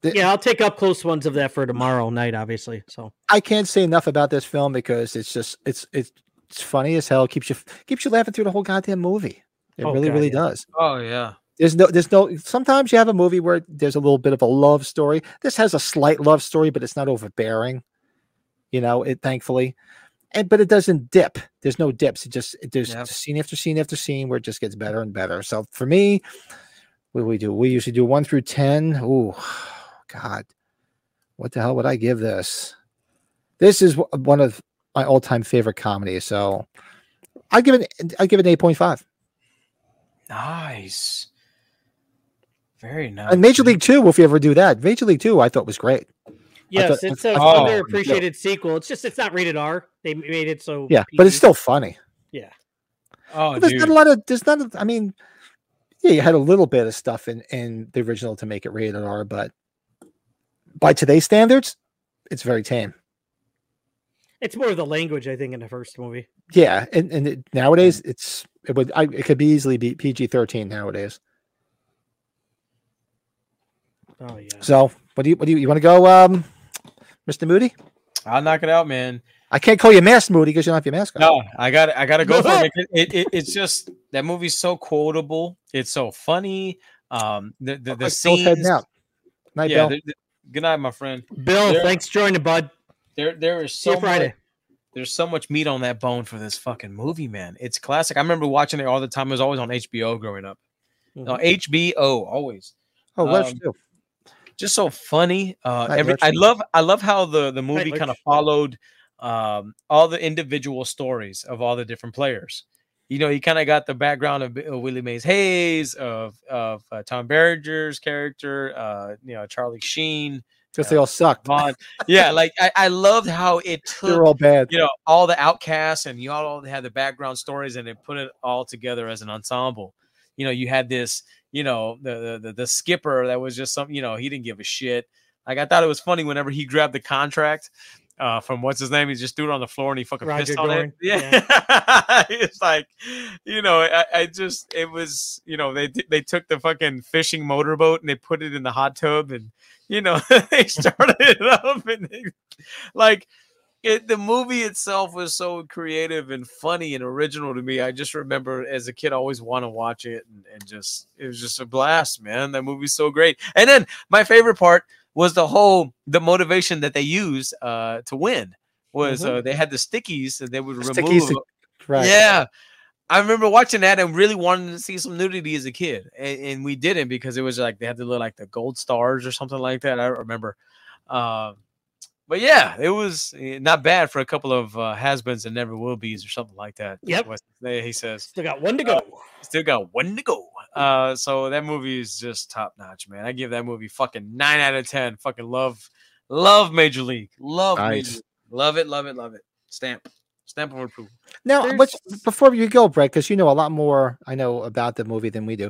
The- Yeah, I'll take up close ones of that for tomorrow night, obviously. So I can't say enough about this film because it's just it's it's it's funny as hell. keeps you keeps you laughing through the whole goddamn movie. It Oh, really God, really yeah. does. Oh yeah. There's no, there's no. Sometimes you have a movie where there's a little bit of a love story. This has a slight love story, but it's not overbearing. You know, it thankfully, and but it doesn't dip. There's no dips. It just it, there's Yep. scene after scene after scene where it just gets better and better. So for me, what do we do? We usually do one through ten. Ooh, God, what the hell would I give this? This is one of my all-time favorite comedies. So I give it. I give it an eight point five. Nice. Very nice. And Major League Two, if we ever do that, Major League Two, I thought was great. Yes, thought- it's an Oh, underappreciated sequel. It's just it's not rated R. They made it so Yeah, but it's still funny. yeah. Oh, But there's dude. not a lot of. There's not. a- I mean, yeah, you had a little bit of stuff in in the original to make it rated R, but by today's standards, it's very tame. It's more of the language, I think, in the first movie. Yeah, and, and it, nowadays it's it would I, it could be easily be PG thirteen nowadays. Oh yeah. So what do you what do you you want to go, um, Mr. Moody? I'll knock it out, man. I can't call you Mask Moody because you don't have your mask on. No, I got I got to go for it. It, it, it. It's just that movie's so quotable. It's so funny. Um, the the, the Bill's heading scenes. out. Night, Yeah. Bill. the- the- good night, my friend. Bill, There- thanks for joining, bud. There there is See you so much. Friday. There's so much meat on that bone for this fucking movie, man. It's classic. I remember watching it all the time. It was always on HBO growing up. No, HBO always. Oh, let's um, do. Just so funny. Uh, Right, every I love I love how the the movie kind of followed um, all the individual stories of all the different players. You know, you kind of got the background of, uh, Willie Mays Hayes, of of uh, Tom Berenger's character, uh, you know, Charlie Sheen, Because they all sucked. Vaughn. yeah, like I, I loved how it took. They're all bad. you know all the outcasts and you all had the background stories and it put it all together as an ensemble you know you had this you know the the, the, skipper that was just some you know he didn't give a shit like i thought it was funny whenever he grabbed the contract uh, from what's his name? He just threw it on the floor and he fucking Roger pissed on Dorn, it. Yeah, it's like, you know, I, I just it was, you know, they they took the fucking fishing motorboat and they put it in the hot tub and you know they started it up and they, like it, the movie itself was so creative and funny and original to me. I just remember as a kid, I always want to watch it and, and just it was just a blast, man. That movie's so great. And then my favorite part was the whole the motivation that they used uh, to win was Mhm. uh, they had the stickies and they would The remove. to- Right. Yeah. I remember watching that and really wanting to see some nudity as a kid, and, and we didn't because it was like they had to look like the gold stars or something like that. I don't remember, um, but yeah, it was eh, not bad for a couple of uh, has-beens and never will be's or something like that. Yep. He says Still got one to go. still got one to go. Uh, so that movie is just top notch, man. I give that movie fucking nine out of ten. Fucking love, love Major League, love Nice. Major League, love it, love it, love it. Stamp, stamp of approval. Now, There's- what's, before you go, Brett, because you know a lot more I know about the movie than we do.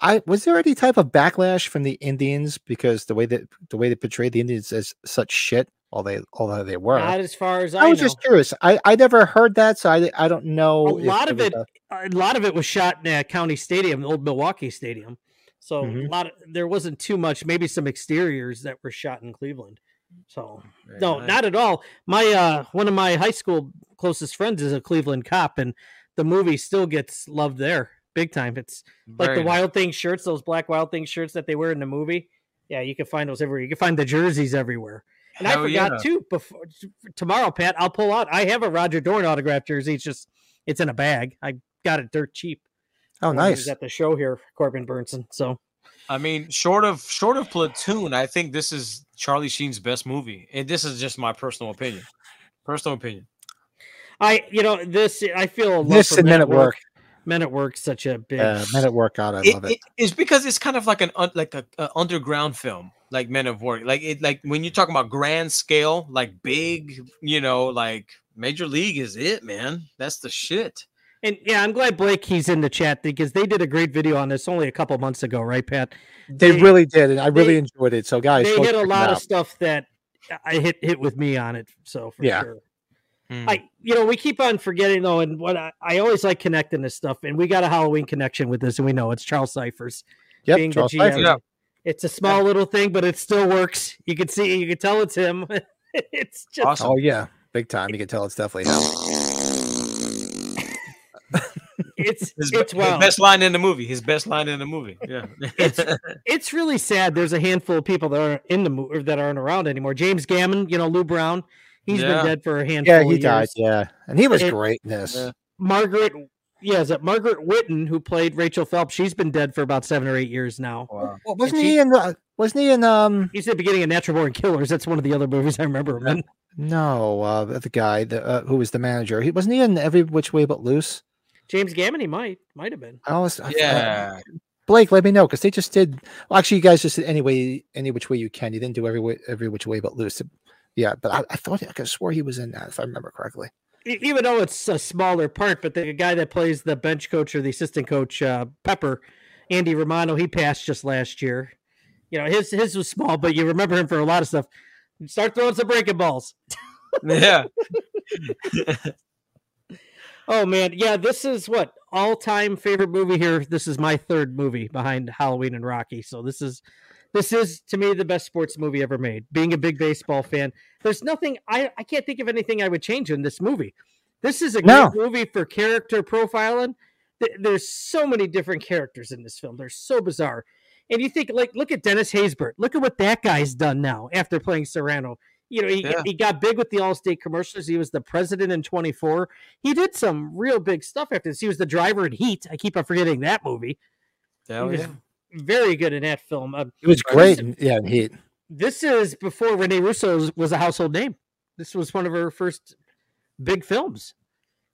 I was there any type of backlash from the Indians because the way that the way they portrayed the Indians as such shit, all they although they were. Not as far as I, I was know. just curious. I, I never heard that, so I, I don't know. A lot of it- a- a lot of it was shot in County Stadium, the old Milwaukee Stadium. So Mhm. a lot of there wasn't too much. Maybe some exteriors that were shot in Cleveland. So no, Very not at all. My uh, one of my high school closest friends is a Cleveland cop, and the movie still gets loved there big time. It's like the nice. Wild Thing shirts, those black Wild Thing shirts that they wear in the movie. Yeah, you can find those everywhere. You can find the jerseys everywhere. And Hell I forgot yeah. too. Before tomorrow, Pat, I'll pull out. I have a Roger Dorn autographed jersey. It's just it's in a bag. I got it dirt cheap. oh, when he was nice. at the show here, Corbin Bernsen. So I mean, short of short of Platoon, I think this is Charlie Sheen's best movie, and this is just my personal opinion. Personal opinion. I, you know, this I feel a love This for and Men at Work. Men at Work, such a big. Uh, Men at Work. God, I It- love it. it- it's because it's kind of like an un, like a, a underground film, like Men of Work. Like it, like when you're talking about grand scale, like big, you know, like Major League is it, man. That's the shit. And yeah, I'm glad Blake he's in the chat because they did a great video on this only a couple months ago, right, Pat? They, they- really did, and I really they- enjoyed it. So, guys, they go hit a lot of stuff that I hit hit with me on it. So for Yeah. sure. Hmm. I you know we keep on forgetting though, and what I, I always like connecting this stuff, and we got a Halloween connection with this, and we know it's Charles Cyphers Yep, being Charles the GM. Cyphers. Yeah. It's a small little thing, but it still works. You can see, you can tell it's him. it's just Awesome. Oh yeah, big time. You can tell it's definitely him. it's His, it's be- well, his best line in the movie. His best line in the movie. Yeah. it's really sad. There's a handful of people that aren't in the movie that aren't around anymore. James Gammon, you know Lou Brown, he's Yeah. been dead for a handful. Yeah, of he died. years. Yeah, and he was It- great in this. Yeah. Margaret, yeah, is that Margaret Whitton who played Rachel Phelps? She's been dead for about seven or eight years now. wow. Well, wasn't she- he in? The, wasn't he in? Um, He's at the beginning of Natural Born Killers. That's one of the other movies I remember him in. no, uh, the guy the, uh, who was the manager. He wasn't he in Every Which Way But Loose. James Gammon, he might, might have been. I always, I- Yeah. Blake, let me know because they just did. Well, actually, you guys just did any way, any which way you can. You didn't do every way, every which way but loose. Yeah, but I, I thought I could swear he was in that if I remember correctly. Even though it's a smaller part, but the guy that plays the bench coach or the assistant coach, uh, Pepper, Andy Romano, he passed just last year. You know, his his was small, but you remember him for a lot of stuff. Start throwing some breaking balls. Yeah. Oh man, yeah, this is what all time favorite movie here. This is my third movie behind Halloween and Rocky. So this is this is to me the best sports movie ever made. Being a big baseball fan, there's nothing I I can't think of anything I would change in this movie. This is a great No. movie for character profiling. There's so many different characters in this film. They're so bizarre. And you think like look at Dennis Haysbert. Look at what that guy's done now after playing Cerrano. You know, he, Yeah. he got big with the Allstate commercials. He was the president in 24 he did some real big stuff after this. He was the driver in Heat. I keep on forgetting that movie. Oh, was yeah. Very good in that film. Uh, He was great. in- yeah, in Heat. this is before Rene Russo was- was a household name. This was one of her first big films.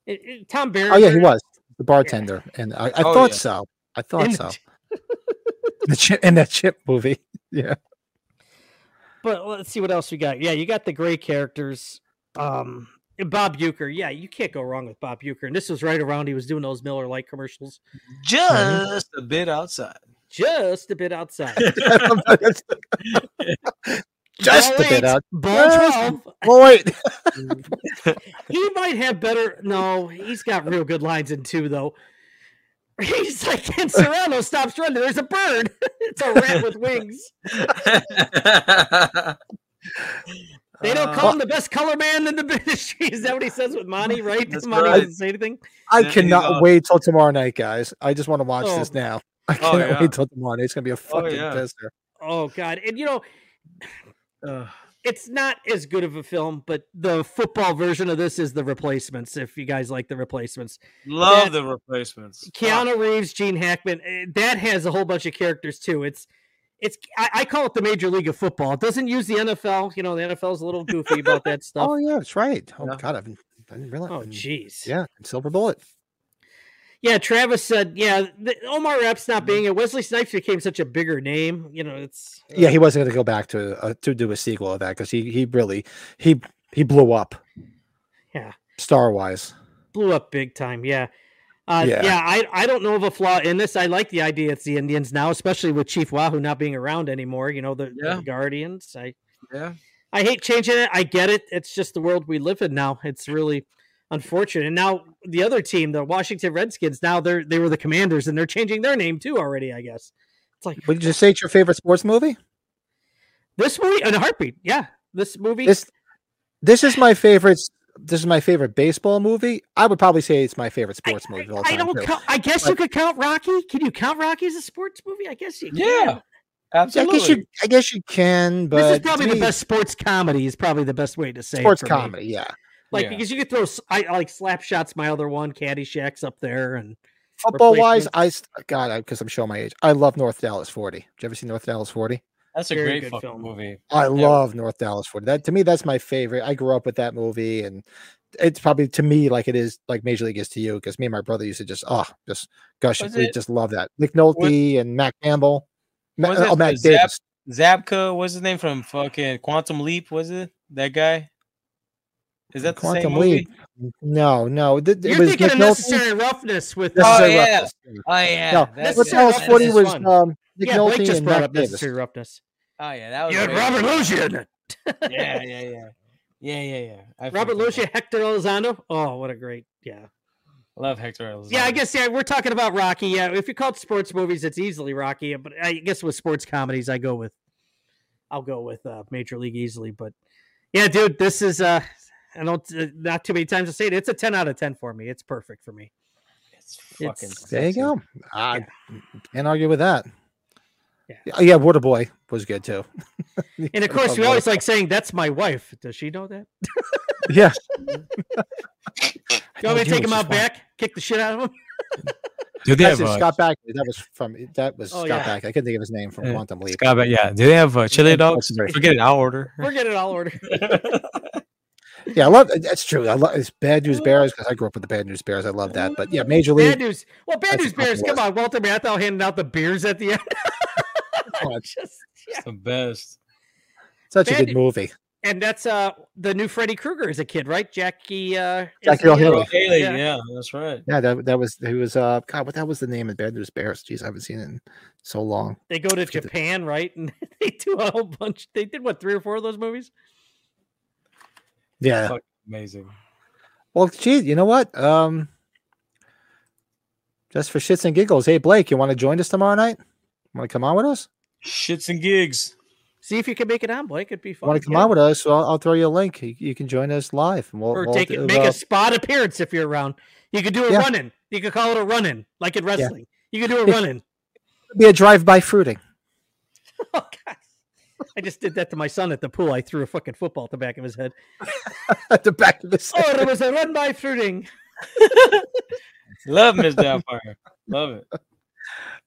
It- it- Tom Barron. Oh yeah, he was the bartender, and I, I Oh, thought yeah. so. I thought In so. the chip in that chip movie. Yeah. But let's see what else we got. Yeah, you got the great characters. Um, Bob Uecker. Yeah, you can't go wrong with Bob Uecker. And this was right around he was doing those Miller Lite commercials Just a bit outside. Just a bit outside. Just a Ball bit eight, out. Ball 12. Wait. he might have better. No, he's got real good lines in two though. He's like, and Cerrano stops running. There's a bird. it's a rat with wings. They don't Uh, call him the best color man in the industry. Is that what he says with Monty? Right? That's Monty right. doesn't say anything. I There cannot wait till tomorrow night, guys. I just want to watch this Oh. now. I Oh, cannot yeah. wait till tomorrow. It's gonna be a fucking yeah. pisser. Oh God! And you know, Ugh. it's not as good of a film, but the football version of this is the replacements. If you guys like the replacements, Love That- the replacements. Keanu Reeves, Gene Hackman, eh, that has a whole bunch of characters too. It's it's I, I call it the Major League of Football. It doesn't use the NFL. You know, the NFL's a little goofy about that stuff. Oh yeah, that's right. Oh Yeah. god, I didn't, I didn't realize. Oh jeez. Yeah, Silver Bullet. Yeah, Travis said, yeah, the, Omar Epps Mm-hmm. not being it. Wesley Snipes became such a bigger name. You know, it's Yeah, he wasn't going to go back to uh, to do a sequel of that because he he really he he blew up yeah star wise. blew up big time. Yeah. Uh, yeah, Yeah. I, I don't know of a flaw in this. I like the idea it's the Indians now, especially with Chief Wahoo not being around anymore. You know the, the Guardians. I Yeah. I hate changing it. I get it. It's just the world we live in now. It's really unfortunate. And now the other team, the Washington Redskins, now they're they were the Commanders, and they're changing their name too already. I guess it's like Would you say it's your favorite sports movie? this movie in a heartbeat. Yeah, this movie. This this is my favorite. This is my favorite baseball movie. I would probably say it's my favorite I- sports movie of all I, time. don't. Count, I guess you could count Rocky. Can you count Rocky as a sports movie? I guess you can. Yeah, I Absolutely. guess you. I guess you can, but this is to probably the best sports comedy. Is probably the best way to say it sports for me. comedy. Yeah, Like Yeah. because you could throw. s- I, I like Slapshot's my other one. Caddyshack's up there, and football wise, I st- God, because I'm showing my age. I love North Dallas 40. Did you ever see North Dallas 40? That's a Very great film. movie. I Yeah. love North Dallas 40. That to me, that's my favorite. I grew up with that movie, and it's probably to me like it is like Major League is to you because me and my brother used to just oh just gush. Was We it- just love that. McNulty Nolte and Matt Campbell. Ma- it oh, Matt the Zap- Davis. Zabka, what's his name from fucking Quantum Leap? Was it that guy? Is that the Quantum same movie? Leap. No, no. th- you're was thinking Nick of necessary roughness with. Oh, Necessary yeah. Roughness. Oh yeah, No, that's North Necessary Dallas Roughness 40 was um, Nick yeah, Blake just brought Matt up Davis. necessary roughness. oh yeah, that was You had. Robert Loggia in it. Yeah, yeah, yeah, yeah, yeah, yeah. I Robert forgot Loggia, Hector Elizondo. Oh, what a great yeah. Love Hector. Elizondo. Yeah, I guess yeah. We're talking about Rocky. Yeah, if you call it sports movies, it's easily Rocky. But I guess with sports comedies, I go with, I'll go with uh, Major League easily. But yeah, dude, this is uh, I don't uh, not too many times to say it. It's a ten out of ten for me. It's perfect for me. It's fucking. It's- There you go. I can't argue with that. Yeah. Yeah, yeah Waterboy was good too. And of course, we always like saying, "That's my wife." Does she know that? Yeah. You want me to take him out want- back, kick the shit out of him? Do they have That's it, uh, Scott Back. That was from that was Oh, Scott yeah. Back. I couldn't think of his name from Yeah, Quantum Leap. Scott, but yeah, do they have uh, chili Yeah, dogs? that's very- Forget it. I'll order. Forget it. I'll order. Yeah, I love that's true. I love it's Bad News Bears because I grew up with the Bad News Bears. I love that. But yeah, Major League. Bad news. Well, bad news bears. Come on, Walter Matthau handing out the beers at the end. Oh, Just yeah. It's the best. Such a good movie. And that's uh the new Freddy Krueger as a kid, right? Jackie. Uh, Jackie is Earle the, uh, Haley. Oh, Haley, Yeah. yeah. that's right. Yeah, that that was he was uh God, what that was the name of Bad News Bears? Jeez, I haven't seen it in so long. They go to Forget the- Japan, right? And they do a whole bunch. They did what three or four of those movies. Yeah. Fucking amazing. Well, gee, you know what? Um, just for shits and giggles, hey Blake, you want to join us tomorrow night? Want to come on with us? Shits and gigs. See if you can make it on, Blake. It'd be fun. Want to come yeah. on with us? So I'll, I'll throw you a link. You, you can join us live, and we'll, or we'll take do, it, make uh, a spot appearance if you're around. You could do a Yeah. run in. You could call it a run in, like in wrestling. You could do a Yeah. run in. be a drive-by fruiting Oh God. I just did that to my son at the pool. I threw a fucking football at the back of his head. at the back of the Oh, there was a run by fruiting. Love Miss Doubtfire. Love it.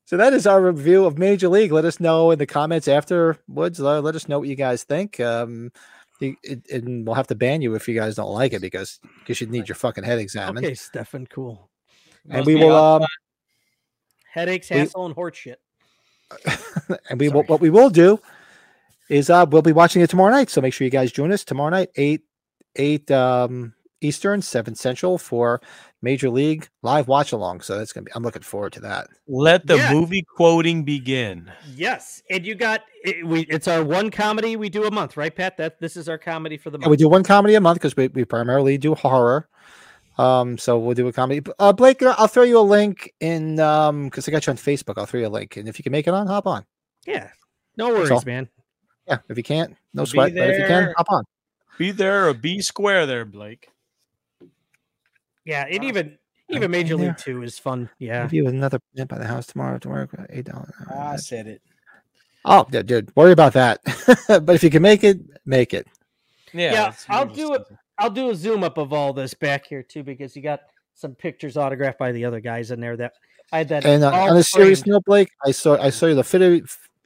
So that is our review of Major League. Let us know in the comments afterwards. Let, let us know what you guys think. Um, you, it, and we'll have to ban you if you guys don't like it because because you need your fucking head examined. Okay, Stefan, cool. and Must we will um, Headaches, We- hassle, and horse shit. and we will, what we will do is uh we'll be watching it tomorrow night. So make sure you guys join us tomorrow night, eight eight um Eastern, seven Central for Major League live watch along. So that's gonna be I'm looking forward to that. Let the Yeah. movie quoting begin. Yes, and you got it, we. It's our one comedy we do a month, right, Pat? That this is our comedy for the And month. we do one comedy a month because we, we primarily do horror. Um, so we'll do a comedy. Uh, Blake, uh, I'll throw you a link in um because I got you on Facebook. I'll throw you a link, and if you can make it on, hop on. yeah, no worries, man. Yeah, if you can't, no Be sweat. But if you can, hop on. Be there or be square there, Blake. Yeah, and even even Major in there. League Two is fun. Yeah, Give you another print by the house tomorrow to work. Eight dollars. I said it. Oh, yeah, dude, worry about that. but if you can make it, make it. Yeah. Yeah, I'll do it. I'll do a zoom up of all this back here too because you got some pictures autographed by the other guys in there that I had that. And uh, on a serious note, Blake, I saw I saw you the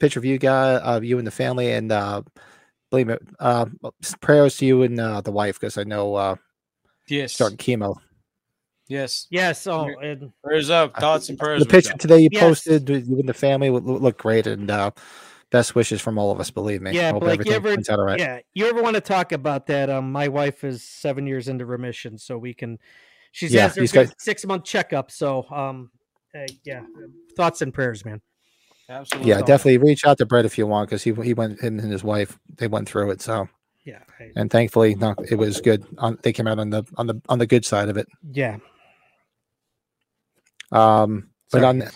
fit, picture of you guy, of you and the family, and uh, believe me, uh, prayers to you and uh, the wife because I know uh, Yes. starting chemo. Yes. Yes. Oh, and Prayers up. Thoughts and prayers. The picture today you Yes. posted with you and the family would look, look great, and uh, best wishes from all of us. Believe me. Yeah, Hope Blake, you ever- turns out all right. yeah, you ever want to talk about that? Um, my wife is seven years into remission, so we can. She's Yeah, has her these six month checkup. So, um, uh, yeah, thoughts and prayers, man. Absolutely. Yeah, definitely reach out to Brett if you want because he he went him and his wife they went through it. So Yeah, I- and thankfully, no, it was good. On, they came out on the on the on the good side of it. yeah. Um, but Sorry, on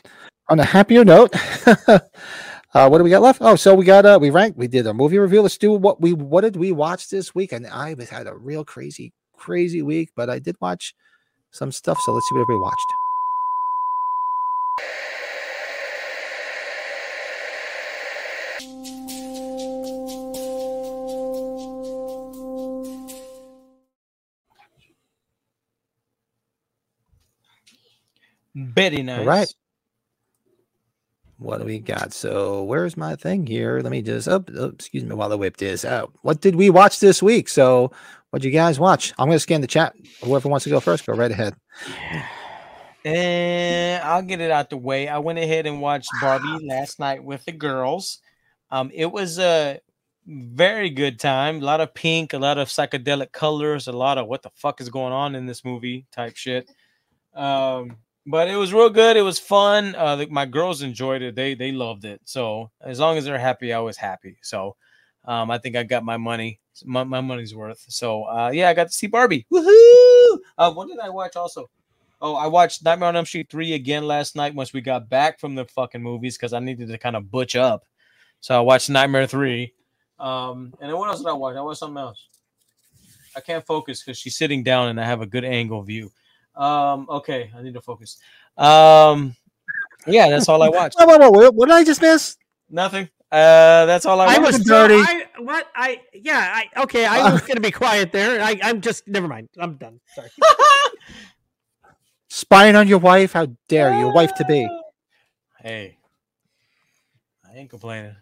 on a happier note, uh, what do we got left? Oh, so we got uh we ranked we did a movie review. Let's do what we what did we watch this week? And I had a real crazy crazy week, but I did watch some stuff. So let's see what everybody watched. Very nice. right. What do we got? So where's my thing here? Let me just oh, oh, excuse me while I whip this out. What did we watch this week? So what did you guys watch? I'm gonna scan the chat. Whoever wants to go first, go right ahead. And I'll get it out the way. I went ahead and watched Barbie last night with the girls. Um, it was a very good time. A lot of pink, a lot of psychedelic colors, a lot of what the fuck is going on in this movie type shit. Um, but it was real good. It was fun. Uh, the, my girls enjoyed it. They they loved it. So as long as they're happy, I was happy. So um, I think I got my money, my, my money's worth. So uh, yeah, I got to see Barbie. Woohoo! Uh, what did I watch also? Oh, I watched Nightmare on Elm Street 3 again last night once we got back from the fucking movies because I needed to kind of butch up. So I watched Nightmare 3. Um, and then what else did I watch? I watched something else. I can't focus because she's sitting down and I have a good angle view. Um, okay, I need to focus. Um, yeah, that's all I watched. Whoa, whoa, whoa, what- what did I just miss? Nothing. Uh, that's all I I watched. was dirty. I, what I yeah I okay I was gonna be quiet there. I I'm just never mind. I'm done. Sorry. Spying on your wife? How dare you, wife to be? Hey, I ain't complaining.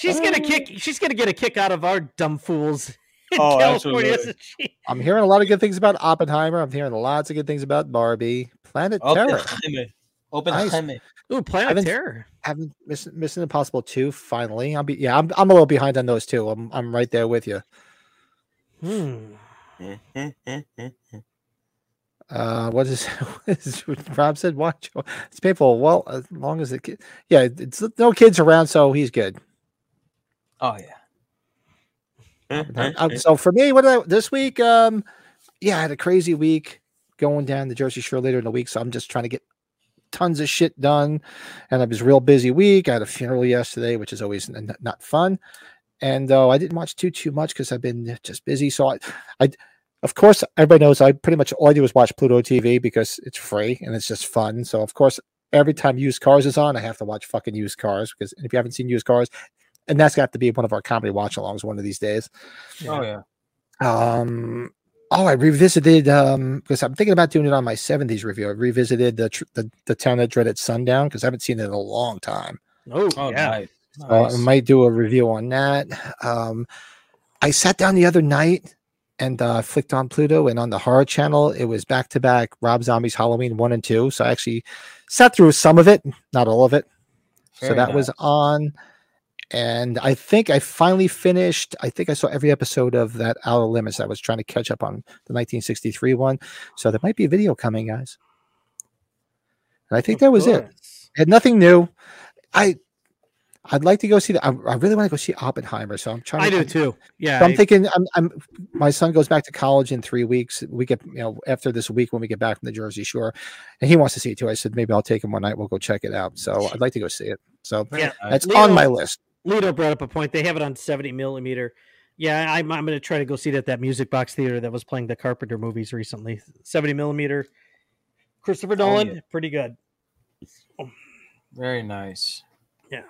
She's gonna kick. She's gonna get a kick out of our dumb fools in Oh, California, absolutely. I'm hearing a lot of good things about Oppenheimer. I'm hearing lots of good things about Barbie. Planet Terror. Oppenheimer. Oppenheimer. Ooh, Planet haven't- Terror. Haven't Mission, Mission Impossible 2 finally. I'll be yeah, I'm I'm a little behind on those two. I'm I'm right there with you. Hmm. Uh, what is, what is what Rob said? Watch. It's painful. Well, as long as the kid, yeah, it's no kids around, so he's good. Oh yeah. Uh, so for me, what did I, this week? Um, yeah, I had a crazy week going down the Jersey Shore later in the week, so I'm just trying to get tons of shit done. And it was real busy week. I had a funeral yesterday, which is always n- not fun. And uh, I didn't watch too too much because I've been just busy. So I, I, of course, everybody knows I pretty much all I do is watch Pluto TV because it's free and it's just fun. So of course, every time used cars is on, I have to watch fucking used cars because if you haven't seen used cars, and that's got to be one of our comedy watch alongs one of these days. Oh yeah. Um, oh, I revisited um because I'm thinking about doing it on my 70s review. I revisited the tr- the, the town that dreaded sundown because I haven't seen it in a long time. Oh, Oh yeah. nice. So Nice. I might do a review on that. Um, I sat down the other night and uh, flicked on Pluto, and on the horror channel, it was back to back Rob Zombie's Halloween one and two. So I actually sat through some of it, not all of it. so Very that was on, and I think I finally finished. I think I saw every episode of that Outer Limits. I was trying to catch up on the 1963 one, so there might be a video coming, guys. And I think Of that was it course. had nothing new. I I'd like to go see the. I, I really want to go see Oppenheimer. So I'm trying. I to, do too. Yeah. So I'm I- thinking. I'm, I'm. My son goes back to college in three weeks. We get you know after this week when we get back from the Jersey Shore, and he wants to see it too. I said maybe I'll take him one night. We'll go check it out. So I'd like to go see it. So yeah. that's Leo- on my list. Lito brought up a point. They have it on 70 millimeter. Yeah, I'm, I'm going to try to go see it at that Music Box Theater that was playing the Carpenter movies recently. 70 millimeter. Christopher oh, Nolan, yeah. pretty good. Very nice. Yeah.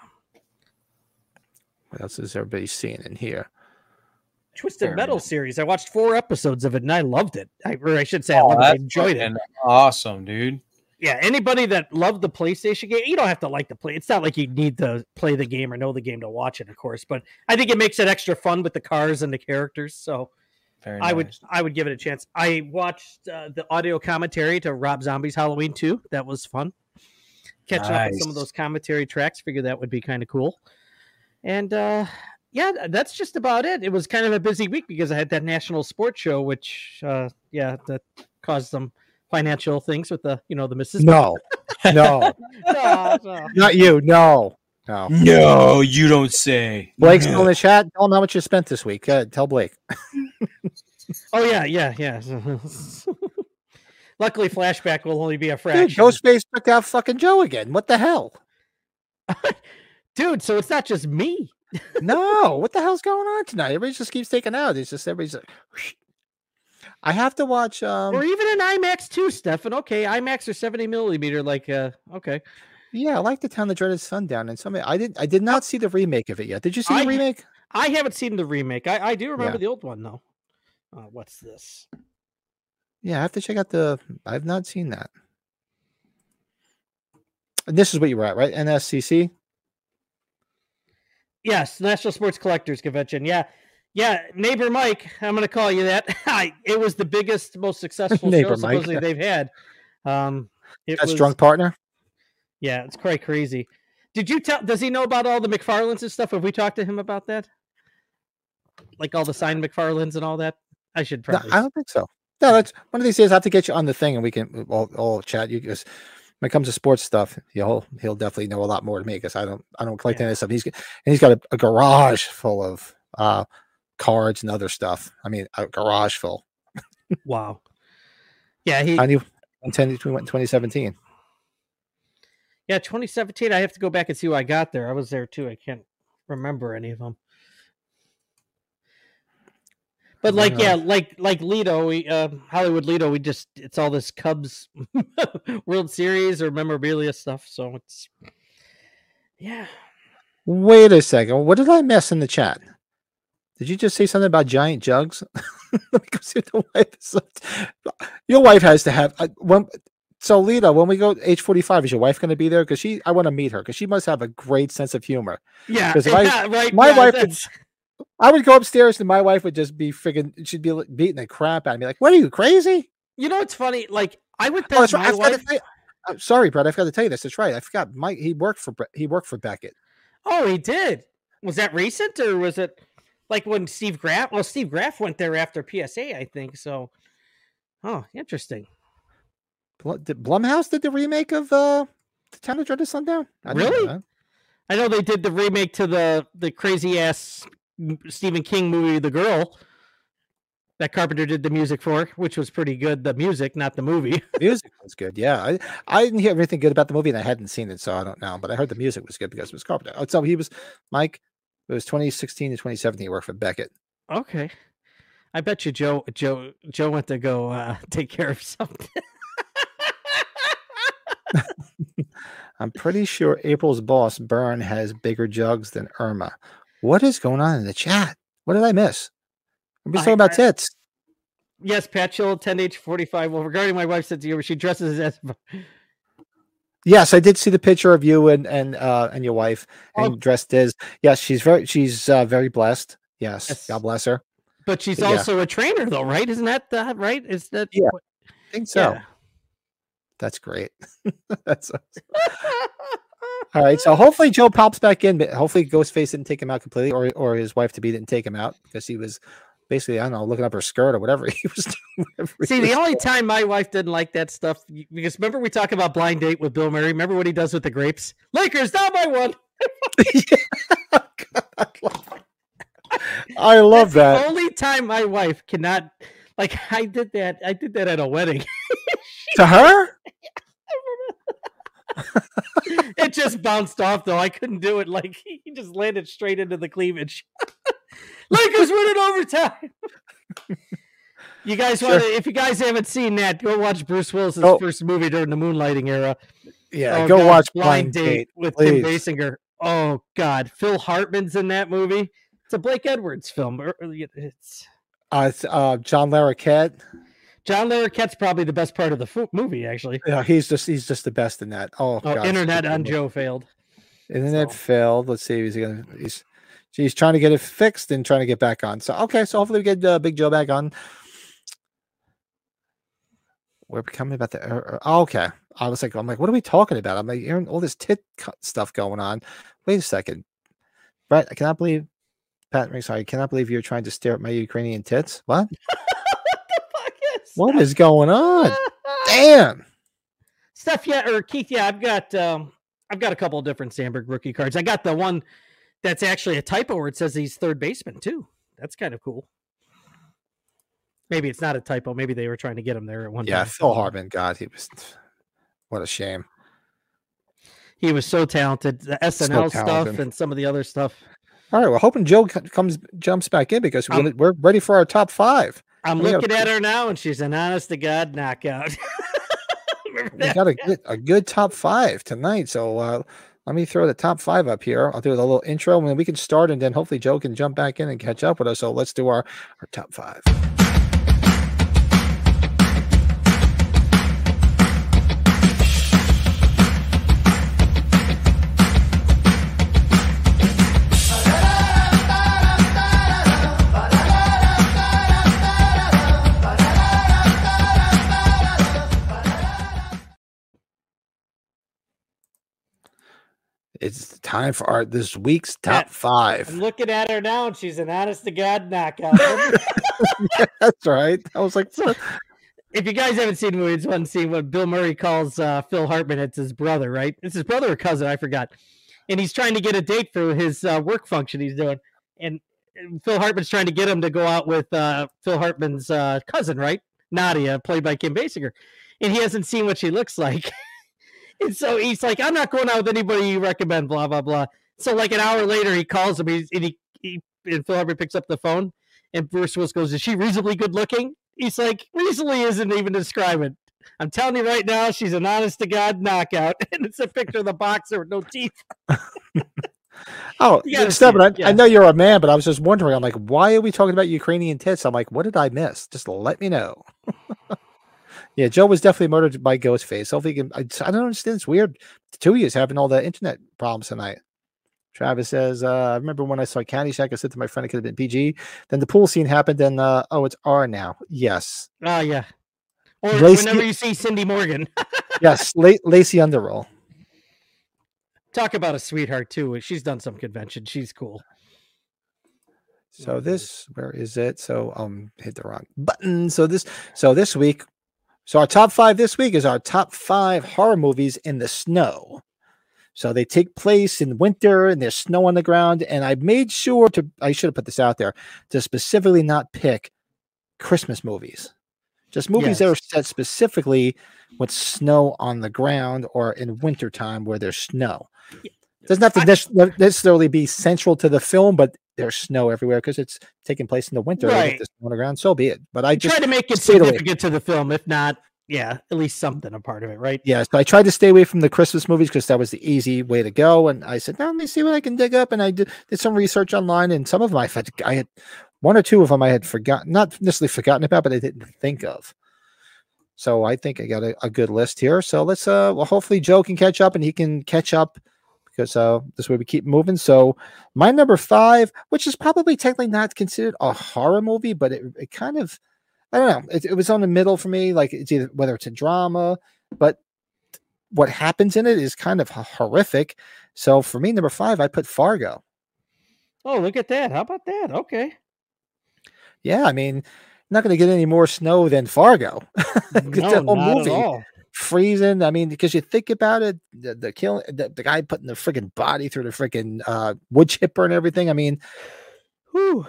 What else is everybody seeing in here? Twisted Fair Metal enough. series. I watched four episodes of it and I loved it. I, or I should say, I, oh, loved it. I Oh, enjoyed it. Awesome, dude. Yeah, anybody that loved the PlayStation game, you don't have to like the play. It's not like you need to play the game or know the game to watch it, of course. But I think it makes it extra fun with the cars and the characters. So Very I would. I would give it a chance. I watched uh, the audio commentary to Rob Zombie's Halloween 2. That was fun. Catching up on some of those commentary tracks, figured that would be kind of cool. And uh yeah, that's just about it. It was kind of a busy week because I had that national sports show, which uh yeah, that caused some financial things with the you know the Mississippi. No, no, No, no. not you. No, no. No, you don't say. Blake's still in the chat. Tell him how much you spent this week. Uh, tell Blake. Oh yeah, yeah, yeah. Luckily, flashback will only be a Dude, fraction. Ghostface took out fucking Joe again. What the hell? Dude, so it's not just me. no, what the hell's going on tonight? Everybody just keeps taking out. It's just everybody's. Like, I have to watch. Um, or even an IMAX too, Stefan. Okay, IMAX or 70 millimeter, like uh okay. yeah, I like the town that dreaded sundown, and some. I did. I did not see the remake of it yet. Did you see I- the remake? I haven't seen the remake. I, I do remember Yeah. the old one though. Uh, what's this? Yeah, I have to check out the. I've not seen that. And this is what you were at, right? NSCC. Yes, National Sports Collectors Convention. Yeah. Yeah, neighbor Mike, I'm going to call you that. It was the biggest, most successful show Mike. supposedly they've had. Um, it That's was, drunk partner. Yeah, it's quite crazy. Did you tell? Does he know about all the McFarlanes and stuff? Have we talked to him about that? Like all the signed McFarlanes and all that? I should No, probably. I don't think so. No, that's one of these days. I have to get you on the thing, and we can all, all chat. You because when it comes to sports stuff, he'll he'll definitely know a lot more than me because I don't I don't collect Yeah. any of this stuff. He's and he's got a, a garage full of uh cards and other stuff. I mean, a garage full. wow. Yeah, he. I knew intended to went in 2017. Yeah, 2017. I have to go back and see who I got there. I was there too. I can't remember any of them. But like, Yeah. yeah, like like Lido, we uh, Hollywood Lido, we just it's all this Cubs World Series or memorabilia stuff. So it's yeah. Wait a second. What did I miss in the chat? Did you just say something about giant jugs? Let me go see what the wife is. Your wife has to have. Uh, when, so, Lita, when we go age forty-five, is your wife going to be there? Because she, I want to meet her because she must have a great sense of humor. Yeah, 'Cause if I- yeah, right. my yeah, wife would I would go upstairs and my wife would just be freaking, she'd be beating the crap out of me. Like, what are you crazy? You know, it's funny. Like I would Oh, bet that's right. my I forgot to wife. tell you- sorry, Brett. I forgot to tell you this. That's right. I forgot. Mike. He worked for. He worked for Beckett. Oh, he did. Was that recent or was it like when Steve Graff? Well, Steve Graff went there after PSA, I think. So, oh, interesting. Did Blumhouse did the remake of uh, the Town that Dreaded Sundown. I didn't know Really? I know they did the remake to the the crazy ass Stephen King movie, The Girl. That Carpenter did the music for, which was pretty good. The music, not the movie. The music was good. Yeah, I, I didn't hear anything good about the movie, and I hadn't seen it, so I don't know. But I heard the music was good because it was Carpenter. Oh, so he was Mike. It was 2016 to 2017. He worked for Beckett. Okay. I bet you Joe Joe Joe went to go uh, take care of something. I'm pretty sure April's boss Byrne has bigger jugs than Irma. What is going on in the chat? What did I miss? We're talking about tits. yes, Pat Chill, 10 age 45. Well, regarding my wife said to you, she dresses as Yes, I did see the picture of you and and uh and your wife and Oh. dressed as. Yes, she's very she's uh, very blessed. Yes, Yes. God bless her. but she's Yeah. also a trainer though, right? Isn't that right? Is that Yeah. what- I think so. yeah. That's great. That's all right. So hopefully Joe pops back in, but hopefully Ghostface didn't take him out completely, or or his wife to be didn't take him out because he was basically I don't know looking up her skirt or whatever he was doing. he See, the only doing. time my wife didn't like that stuff because remember we talk about blind date with Bill Murray. Remember what he does with the grapes? Lakers down by one. I love That's that. The only time my wife cannot like I did that. I did that at a wedding. To her? it just bounced off though. I couldn't do it. Like he just landed straight into the cleavage. Lakers win it overtime. you guys want to? If you guys haven't seen that, go watch Bruce Willis's Oh. first movie during the moonlighting era. Yeah, Oh, go God, watch Blind Blind Date Date. with please. Kim Basinger. Oh God, Phil Hartman's in that movie. It's a Blake Edwards film. It's Uh, it's, uh, John Larroquette. John Larroquette's probably the best part of the fo- movie, actually. Yeah, he's just he's just the best in that. Oh, Oh, God, internet on. Joe failed. Internet So- failed. Let's see. He's gonna. He's he's trying to get it fixed and trying to get back on. So okay. So hopefully we get uh, Big Joe back on. We're becoming about the. Uh, okay. I was like, I'm like, what are we talking about? I'm like, hearing all this tit cut stuff going on. Wait a second, Brett. I cannot believe. Pat, sorry. I cannot believe you're trying to stare at my Ukrainian tits. What? Fuck yes. What is going on? Damn. Steph, yeah, or Keith, yeah, I've got um I've got a couple of different Sandberg rookie cards. I got the one that's actually a typo where it says he's third baseman too. That's kind of cool. Maybe it's not a typo. Maybe they were trying to get him there at one Yeah, time. Phil Hartman. God, he was. What a shame. He was so talented. The SNL stuff talented. and some of the other stuff. All right, we're hoping Joe comes jumps back in because we're, we're ready for our top five. I'm We looking at her now and she's an honest to God knockout. We got a good, a good top five tonight. So uh, let me throw the top five up here. I'll do a little intro and then we can start, and then hopefully Joe can jump back in and catch up with us. So let's do our our top five. It's time for our this week's top Yeah, five. I'm looking at her now and she's an honest to God knockout. That's right. I was like, So, if you guys haven't seen the movie, it's one scene when Bill Murray calls uh, Phil Hartman. It's his brother, right? It's his brother or cousin, I forgot. And he's trying to get a date for his uh, work function he's doing. And, and Phil Hartman's trying to get him to go out with uh, Phil Hartman's uh, cousin, right? Nadia, played by Kim Basinger. And he hasn't seen what she looks like. and so he's like, I'm not going out with anybody you recommend, blah, blah, blah. So, like an hour later, he calls him he's, and, he, he, and Phil Hartman picks up the phone And Bruce Willis goes, "Is she reasonably good looking?" He's like, "Reasonably isn't even describing." I'm telling you right now, she's an honest to god knockout, and it's a picture of the boxer with no teeth. Oh, Stephen, I, I know you're a man, but I was just wondering. I'm like, why are we talking about Ukrainian tits? I'm like, what did I miss? Just let me know. Yeah, Joe was definitely murdered by Ghostface. Hopefully, can, I, I don't understand. It's weird. Two is having all the internet problems tonight. Travis says, uh, I remember when I saw Caddyshack, I said to my friend it could have been PG. Then the pool scene happened, and uh, oh, it's R now. Yes. Oh yeah. Or Lacey- whenever you see Cindy Morgan, Yes. La- Lacey Underall. talk about a sweetheart too. She's done some convention. She's cool. So this, where is it? So um, hit the wrong button. So this, so this week, so our top five this week is our top five horror movies in the snow. So they take place in winter and there's snow on the ground. And I made sure to, I should have put this out there to specifically not pick Christmas movies, just movies that are set specifically with snow on the ground or in wintertime where there's snow. Doesn't have to I- necessarily be central to the film, but there's snow everywhere because it's taking place in the winter. Right. Snow on the ground, so be it. But I just try to make it stayed away. significant to the film, if not, yeah, at least something a part of it, right? Yeah, so I tried to stay away from the Christmas movies because that was the easy way to go. And I said, no, let me see what I can dig up. And I did, did some research online, and some of them I had, I had one or two of them I had forgotten, not necessarily forgotten about, but I didn't think of. So I think I got a, a good list here. So let's, uh, well, hopefully Joe can catch up and he can catch up because uh, this way we keep moving. So my number five, which is probably technically not considered a horror movie, but it, it kind of, I don't know, it, it was on the middle for me. Like it's either whether it's a drama, but what happens in it is kind of horrific. So for me, number five, I put Fargo. Oh, look at that. How about that? Okay. Yeah, I mean, not going to get any more snow than Fargo. No, not movie at all. Freezing. I mean, because you think about it, the, the kill, the, the guy putting the freaking body through the freaking uh, wood chipper and everything. I mean, Whew.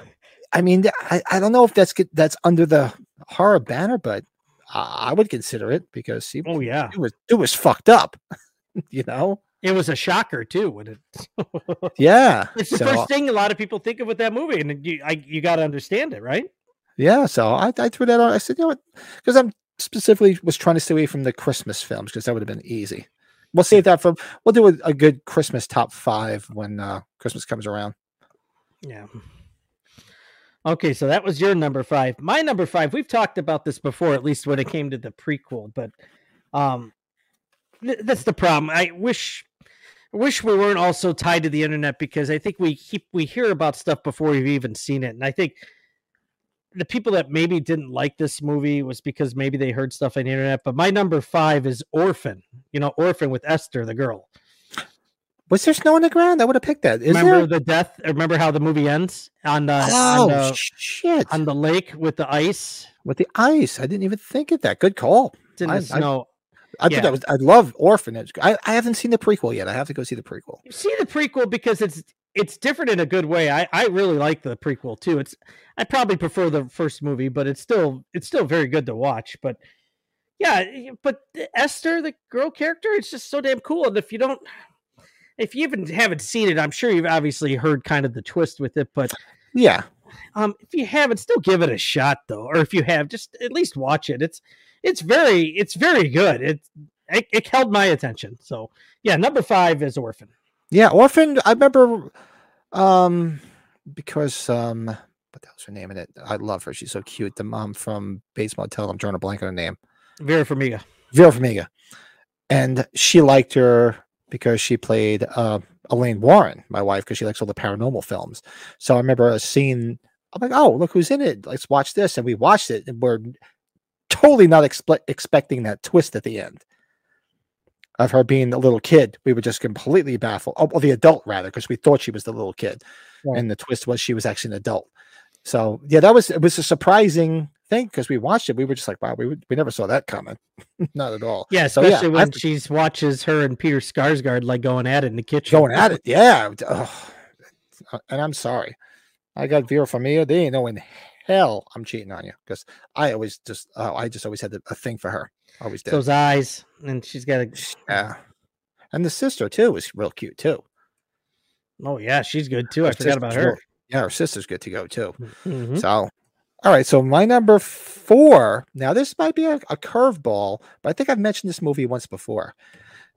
I mean, I, I don't know if that's that's under the horror banner, but I, I would consider it because he, Oh yeah. it was it was fucked up. you know? It was a shocker too when it Yeah. It's the So- first thing a lot of people think of with that movie, and you I, you got to understand it, right? Yeah, so I, I threw that on. I said, you know what? Because I'm specifically was trying to stay away from the Christmas films because that would have been easy. We'll save that for. We'll do a, a good Christmas top five when uh, Christmas comes around. Yeah. Okay, so that was your number five. My number five, we've talked about this before, at least when it came to the prequel, but um th- that's the problem. I wish wish we weren't also tied to the internet because I think we keep we hear about stuff before we've even seen it. And I think the people that maybe didn't like this movie was because maybe they heard stuff on the internet. But my number five is Orphan. You know, Orphan with Esther, the girl. Was there snow on the ground? I would have picked that. Is remember there? the death? Remember how the movie ends on uh, the Oh on the, shit! on the lake with the ice? With the ice, I didn't even think of that. Good call. In I- the I- snow. I Yeah. thought that was. I love Orphanage. I, I haven't seen the prequel yet. I have to go see the prequel. You see the prequel because it's it's different in a good way. I I really like the prequel too. It's I probably prefer the first movie, but it's still it's still very good to watch. But yeah, but Esther, the girl character, it's just so damn cool. And if you don't, if you even haven't seen it, I'm sure you've obviously heard kind of the twist with it. But Yeah, um, if you haven't, still give it a shot though. Or if you have, just at least watch it. It's it's very it's very good. It it, it held my attention. So yeah, number five is Orphan. Yeah. Orphan. I remember, um, because um, what the hell's her name in it? I love her. She's so cute. The mom from Bates Motel. I'm drawing a blank on her name. Vera Farmiga. Vera Farmiga, and she liked her because she played uh, Elaine Warren, my wife, because she likes all the paranormal films. So I remember a scene. I'm like, oh, look who's in it. Let's watch this, and we watched it, and we're totally not expe- expecting that twist at the end of her being a little kid. We were just completely baffled. Oh, well, the adult rather, because we thought she was the little kid, Right. and the twist was she was actually an adult. So yeah, that was it was a surprising thing because we watched it. We were just like, wow, we we never saw that coming. not at all. Yeah, So, yeah, especially when she's watches her and Peter Skarsgård like going at it in the kitchen. going at it. Yeah. Uh, And I'm sorry. I got Vera Farmiga. They ain't no in hell I'm cheating on you because I always just, uh, I just always had a, thing for her. Always did. Those eyes, and she's got a. yeah. And the sister too was real cute too. Oh yeah, she's good too. I forgot about her. Yeah, her sister's good to go too. Mhm. So, all right. So my number four. Now this might be a, a curveball, but I think I've mentioned this movie once before.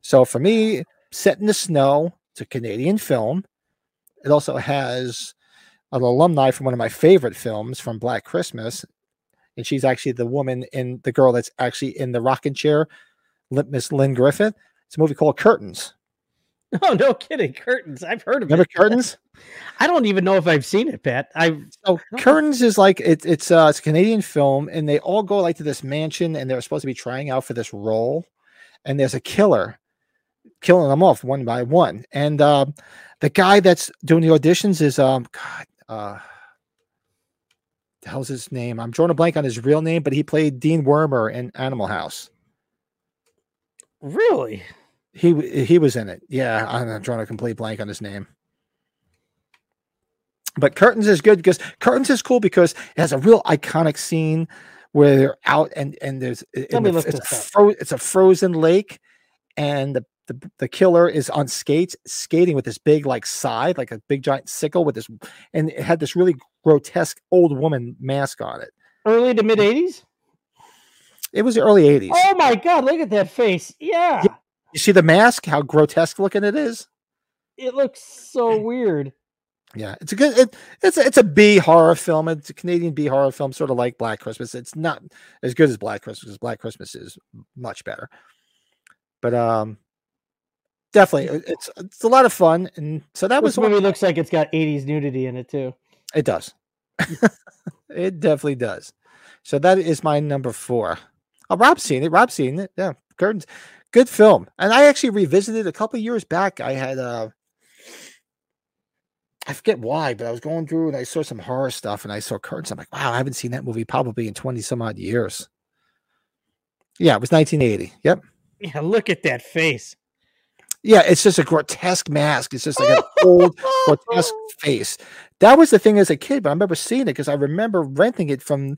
So for me, Set in the Snow. It's a Canadian film. It also has an alumni from one of my favorite films from Black Christmas, and she's actually the woman in the girl that's actually in the rocking chair, Miss Lynne Griffin. It's a movie called Curtains. Oh no, kidding! Curtains. I've heard of Remember it. Curtains? I don't even know if I've seen it, Pat. I So Curtains is like it, it's uh, it's a Canadian film, and they all go like to this mansion, and they're supposed to be trying out for this role, and there's a killer killing them off one by one, and um, the guy that's doing the auditions is um God uh. The hell's his name? I'm drawing a blank on his real name, but he played Dean Wormer in Animal House. really. He he was in it. Yeah, I'm drawing a complete blank on his name. But Curtains is good because Curtains is cool because it has a real iconic scene where they're out and and there's in Let the- it's, a fro- it's a frozen lake, and the, the the killer is on skates skating with this big like scythe, like a big giant sickle with this, and it had this really grotesque old woman mask on it. Early to mid '80s. It was the early '80s. Oh my God! Look at that face. Yeah, You see the mask? How grotesque looking it is. it looks so weird. Yeah, it's a good. It, it's a, it's a B horror film. It's a Canadian B horror film, sort of like Black Christmas. It's not as good as Black Christmas. 'cause Black Christmas is much better, but um, definitely it's it's a lot of fun. And so that was This one. looks like it's got '80s nudity in it too. It does. it definitely does. So that is my number four. Oh, Rob's seen it. Rob's seen it. Yeah, Curtains, good film. And I actually revisited a couple years back. I had uh I forget why, but I was going through and I saw some horror stuff and I saw Curtains. I'm like, wow, I haven't seen that movie probably in 20 some odd years. Yeah, it was 1980. Yep. Yeah, look at that face. Yeah, it's just a grotesque mask. It's just like an old grotesque face. That was the thing as a kid, but I remember seeing it because I remember renting it from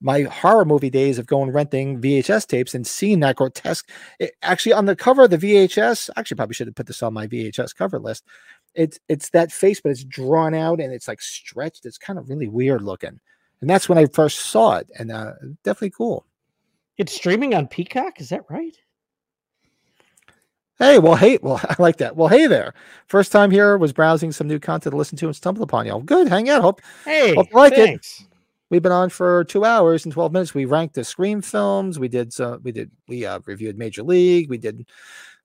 my horror movie days of going renting VHS tapes and seeing that grotesque. It, actually, on the cover of the VHS, actually probably should have put this on my VHS cover list. It's it's that face, but it's drawn out and it's like stretched. It's kind of really weird looking, and that's when I first saw it, and uh, definitely cool. It's streaming on Peacock. Is that right? Hey, well, hey, well, I like that. Well, hey there. First time here was browsing some new content to listen to and stumbled upon y'all. Good, hang out. Hope Hey, Hope you like it. we've been on for two hours and 12 minutes. We ranked the Scream films. We did so we did we uh, reviewed Major League. We did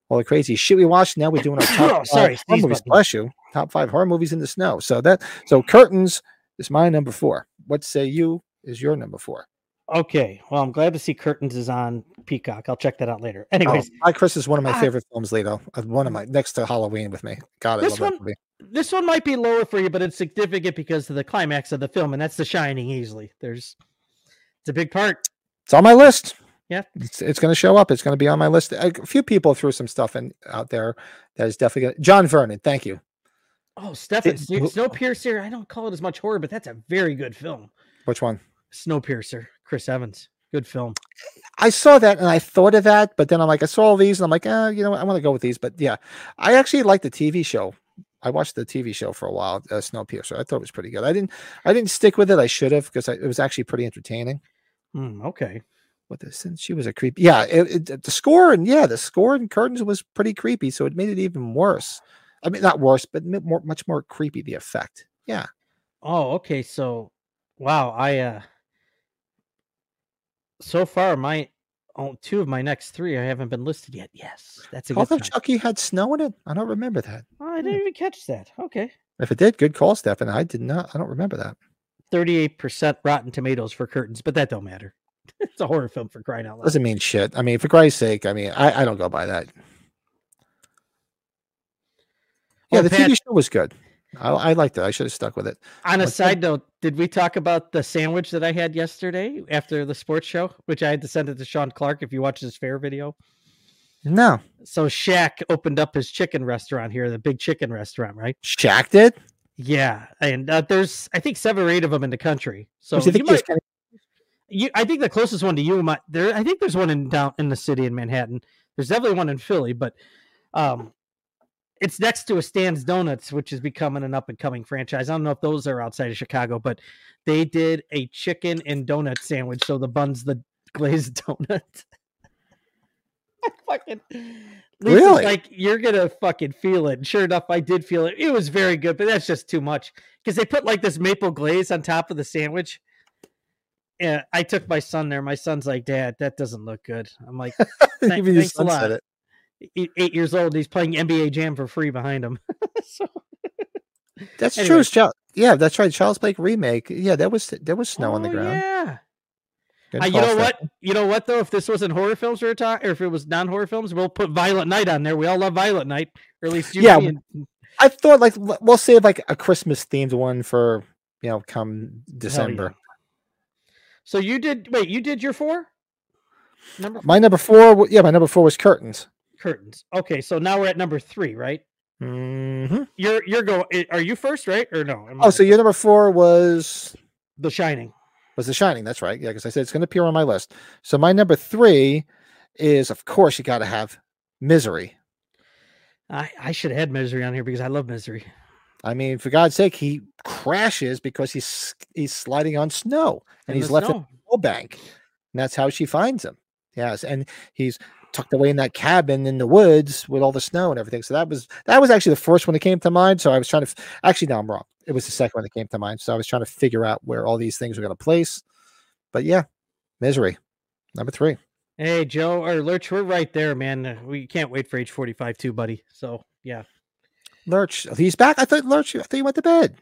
all the crazy shit we watched. Now we're doing our top Oh, five sorry, horror movies. button. Bless you. Top five horror movies in the snow. So that so curtains is my number four. What say you is your number four? Okay. Well, I'm glad to see Curtains is on Peacock. I'll check that out later. Oh, Anyways, Black Chris is one of my Ah. favorite films, Lito. Uh, One of my next to Halloween with me. God, I This one- this one might be lower for you, but it's significant because of the climax of the film, and that's The Shining. Easily, there's it's a big part. It's on my list. Yeah. It's, it's going to show up. It's going to be on my list. A few people threw some stuff in out there that is definitely gonna, John Vernon. Thank you. Oh, Stefan, Snow- Snowpiercer. I don't call it as much horror, but that's a very good film. Which one? Snowpiercer, Chris Evans, good film. I saw that and I thought of that, but then I'm like, I saw all these and I'm like, uh, you know what? I want to go with these. But yeah, I actually like the TV show. I watched the TV show for a while, uh, Snowpiercer. I thought it was pretty good. I didn't, I didn't stick with it. I should have because it was actually pretty entertaining. Hmm, okay. What the since she was a creep. Yeah, it, it, the score and yeah, the score in Curtains was pretty creepy, so it made it even worse. I mean, not worse, but more, much more creepy. The effect. Yeah. Oh, okay. So, wow. I uh, so far my oh, two of my next three I haven't been listed yet. Yes, that's a I good sign. Chucky had snow in it. I don't remember that. Oh, I hmm. didn't even catch that. Okay. If it did, good call, Stefan. I did not. I don't remember that. 38% Rotten Tomatoes for Curtains, but that don't matter. it's a horror film for crying out loud. Doesn't mean shit. I mean, for Christ's sake, I mean, I, I don't go by that. Oh, yeah, Oh, the Pat- TV show was good. I, I liked it. I should have stuck with it. On a that? side note, did we talk about the sandwich that I had yesterday after the sports show, which I had to send it to Sean Clark if you watch his fair video? No, So Shaq opened up his chicken restaurant here, the big chicken restaurant, right? Shaq did. Yeah, and uh, there's I think seven or eight of them in the country. So you think might, kinda- you, I think the closest one to you might there. I think there's one in down in the city in Manhattan. There's definitely one in Philly, but um, it's next to a Stan's Donuts, which is becoming an up and coming franchise. I don't know if those are outside of Chicago, but they did a chicken and donut sandwich. So the bun's the glazed donut. Fucking Lisa's Really? like you're gonna fucking feel it. And sure enough, I did feel it. It was very good, but that's just too much because they put like this maple glaze on top of the sandwich. Yeah, I took my son there. My son's like, "Dad, that doesn't look good." I'm like, Thank- Even your thanks a son lot. Eight, years old. He's playing NBA Jam for free behind him. so, That's Anyway. true. Child, yeah, that's right. Child's Play remake. Yeah, that was there was snow on the Oh, ground. Yeah. Uh, you know what? You know what though? If this wasn't horror films we were talking, or if it was non-horror films, we'll put Violent Night on there. We all love Violent Night, or at least you Yeah, and- I thought like we'll save like a Christmas themed one for you know come yeah. December. So you did wait, you did your four? Number My number four, yeah, my number four was curtains. Curtains. Okay, so now we're at number three, right? hmm You're you're going. Are you first, right? Or no? Am Oh, so your number four was The Shining. was The Shining. That's right. Yeah, because I said it's going to appear on my list. So my number three is, of course, you got to have Misery. I I should have had Misery on here because I love Misery. I mean, for God's sake, he crashes because he's he's sliding on snow and In he's left snow. the bank. And that's how she finds him. Yes, and he's tucked away in that cabin in the woods with all the snow and everything. So that was that was actually the first one that came to mind. So I was trying to f- actually no, I'm wrong. It was the second one that came to mind. So I was trying to figure out where all these things were going to place. But yeah, misery number three. Hey Joe or Lurch, we're right there, man. We can't wait for age forty five too, buddy. So yeah. Lurch, he's back. I thought Lurch. I thought he went to bed.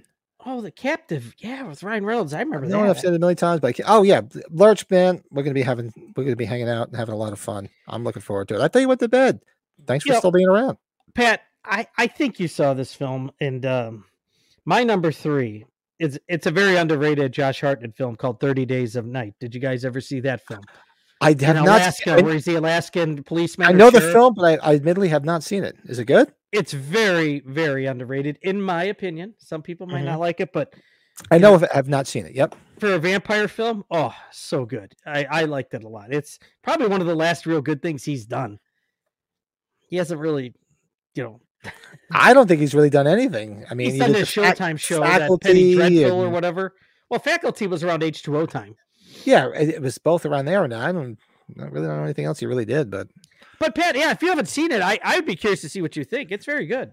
Oh, the captive. Yeah, with Ryan Reynolds. I I remember that. I've said it a million times, but oh yeah, Lurch, man, we're gonna be having we're gonna be hanging out and having a lot of fun. I'm looking forward to it. I thought you went to bed. Thanks for Yeah. still being around. Pat, I, I think you saw this film, and um, my number three is it's a very underrated Josh Hartnett film called Thirty Days of Night. Did you guys ever see that film? I have In not. Alaska, where he's the Alaskan policeman. I know the film, but I, I admittedly have not seen it. Is it good? It's very, very underrated, in my opinion. Some people might Mhm. not like it, but I know know- if I have not seen it. Yep. for a vampire film, oh, so good. I, I liked it a lot. It's probably one of the last real good things he's done. He hasn't really, you know, I don't think he's really done anything. I mean, he's he done did the the fac- Showtime show, that Penny Faculty Dreadful or whatever. Well, Faculty was around H2O time. Yeah, it, it was both around there, and I don't, I really don't know anything else he really did. But But Pat, yeah, if you haven't seen it, I I'd be curious to see what you think. It's very good.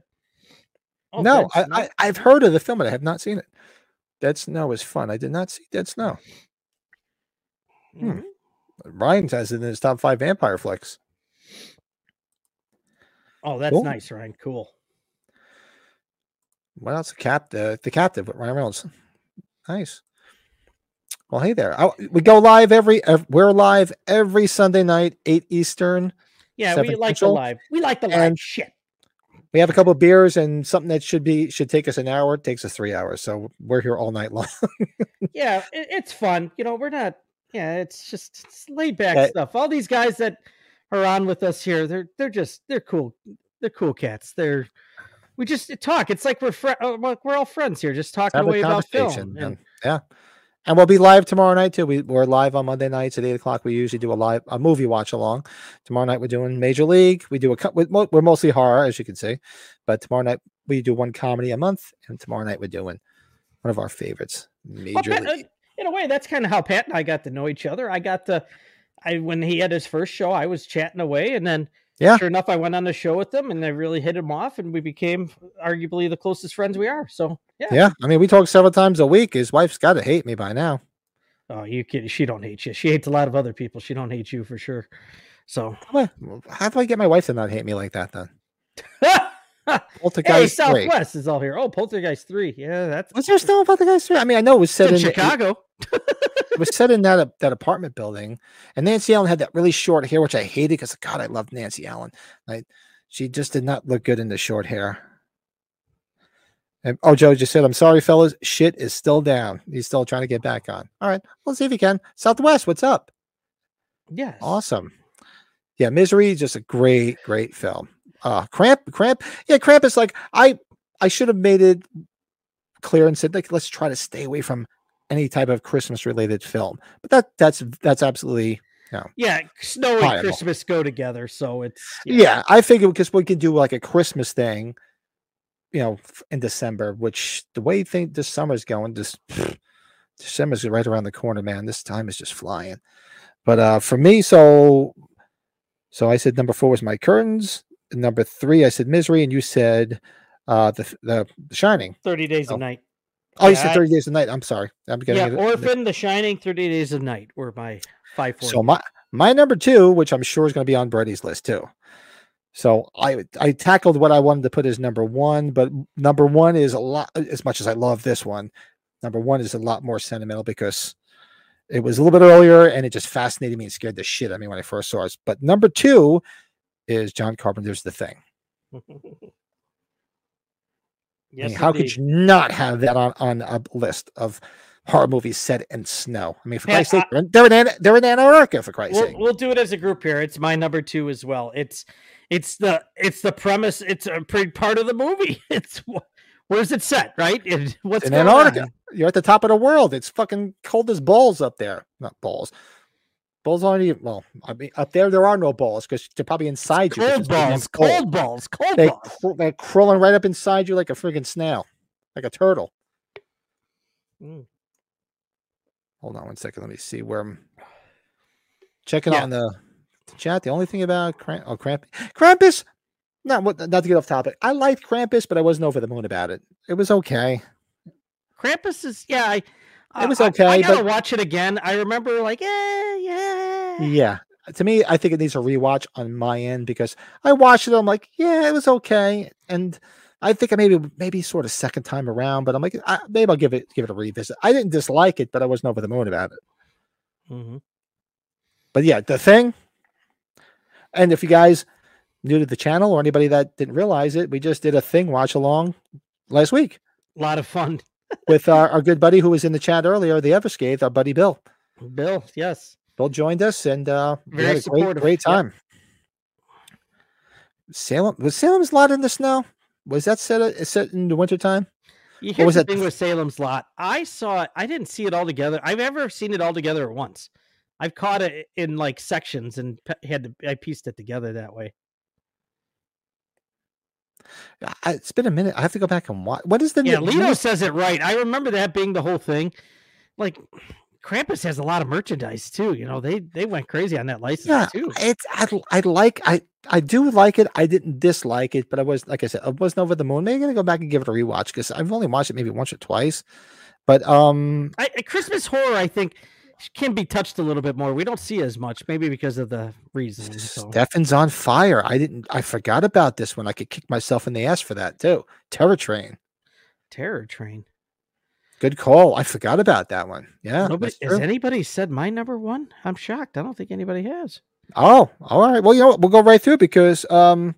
Oh, no, I, I I've heard of the film, but I have not seen it. Dead Snow is fun. I did not see Dead Snow. hmm. Mhm. Ryan has it in his top five vampire flicks. Oh, that's Cool. nice, Ryan. Cool. What else? The cap the, the captive with Ryan Reynolds. Nice. Well, hey there. I, we go live every. We're live every Sunday night, eight Eastern. Yeah, we like the live. We like the live And- shit. We have a couple of beers and something that should be should take us an hour. It takes us three hours, so we're here all night long. Yeah, it, it's fun. You know, we're not. Yeah, it's just it's laid back Uh, stuff. All these guys that are on with us here, they're they're just they're cool. They're cool cats. They're we just talk. It's like we're uh, like we're all friends here, just talking away about film. And, yeah, and we'll be live tomorrow night too. We, we're live on Monday nights at eight o'clock. We usually do a live a movie watch along. Tomorrow night we're doing Major League. We do a we're mostly horror as you can see, but tomorrow night we do one comedy a month, and tomorrow night we're doing one of our favorites, Major Well, uh, League. in a way, that's kind of how Pat and I got to know each other. I got to, I when he had his first show, I was chatting away, and then Yeah. sure enough, I went on the show with them and I really hit him off, and we became arguably the closest friends we are. So yeah. Yeah, I mean we talk several times a week. His wife's got to hate me by now. Oh, you kidding? She don't hate you. She hates a lot of other people. She don't hate you for sure. So How do I- how do I get my wife to not hate me like that then? hey, Poltergeist three. Southwest is all here. Oh, Poltergeist three. Yeah, that's Was there still Poltergeist three? I mean, I know it was it's set in in Chicago. It was set in that ap- that apartment building, and Nancy Allen had that really short hair, which I hated because God, I loved Nancy Allen. Like she just did not look good in the short hair. And, oh, Joe just said, "I'm sorry, fellas. Shit is still down. He's still trying to get back on. All right, let's see if he can. Southwest, what's up? Yes. Awesome. Yeah, Misery, just a great, great film. Uh Cramp, Cramp, yeah, Cramp is like I I should have made it clear and said like let's try to stay away from any type of Christmas related film. But that that's that's absolutely Yeah, Yeah, snow and Christmas go together, so it's yeah. I figure because we can do like a Christmas thing you know, in December, which the way you think this summer's going, just December's right around the corner, man. This time is just flying. But uh for me, so so I said number four was my curtains. Number three, I said misery, and you said uh the the, the shining. Thirty Days Oh, of Night. Oh, you Yeah, said I- 30 days of night. I'm sorry. I'm getting Yeah, it- Orphan, The Shining, Thirty Days of Night were my five. Four, So my my number two, which I'm sure is going to be on Brady's list too. So I I tackled what I wanted to put as number one, but number one is a lot. As much as I love this one, number one is a lot more sentimental because it was a little bit earlier and it just fascinated me and scared the shit out of me when I first saw it. But number two is John Carpenter's The Thing. I mean, how could you not have that on, on a list of horror movies set in snow? I mean, for Yeah, Christ's sake, I- they're in, Ana- they're in Antarctica, for Christ's We'll, sake. we'll do it as a group here. It's my number two as well. It's it's the it's the premise. It's a pretty part of the movie. It's where's it set, right? And what's in Antarctica. on? You're at the top of the world. It's fucking cold as balls up there. Not balls. Balls aren't even well. I mean, up there there are no balls because they're probably inside you. Cold it's so damn balls, cold balls, cold They balls. cr- they're crawling right up inside you like a freaking snail, like a turtle. Mm. Hold on one second. Let me see where I'm checking Yeah. on the chat. The only thing about Kramp- oh, Krampus, Krampus. Not what- not to get off topic. I liked Krampus, but I wasn't over the moon about it. It was okay. Krampus is yeah. I, It was okay. I- I, gotta but- watch it again. I remember like eh, yeah. Yeah. To me, I think it needs a rewatch on my end because I watched it. I'm like, yeah, it was okay, and I think I maybe maybe sort of second time around, but I'm like, I, maybe I'll give it give it a revisit. I didn't dislike it, but I wasn't over the moon about it. Mm-hmm. But yeah, the thing. And if you guys new to the channel or anybody that didn't realize it, we just did a thing watch along last week A lot of fun. With our, our good buddy who was in the chat earlier, the Everscathe, our buddy Bill. Bill, yes. Bill joined us and uh, we Very had a great, great yep. time. Salem was Salem's lot in the snow? Was that set set in the wintertime? You What was the that? thing with Salem's Lot. I saw it. I didn't see it all together. I've ever seen it all together at once. I've caught it in like sections and had to. I pieced it together that way. I, it's been a minute. I have to go back and watch. What is the Yeah, Lito new- says it right. I remember that being the whole thing. Like Krampus has a lot of merchandise too. You know, they they went crazy on that license Yeah, too. it's I, I like I I do like it. I didn't dislike it, but I was like I said, I wasn't over the moon. Maybe I'm gonna go back and give it a rewatch because I've only watched it maybe once or twice. But um, I- Christmas horror, I think, can be touched a little bit more. We don't see as much, maybe because of the reasons. So. Stefan's on fire. I didn't. I forgot about this one. I could kick myself in the ass for that too. Terror Train. Terror Train. Good call. I forgot about that one. Yeah. Nobody has anybody said my number one? I'm shocked. I don't think anybody has. Oh, all right. Well, you know what? We'll go right through because um,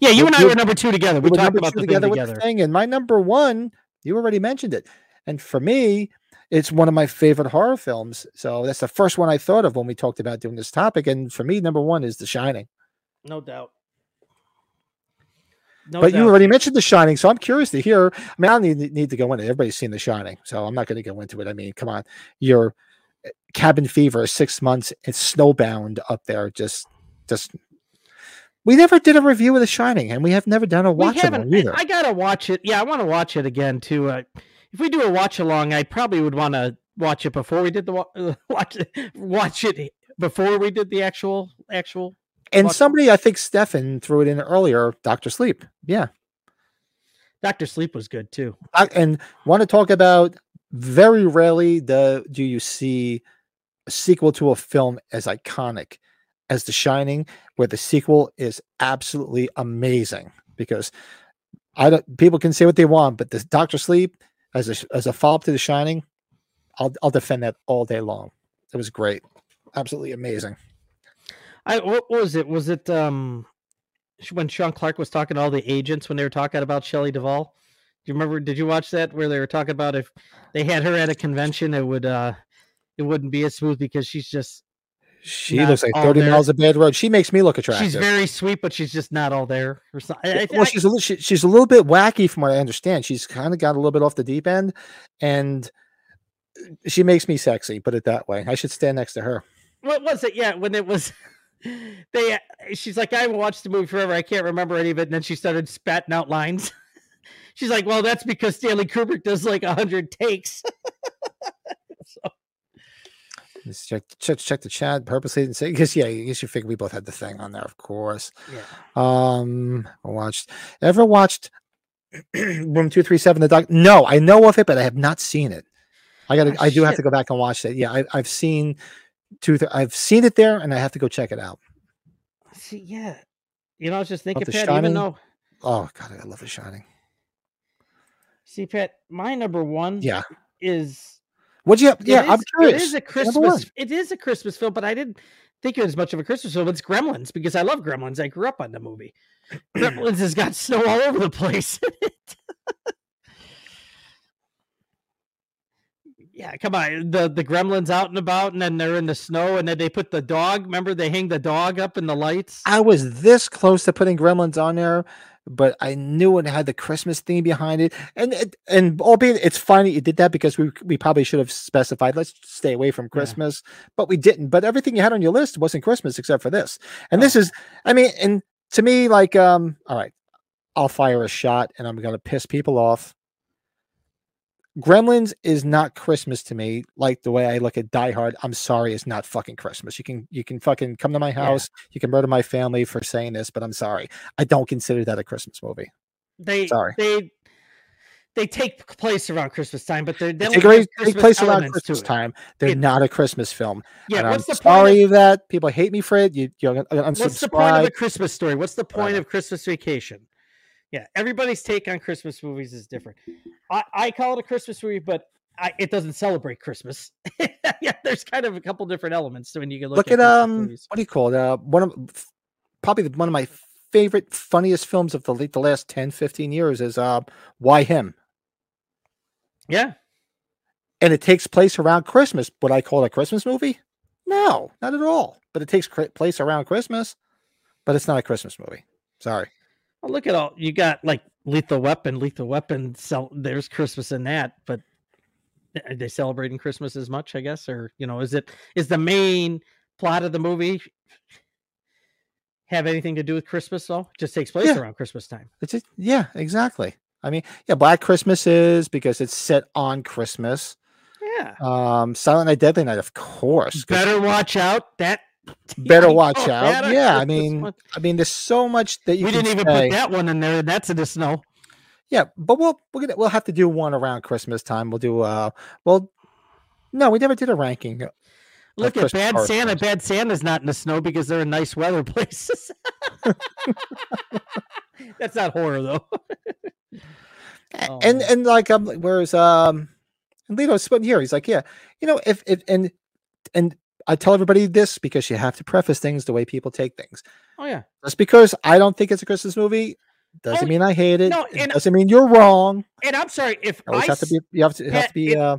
Yeah, you Well, and I were number two together. We we talked about the thing together with together. the thing, and my number one, you already mentioned it, and for me, it's one of my favorite horror films. So that's the first one I thought of when we talked about doing this topic, and for me, number one is The Shining. No doubt. No but you already mentioned The Shining, so I'm curious to hear. I mean, I don't need, need to go into it. Everybody's seen The Shining, so I'm not going to go into it. I mean, come on, your uh, cabin fever, six months, it's snowbound up there. Just, just. We never did a review of The Shining, and we have never done a watch haven't. along either. I, I gotta watch it. Yeah, I want to watch it again too. Uh, if we do a watch along, I probably would want to watch it before we did the wa- watch it. Watch it before we did the actual actual. And Watch- somebody, I think Stefan threw it in earlier, Doctor Sleep. Yeah. Doctor Sleep was good too. I, and want to talk about very rarely the do you see a sequel to a film as iconic as The Shining, where the sequel is absolutely amazing because I don't people can say what they want, but this Doctor Sleep as a as a follow-up to The Shining, I'll I'll defend that all day long. It was great. Absolutely amazing. I what was it? Was it um when Sean Clark was talking to all the agents when they were talking about Shelley Duvall? Do you remember? Did you watch that where they were talking about if they had her at a convention, it would uh it wouldn't be as smooth because she's just She Not looks like 30 there. miles of bad road. She makes me look attractive. she's very sweet, but she's just not all there or something. I, I, well, she's a little she, she's a little bit wacky from what I understand. She's kind of got a little bit off the deep end, and uh, she makes me sexy. Put it that way. I should stand next to her. what was it? Yeah, when it was they uh, she's like, I haven't watched the movie forever. I can't remember any of it. And then she started spatting out lines. She's like, well, that's because Stanley Kubrick does like a hundred takes. Let's check, check check the chat purposely and say because yeah, I guess you figure we both had the thing on there, of course. Yeah. Um, I watched. Ever watched Room Two Three Seven? The doc? No, I know of it, but I have not seen it. I got. to Ah, I do have to go back and watch it. Yeah, I, I've seen two. Th- I've seen it there, and I have to go check it out. See, yeah. You know, I was just thinking, Pat, Shining? even though Oh God, I love The Shining. see, Pat, my number one Yeah. is What'd you? Have? It Yeah, I'm is- curious. It is a Christmas. It is a Christmas film, but I didn't think it was much of a Christmas film. It's Gremlins because I love Gremlins. I grew up on the movie. Gremlins has got snow all over the place. yeah, come on. The the Gremlins out and about, and then they're in the snow, and then they put the dog. Remember, they hang the dog up in the lights. I was this close to putting Gremlins on there, but I knew it had the Christmas theme behind it. And it, and albeit it's funny you did that because we we probably should have specified let's stay away from Christmas, but we didn't. But everything you had on your list wasn't Christmas except for this. And this is, I mean, and to me, like, um, all right, I'll fire a shot and I'm gonna piss people off. Gremlins is not Christmas to me, like the way I look at Die Hard. I'm sorry, it's not fucking Christmas. You can you can fucking come to my house, you can murder my family for saying this, but I'm sorry. I don't consider that a Christmas movie. They Sorry. they they take place around Christmas time, but they're they They take, place- take place around Christmas time. They're It- not a Christmas film. Yeah, and what's I'm the point? sorry Of, that people hate me for it. You, you're unsubscribe. what's the point of a Christmas story? What's the point of Christmas Vacation? Yeah, everybody's take on Christmas movies is different. I, I call it a Christmas movie, but I, it doesn't celebrate Christmas. yeah, there's kind of a couple different elements to when you can look, Look at Christmas um, movies. what do you call it? Uh, one of probably the- one of my favorite, funniest films of the late, the last 10, 15 years is uh, Why Him, Yeah, and it takes place around Christmas. Would I call it a Christmas movie? No, not at all. But it takes place around Christmas, but it's not a Christmas movie. Sorry. Well, look at all you got. Like Lethal Weapon, Lethal Weapon. Sell there's Christmas in that, but are they celebrating Christmas as much? I guess, or you know, is it is the main plot of the movie have anything to do with Christmas? Though, it just takes place Yeah. around Christmas time. It's just, yeah, exactly. I mean, yeah, Black Christmas is because it's set on Christmas. Yeah. Um, Silent Night, Deadly Night, of course. Better watch out. That better watch call out. that a Yeah, I Christmas mean. I mean, there's so much that you we can didn't even say. put that one in there. and That's in the snow. Yeah, but we'll we're gonna we'll have to do one around Christmas time. We'll do uh, well, no, we never did a ranking. Look at Christmas Bad Santa. films. Bad Santa's not in the snow because they're in nice weather places. That's not horror though. A- Oh, and and like um, whereas um, and Lito's spitting here. He's like, yeah, you know, if if and and I tell everybody this because you have to preface things the way people take things. Oh yeah. Just because I don't think it's a Christmas movie doesn't Oh, mean I hate it. no, it doesn't mean you're wrong. And I'm sorry if I have to be you have to you have to be it- uh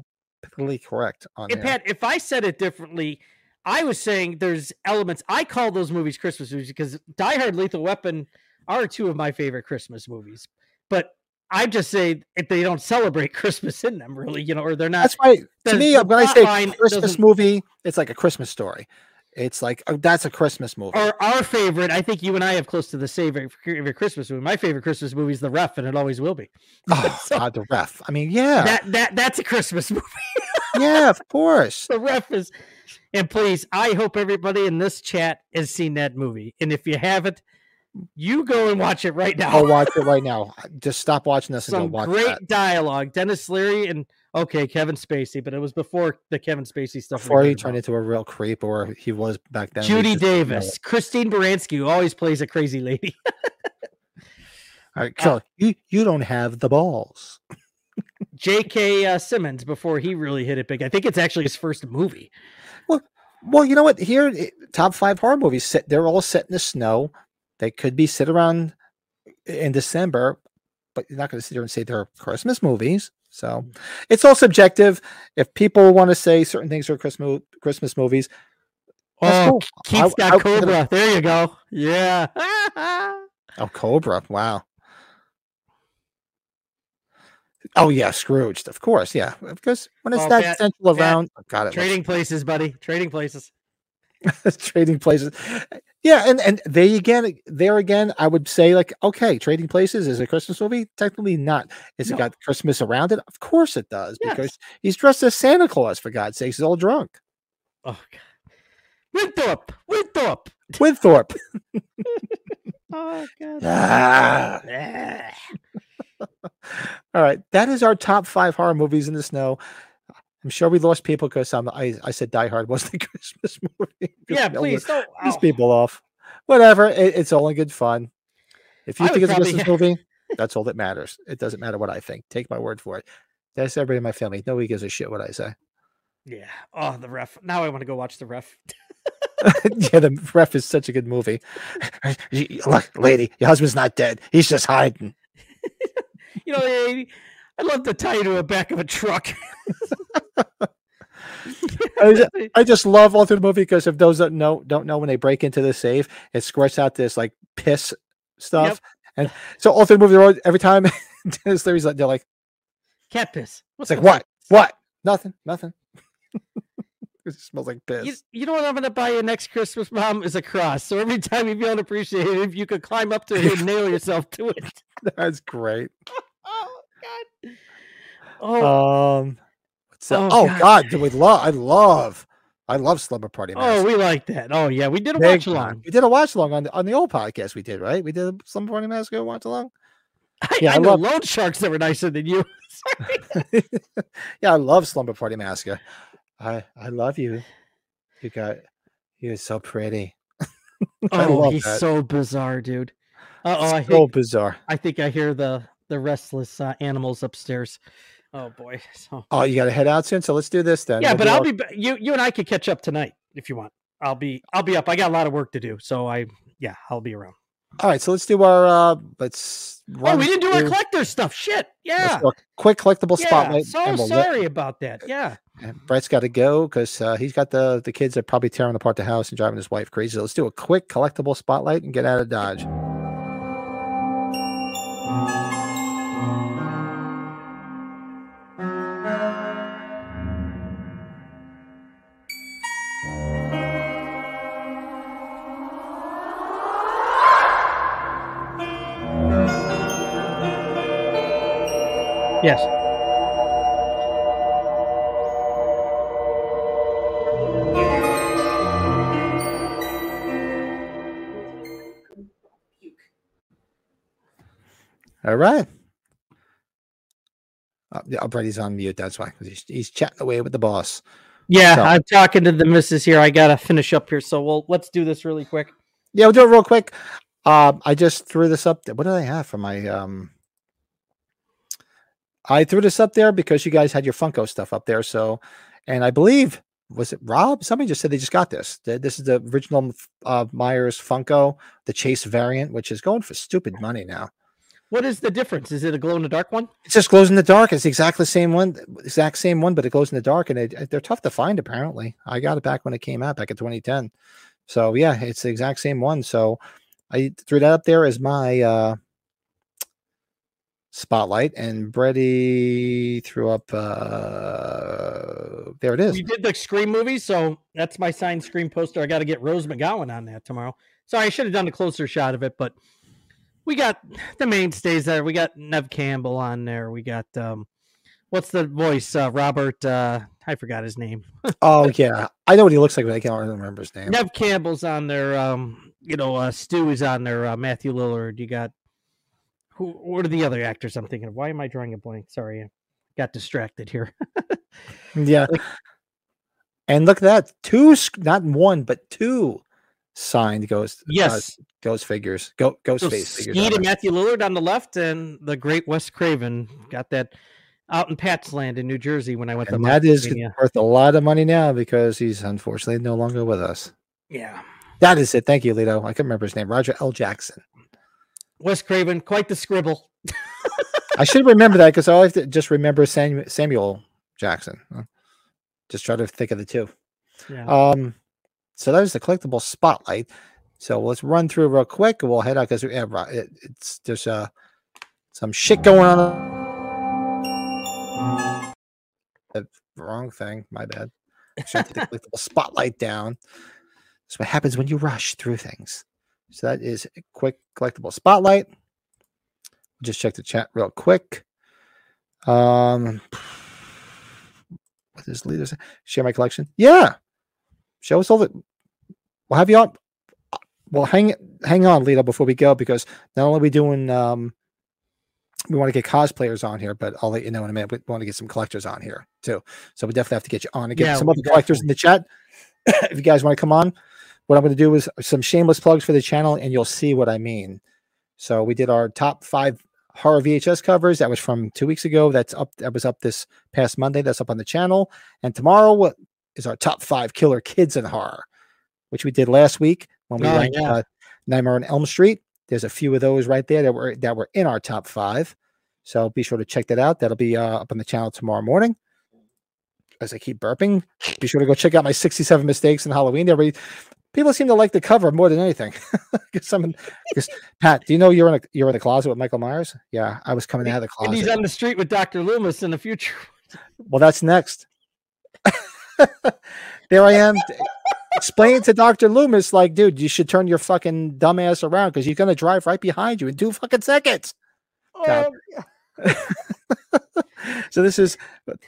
politically correct on here. Pat, if I said it differently, I was saying there's elements. I call those movies Christmas movies because Die Hard, Lethal Weapon are two of my favorite Christmas movies. But I just say if they don't celebrate Christmas in them, really, you know, or they're not. That's why to me the uh, when I say Christmas doesn't- movie, it's like a Christmas story. It's like oh, that's a Christmas movie. Or our favorite, I think you and I have close to the same favorite favorite Christmas movie. My favorite Christmas movie is The Ref, and it always will be. oh, so- God, the ref. I mean, yeah, That that that's a Christmas movie. yeah, of course. the Ref is, and please, I hope everybody in this chat has seen that movie. And if you haven't, you go and watch it right now. I'll watch it right now. Just stop watching this and go watch it. great that. dialogue. Denis Leary and okay, Kevin Spacey, but it was before the Kevin Spacey stuff. Before he turned about. into a real creep, or he was back then. Judy just didn't know Davis. Christine Baranski, who always plays a crazy lady. All right, so you you don't have the balls. J.K. Uh, Simmons before he really hit it big. I think it's actually his first movie. Well, well, you know what? Here, top five horror movies. Set, they're all set in the snow. They could be sit around in December, but you're not going to sit there and say they're Christmas movies. So mm. it's all subjective. If people want to say certain things are Christmas Christmas movies, Oh, cool. Keith's I- got I- Cobra. There you go. Yeah. Oh, Cobra! Wow. Oh, oh yeah, Scrooged. Of course, yeah. Because when it's Oh, that central around, oh, God, it Trading places, buddy. Trading places. trading places. Yeah, and and they again, there again, I would say like, okay, trading places is a Christmas movie. Technically, not. Is No. it got Christmas around it? Of course it does, Yes. because he's dressed as Santa Claus for God's sakes. He's all drunk. Oh God. Winthrop, Winthrop. Winthorpe. Oh God. Ah. All right, that is our top five horror movies in the snow. I'm sure we lost people because um, I I said Die Hard wasn't a Christmas movie. Yeah, please don't. These oh. people off. Whatever. It, it's all in good fun. If you I think it's a Christmas movie, that's all that matters. It doesn't matter what I think. Take my word for it. That's everybody in my family. Nobody gives a shit what I say. Yeah. Oh, the ref. Now I want to go watch the ref. yeah, the ref is such a good movie. Look, lady, your husband's not dead. He's just hiding. You know, I- I'd love to tie you to the back of a truck. I just, I just love all through the movie because if those that know don't know when they break into the safe, it squirts out this like piss stuff. And so all through the movie, every time Denis Leary's like, they're like, Cat piss. it's like, what? What? Nothing, nothing. it smells like piss. You, you know what I'm to buy you next Christmas, Mom? Is a cross. So every time you feel unappreciated, if you could climb up to it and nail yourself to it. That's great. Oh God. Oh, Um, that? Oh, Oh, God. God, do we love? I love, I love Slumber Party. oh, we like that. Oh yeah, we did a watch along. We did a watch along on the on the old podcast. We did right. We did a Slumber Party Massacre watch along. I, Yeah, I, I know love- loan sharks that were nicer than you. Yeah, I love Slumber Party Massacre. I I love you. You got you're so pretty. Oh, he's that. so bizarre, dude. Oh, I so think bizarre. I think I hear the the restless uh, animals upstairs. Oh boy. So Oh, you got to head out soon. So let's do this then. yeah, We'll but do I'll our- be you. You and I could catch up tonight if you want. I'll be I'll be up. I got a lot of work to do, so I yeah I'll be around. all right. So let's do our. uh Let's. Oh, we didn't do our through- collector stuff. Shit. Yeah. quick collectible Yeah. spotlight. So we'll sorry about that. Yeah. and Brett's got to go because uh, he's got the the kids that are probably tearing apart the house and driving his wife crazy. So let's do a quick collectible spotlight and get out of dodge. Yes. All right. Uh, yeah, Brady's on mute. That's why he's, he's chatting away with the boss. Yeah, So- I'm talking to the missus here. I gotta finish up here, so we'll let's do this really quick. Yeah, we'll do it real quick. Um, I just threw this up. What do I have for my? Um, I threw this up there because you guys had your Funko stuff up there. So, and I believe was it Rob? Somebody just said they just got this. This is the original uh, Myers Funko, the Chase variant, which is going for stupid money now. What is the difference? Is it a glow in the dark one? It just glows in the dark. It's exactly the same one, exact same one, but it glows in the dark, and it, they're tough to find. Apparently, I got it back when it came out back in 2010. So yeah, it's the exact same one. So I threw that up there as my uh, spotlight, and Brady threw up. Uh, there it is. We did the Scream movie, so that's my signed Scream poster. I got to get Rose McGowan on that tomorrow. Sorry, I should have done a closer shot of it, but we got the mainstays there. We got Neve Campbell on there. We got um, what's the voice? Uh, Robert. Uh, I forgot his name. Oh yeah, I know what he looks like, but I can't remember his name. Neve Campbell's on there. Um, you know, uh, Stu is on there. Uh, Matthew Lillard. You got who? What are the other actors I'm thinking of? Why am I drawing a blank? Sorry, I got distracted here. Yeah. And look at that. Two, not one, but two signed ghost. uh, yes, ghost figures. Go, ghost so face figures. And. Matthew Lillard on the left, and the great Wes Craven got that out in Pat's Land in New Jersey when I went And to that is worth a lot of money now because he's unfortunately no longer with us. Yeah, That is it. Thank you, Lito. I can remember his name. Roger L. Jackson. Wes Craven, quite the scribble. I should remember that because I always just remember Samuel, Samuel Jackson. Uh, Just try to think of the two. Yeah. Um, so that was the collectible spotlight. So let's run through real quick and we'll head out because yeah, it, it's there's uh some shit going on. The wrong thing. My bad. Shut the collectible spotlight down. That's what happens when you rush through things. So that is a quick collectible spotlight. Just check the chat real quick. Um, what does leader say? Share my collection. Yeah, show us all the. We'll have you on. Well, hang hang on, Lito, before we go, because not only are we doing um, we want to get cosplayers on here, but I'll let you know in a minute. We want to get some collectors on here too. So we definitely have to get you on again. Yeah, some other collectors in the chat. if you guys want to come on, what I'm going to do is some shameless plugs for the channel, and you'll see what I mean. So we did our top five horror VHS covers. That was from two weeks ago. That's up. That was up this past Monday. That's up on the channel. And tomorrow what is our top five killer kids in horror, which we did last week when we Oh, ranked yeah. uh, Nightmare on Elm Street. There's a few of those right there that were that were in our top five. So be sure to check that out. That'll be uh, up on the channel tomorrow morning. As I keep burping, be sure to go check out my 67 mistakes in Halloween. Everybody, people seem to like the cover more than anything. Because someone, because Pat, do you know you're in a you're in the closet with Michael Myers? Yeah, I was coming out of the closet. And he's on the street with Dr. Loomis in the future. Well, that's next. there I am. Explain to Dr. Loomis, like, dude, you should turn your fucking dumbass around because he's gonna drive right behind you in two fucking seconds. God. Oh, so this is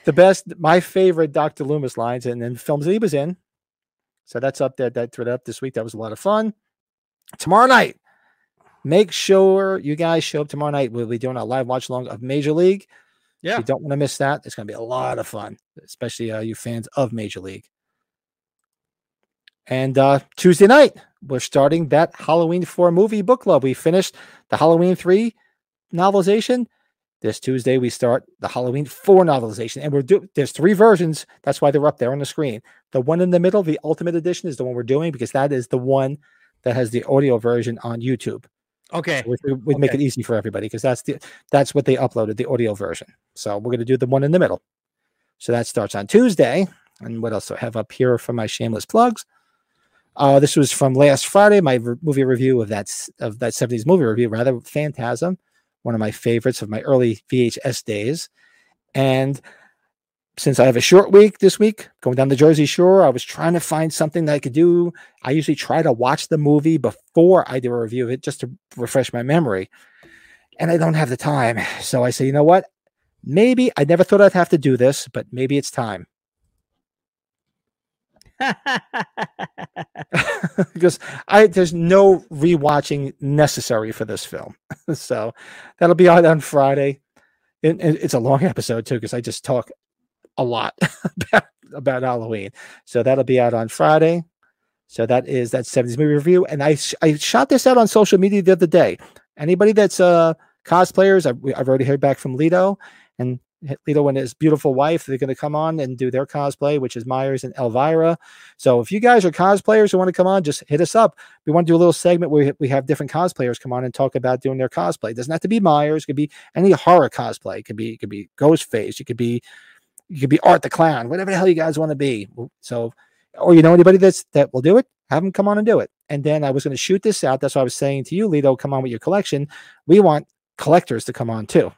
the best, my favorite Dr. Loomis lines, and then films that he was in. So that's up there. That thread up this week. That was a lot of fun. Tomorrow night, make sure you guys show up tomorrow night. We'll be doing a live watch along of Major League. Yeah. You don't want to miss that. It's going to be a lot of fun, especially uh, you fans of Major League. And uh, Tuesday night, we're starting that Halloween 4 movie book club. We finished the Halloween 3 novelization. This Tuesday, we start the Halloween 4 novelization. And we're doing, there's three versions. That's why they're up there on the screen. The one in the middle, the Ultimate Edition, is the one we're doing because that is the one that has the audio version on YouTube. Okay. Which would would make it easy for everybody because that's the that's what they uploaded the audio version. So we're gonna do the one in the middle. So that starts on Tuesday. And what else do I have up here for my shameless plugs? Uh, this was from last Friday, my re- movie review of that of that 70s movie review, rather Phantasm, one of my favorites of my early VHS days. And since I have a short week this week, going down the Jersey Shore, I was trying to find something that I could do. I usually try to watch the movie before I do a review of it just to refresh my memory. And I don't have the time. So I say, you know what? Maybe I never thought I'd have to do this, but maybe it's time. because I there's no rewatching necessary for this film. so that'll be out on Friday. And, and it's a long episode too, because I just talk a lot about, about Halloween. So that'll be out on Friday. So that is that 70s movie review. And I sh- I shot this out on social media the other day. Anybody that's uh cosplayers, I've, I've already heard back from Lito and Lito and his beautiful wife, they're going to come on and do their cosplay, which is Myers and Elvira. So if you guys are cosplayers who want to come on, just hit us up. We want to do a little segment where we have different cosplayers come on and talk about doing their cosplay. It doesn't have to be Myers, it could be any horror cosplay. It could be it could be Ghostface, it could be you could be Art the Clown, whatever the hell you guys want to be. So or you know anybody that's that will do it, have them come on and do it. And then I was going to shoot this out. That's why I was saying to you, Lito, come on with your collection. We want collectors to come on too.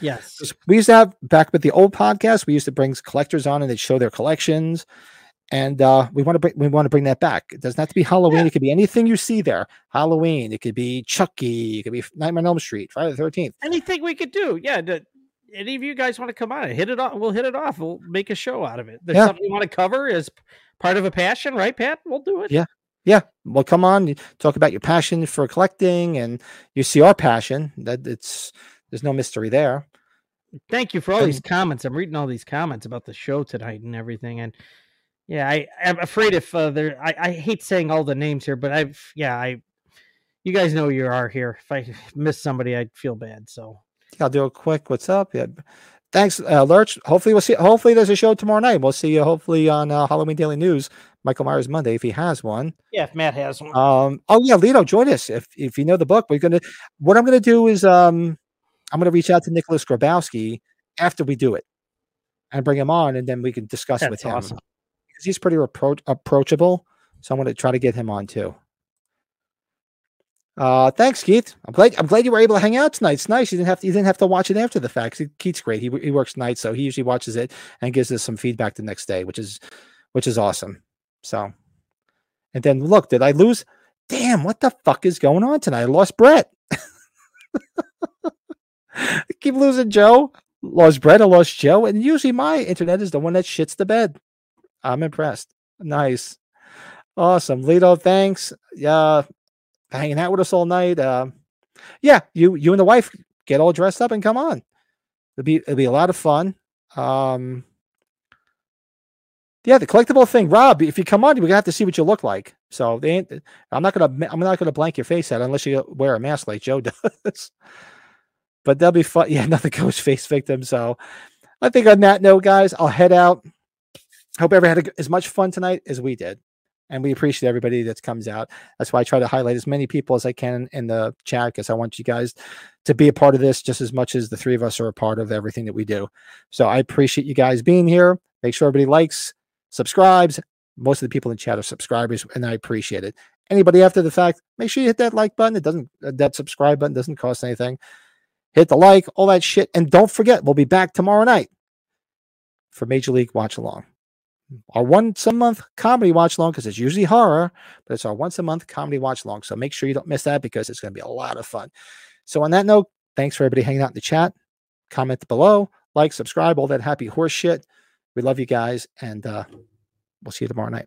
Yes. We used to have back with the old podcast, we used to bring collectors on and they'd show their collections. And uh, we want to bring we want to bring that back. It doesn't have to be Halloween. It could be anything you see there. Halloween. It could be Chucky. It could be Nightmare on Elm Street. Friday the Thirteenth. Anything we could do. Yeah. the- any of you guys want to come on? Hit it off. We'll hit it off. We'll make a show out of it. There's Yeah. something you want to cover as part of a passion, right, Pat? We'll do it. Yeah. Yeah. Well, come on. Talk about your passion for collecting, and you see our passion. That it's there's no mystery there. Thank you for all And- these comments. I'm reading all these comments about the show tonight and everything. And yeah, I, I'm afraid if uh, there, I, I hate saying all the names here, but I've, yeah, I, you guys know you are here. If I miss somebody, I'd feel bad. So I'll do a quick what's up. Yeah. Thanks, uh, Lurch. Hopefully we'll see. Hopefully there's a show tomorrow night. We'll see you hopefully on uh, Halloween Daily News. Michael Myers Monday if he has one. yeah, if Matt has one. Um. Oh yeah, Lito, join us if if you know the book. We're gonna. What I'm gonna do is um, I'm gonna reach out to Nicholas Grabowski after we do it, and bring him on, and then we can discuss it with him awesome. because he's pretty appro- approachable. So I'm gonna try to get him on too. Uh, thanks, Keith. I'm glad. I'm glad you were able to hang out tonight. It's nice. You didn't have to. You didn't have to watch it after the fact. Keith's great. He he works nights, so he usually watches it and gives us some feedback the next day, which is which is awesome. So, And then look, did I lose? Damn, what the fuck is going on tonight? I lost Brett. Keep losing Joe. Lost Brett, I lost Joe. And usually my internet is the one that shits the bed. I'm impressed. Nice. Awesome. Lito, thanks. Yeah. hanging out with us all night. Uh, yeah, you you and the wife get all dressed up and come on. It'll be it'll be a lot of fun. Um yeah, the collectible thing, Rob. If you come on, we're gonna have to see what you look like. So they ain't. I'm not gonna. I'm not gonna blank your face out unless you wear a mask like Joe does. But that'll be fun. Yeah, another ghost face victim. So I think on that note, guys, I'll head out. Hope everyone had a as much fun tonight as we did, and we appreciate everybody that comes out. That's why I try to highlight as many people as I can in the chat because I want you guys to be a part of this just as much as the three of us are a part of everything that we do. So I appreciate you guys being here. Make sure everybody likes, subscribes. Most of the people in chat are subscribers, and I appreciate it. Anybody after the fact, make sure you hit that like button. It doesn't that subscribe button doesn't cost anything. Hit the like, all that shit, and don't forget we'll be back tomorrow night for Major League Watch Along. Our once a month comedy watch along because it's usually horror, but it's our once a month comedy watch along. So make sure you don't miss that because it's going to be a lot of fun. So on that note, thanks for everybody hanging out in the chat. Comment below, like, subscribe, all that happy horse shit. We love you guys, and uh, we'll see you tomorrow night.